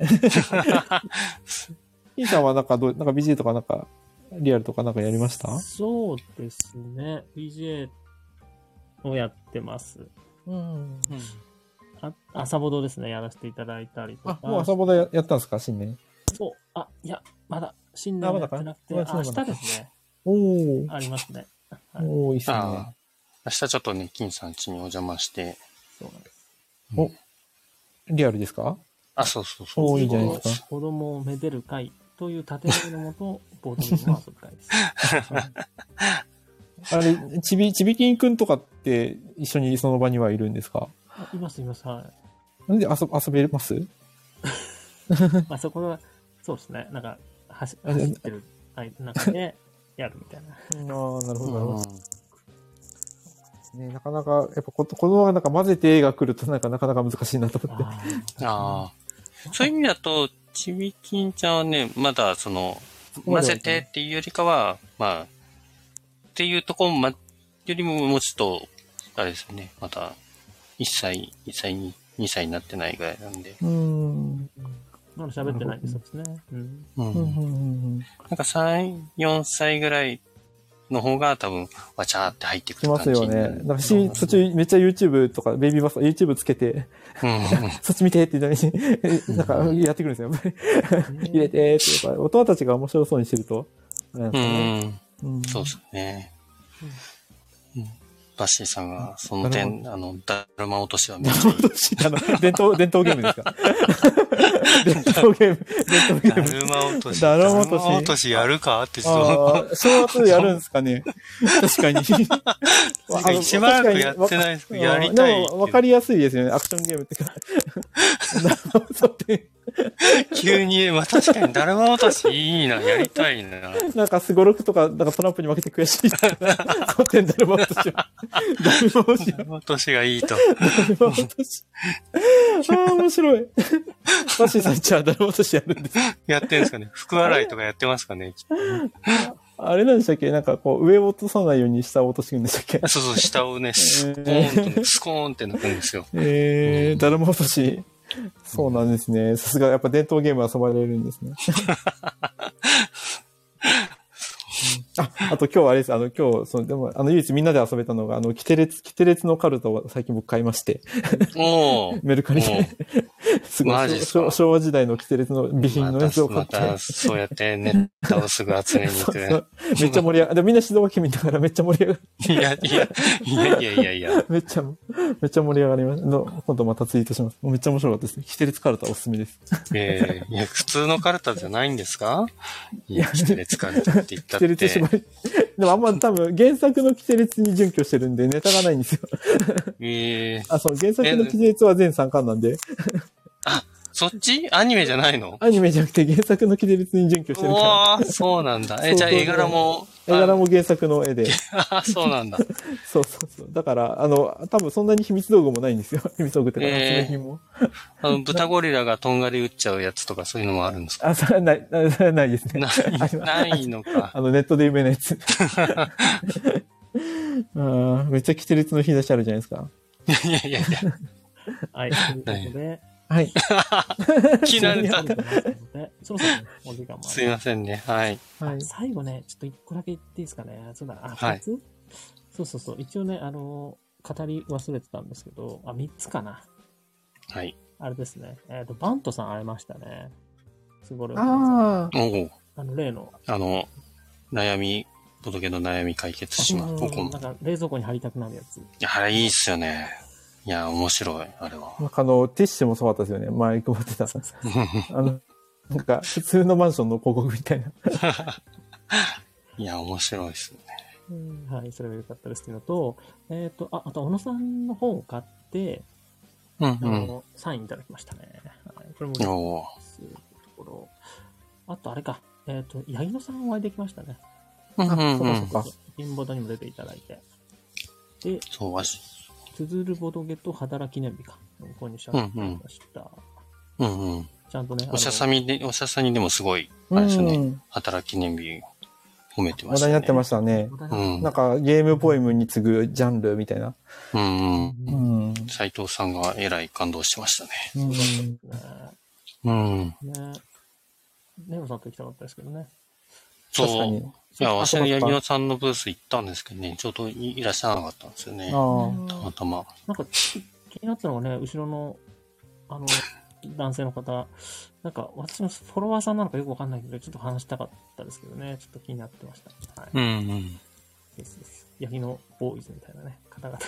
イーさんはなんかどう、なんか BG とかなんか、リアルとかなんかやりました？そうですね。PGA をやってます。うん。あ朝ボドですね、やらせていただいたりとあか。、もう朝ボダややったんですか？新年。そう。あ、いや、まだ、新年はやってなくて、まあ明日だまだかですね。おー。ありますね。はいおー、いいっすね。ああ。明日ちょっとね、金さん家にお邪魔して、そうなんです。お、リアルですか？あ、そうそうそう。おーいいじゃないですか。子供をめでる会という建前のもと、ボードゲームを遊ぶ会です。あれ、ちび、ちびきんくんとかって一緒にその場にはいるんですか？あいます、います。はい。なんで遊遊べます？まあ、そこは、そうですね。なんか、走走ってる中で やるみたいな。ああ、なるほど、なるほうんど。ね、なかなか、やっぱこ子供がなんか混ぜて絵が来るとなんかなかなか難しいなと思って。あああ。そういう意味だと、ちびきんちゃんはね、まだその、混ぜてっていうよりかは、まあ、っていうところま、よりももうちょっと、あれですよね、また、1歳、1歳に、2歳になってないぐらいなんで。うーん。まだ喋ってないんですよね。うん。うん。うんなんか3、4歳ぐらいの方が多分、わちゃーって入ってくしまする感じよね。なんかし、途中めっちゃ YouTube とか、ベイビーバス YouTube つけて、うんうん。そっち見てって言ったのに、なんかやってくるんですよ。やっぱり入れてって、やっぱ大人たちが面白そうにしてると。うん。うんそうですね。うんバッシーさんが、その点、あの、だるま落としはめっちゃいい。あの、伝統、伝統ゲームですか？伝統ゲーム、伝統ゲだーム。るま落とし。だるま落としだるま落としやるか？ってちょっと。ああ、正月でやるんですかね？確かに。かしばらくやってないですけど、やりたいでも、わかりやすいですよね。アクションゲームっていうか。そうって 急に、まあ確かにだるま落としいいな、やりたいな。なんか、スゴロクとか、なんかトランプに負けて悔しい。そうってんだるま落としは。だるま落としだるま落としがいいと。だるま落とし。ああ、面白い。バッシーさんじゃあ、だるま落としやるんです。やってんすかね。福洗いとかやってますかね。あれなんでしたっけ？なんかこう、上を落とさないように下を落としていくんでしたっけ？そうそう、下をね、スコーンとね、スコーンって抜くんですよ。えー、だるま落とし。そうなんですね。さすが、やっぱ伝統ゲーム遊ばれるんですね。あ、あと今日あれです、あの今日、その、でも、あの唯一みんなで遊べたのが、あの、キテレツ、キテレツのカルタを最近僕買いまして。メルカリで。すごいマジっすか？昭昭和時代のキテレツの備品のやつを買って。まそうやってネットをすぐ集めに行く。めっちゃ盛り上が でもみんな静岡県民だからめっちゃ盛り上がいや、いや、いやいやいやいや。めっちゃ、めっちゃ盛り上がります。の今度またツイートします。めっちゃ面白かったです。キテレツカルタおすすめです。ええいや、普通のカルタじゃないんですか？いや、キテレツカルタって言ったキテって。レツ縛り。でもあんま多分原作のキテレツに準拠してるんでネタがないんですよ。ええあ、そう、原作のキテレツは全3巻なんで、そっち？アニメじゃないの？アニメじゃなくて原作のキテレツに準拠してるから。おー、そうなんだ。え、じゃあ絵柄も。絵柄も原作の絵で。あ、そうなんだ。そうそうそう。だから、あの、多分そんなに秘密道具もないんですよ。秘密道具ってか、えー発明品も。あの、豚ゴリラがとんがり打っちゃうやつとかそういうのもあるんですか？あ、それはない、なそれはないですね。ない、ないのか。あの、ネットで有名なやつ。うんめっちゃキテレツの日差しあるじゃないですか。いやいやいや。はい。ということで、はい。気になるそうなってますのでそろそろねお時間もすすいませんね。はい。はい。最後ね、ちょっと一個だけ言っていいですかね。そうだ、あ、はい二つ、そうそうそう。一応ね、あの、語り忘れてたんですけど、あ、三つかな。はい。あれですね。えっ、と、バントさん会えましたね。すごい。あああ。おお。の、例の。あの、悩み、届けの悩み解決します。なん。か、冷蔵庫に貼りたくなるやつ。いや、あれいいっすよね。いや、面白い、あれは。なんかあの、ティッシュもそうだったですよね。前配ってた。あの、なんか、普通のマンションの広告みたいな。いや、面白いっすよね。うんはい、それが良かったですっていうのと、えっ、と、あ、あと、小野さんの本を買って、うんあの、サインいただきましたね。はい、これもうん。おお。すところ。あと、あれか。えっ、と、八木野さんお会いできましたね。うんうんうんそうかそう。か。インボードにも出ていただいて。で、そう、わし。つづるボドゲと働き記念日か。購入ました。うんうん。ちゃんとね。おしゃさみ。みで、おしゃさにでもすごい、あれですよね。うん働き記念日、褒めてましたね。話題になってましたね。うん。なんか、ゲームポエムに次ぐジャンルみたいな。うんうん。うん。斎藤さんがえらい感動してましたね。うんねうん。ねネオさんと行きたかったですけどね。そう。いや、わしあの八木野さんのブース行ったんですけどね、ちょうどいいらっしゃらなかったんですよね。あたまたま。なんか気気になったのがね、後ろの、あの、男性の方、なんか私のフォロワーさんなのかよくわかんないけど、ちょっと話したかったですけどね、ちょっと気になってました。はい。うんうん。ですです。ヤギのボーイズみたいなね、方々が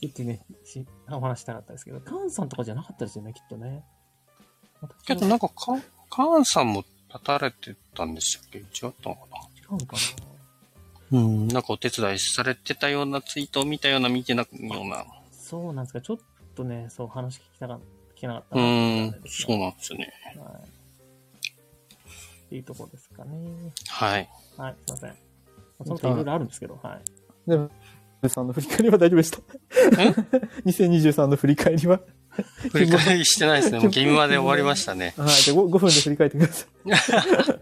いて。ってね、しお話したかったですけど、カンさんとかじゃなかったですよね、きっとね。けどなんか、か、カーンさんも立たれてたんでしたっけ？違ったのかな？違うのかうん。なんかお手伝いされてたようなツイートを見たような、見てないような。なそうなんですか、ちょっとね、そう話聞きたか聞けなかったうなーんそうねなんですよね。はい。っていうところですかね。はい。はい、すいません。その他いろいろあるんですけど、はい。でも、さんの振り返りは大丈夫でした？2023 の振り返りは？振り返りしてないですね。もうゲームまで終わりましたね。はい。じゃあ 5, 5分で振り返ってください。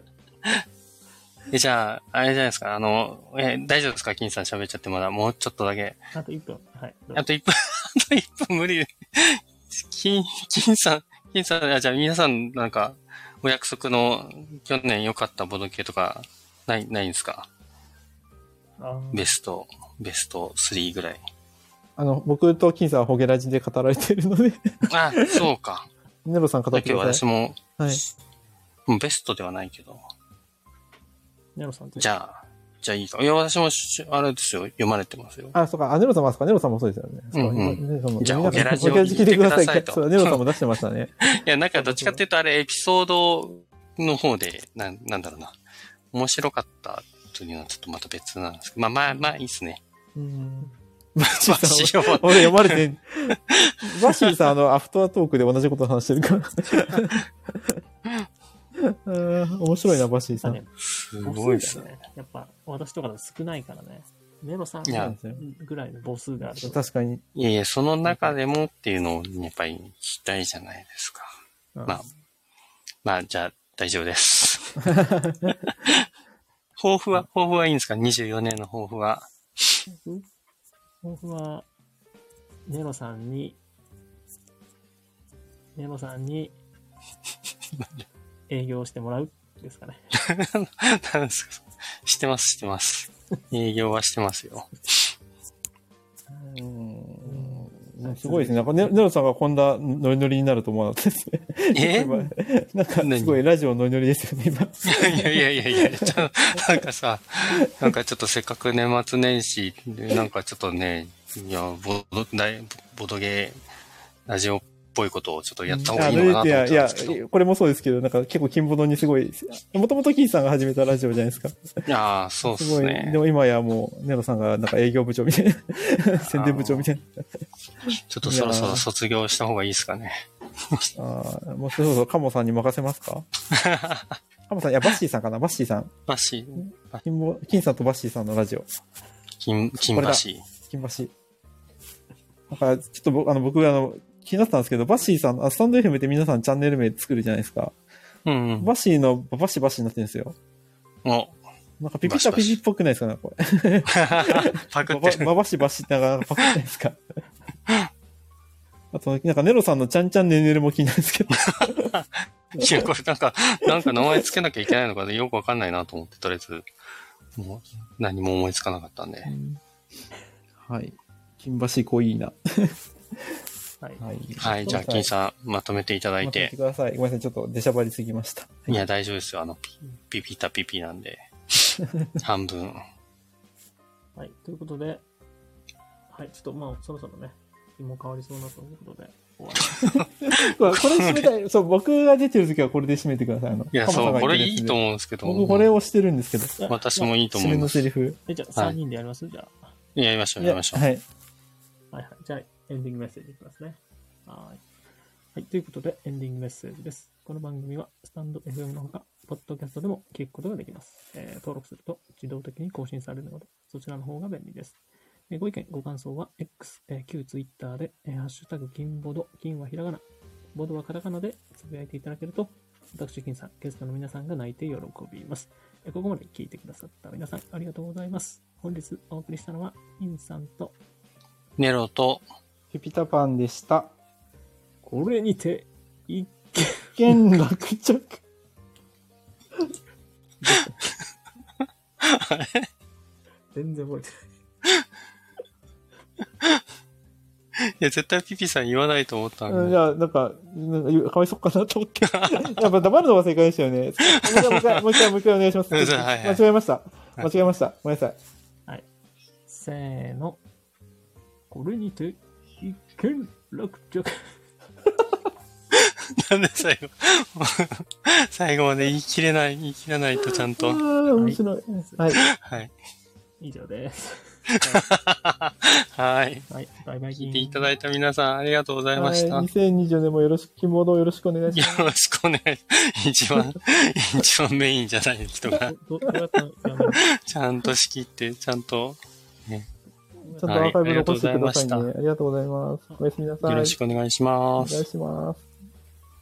え、じゃあ、あれじゃないですか。あの、え、大丈夫ですか？金さん喋っちゃってまだ。もうちょっとだけ。あと1分。はい。あと1分、あと1分無理。金、金さん、金さん、あじゃあ皆さんなんか、お約束の去年良かったボドゲとか、ない、ないんですか？ベスト、ベスト3ぐらい。あの、僕と金さんはホゲラジで語られているので、あ、そうか。ネロさん語っだけどてください。私も、はい。うんベストではないけど。ネロさんとじゃあ、じゃあいいか。いや、私もし、あれですよ。読まれてますよ。あ、そうか。あ、ネロさんもあそうか。ネロさんもそうですよね。そううんうんじゃあホゲラジをホゲラジ聞いてください。聞いてくださいとそう、ネロさんも出してましたね。いや、なんかどっちかっていうとあれ、エピソードの方で、なん、なんだろうな。面白かったというのはちょっとまた別なんですけど。まあまあまあいいっすね。うん。まあ、しよう俺読まれてん、バッシーさん、あの、アフタートークで同じこと話してるから。うん面白いな、バッシーさん。ね、すごいっすね。ね。やっぱ、私とかだと少ないからね。ネロさんぐらいの母数があると。確かに。いやいや、その中でもっていうのをやっぱり聞きたいじゃないですか。うんまあ、まあ、じゃあ大丈夫です。抱負は、抱負はいいんですか ?24 年の抱負は。僕は、ネロさんに、ネロさんに、営業してもらうっですかね。なんですかしてます、してます。営業はしてますよ。うん。すごいですね。なんかね、ネロさんがこんなノリノリになると思わなかったですね。え？今 なんか、すごいラジオノリノリですよね、今。いやいやいやいや、ちょなんかさ、なんかちょっとせっかく年末年始で、なんかちょっとね、いや、ボド、大ボドゲーラジオっぽいことをちょっとやった方がいいのかなと思や、っいやてたんですけど。い、これもそうですけど、なんか結構金ボドにすごい、もともとキーさんが始めたラジオじゃないですか。やーそうですすごい。ねで。も今やもう、ネロさんがなんか営業部長みたいな、宣伝部長みたいな。ちょっとそろそろ卒業した方がいいですかね。ああ、もうそろそろカモさんに任せますか？カモさん、いや、バッシーさんかな？バッシーさん。バシ、金ボ、金さんとバッシーさんのラジオ。金、金これだ橋。金橋。だから、ちょっと僕、あの、僕、あの、気になったんですけど、バッシーさん、あスタンド FM って皆さんチャンネル名作るじゃないですか。うんうん。バッシーのバシバシになってるんですよ。お、なんかピピタピピっぽくないですかね、これ。パクバってる。ババシバシってなんかパクってないですか。あと、なんかネロさんのちゃんちゃんねねるも気になるんですけど。いや、これなんか、なんか名前つけなきゃいけないのかよくわかんないなと思って、とりあえず、もう何も思いつかなかったんで。はい。金橋濃いな。はい。はい。はい、じゃあ、金さん、まとめていただい待ってて。ください。ごめんなさい。ちょっと出しゃばりすぎました。いや、大丈夫ですよ。あの、ピピピタピピなんで。半分。はい。ということで、はい。ちょっとまあ、そろそろね、日も変わりそうなということで、終わり これ締めたい。そう、僕が出てる時はこれで締めてください。あの、いや、そう、これいいと思うんですけど。僕これをしてるんですけど。私もいいと締め思います。のセリフ。えじゃあ、はい3人でやります？じゃあ。やりましょう、やりましょう。はい。はいはい。じゃあ、エンディングメッセージいきますね。はい。はい。ということで、エンディングメッセージです。この番組は、スタンド FM のほか、ポッドキャストでも聞くことができます。えー登録すると自動的に更新されるので、そちらの方が便利です。えーご意見、ご感想は、X、えー旧 Twitter で、えーハッシュタグ、金ボド、金はひらがな、ボドはカタカナでつぶやいていただけると、私、金さん、ゲストの皆さんが泣いて喜びます。えーここまで聞いてくださった皆さん、ありがとうございます。本日お送りしたのは、金さんと、ネロと、ピピタパンでした。これにて、一見落着。全然覚えてない。いや、絶対ピピさん言わないと思ったんで。うんいや、なんか、なんかかわいそうかなと思って。やっぱ黙るのが正解でしたよね。もう一回、もう一回、もう一回お願いします。うんはいはい間違えました。間違えました。ごめんなさい。せーの。これにて、一見落着。なんで最後、最後まで言い切れない、言い切らないとちゃんあと。ー面白い。はい。はい。以上です。はい。はい、バイバイ。聞いていただいた皆さんありがとうございまはいした。2020年もよろしく、希望のよろしくお願いします。よろしくお願い。一番、一番メインじゃない人が、どどうやったらやめるちゃんと仕切って、ちゃんと、ちゃんとアーカイブ残してくださいね。はいありがとうございます。おやすみなさい。よろしくお願いしますお願い。します。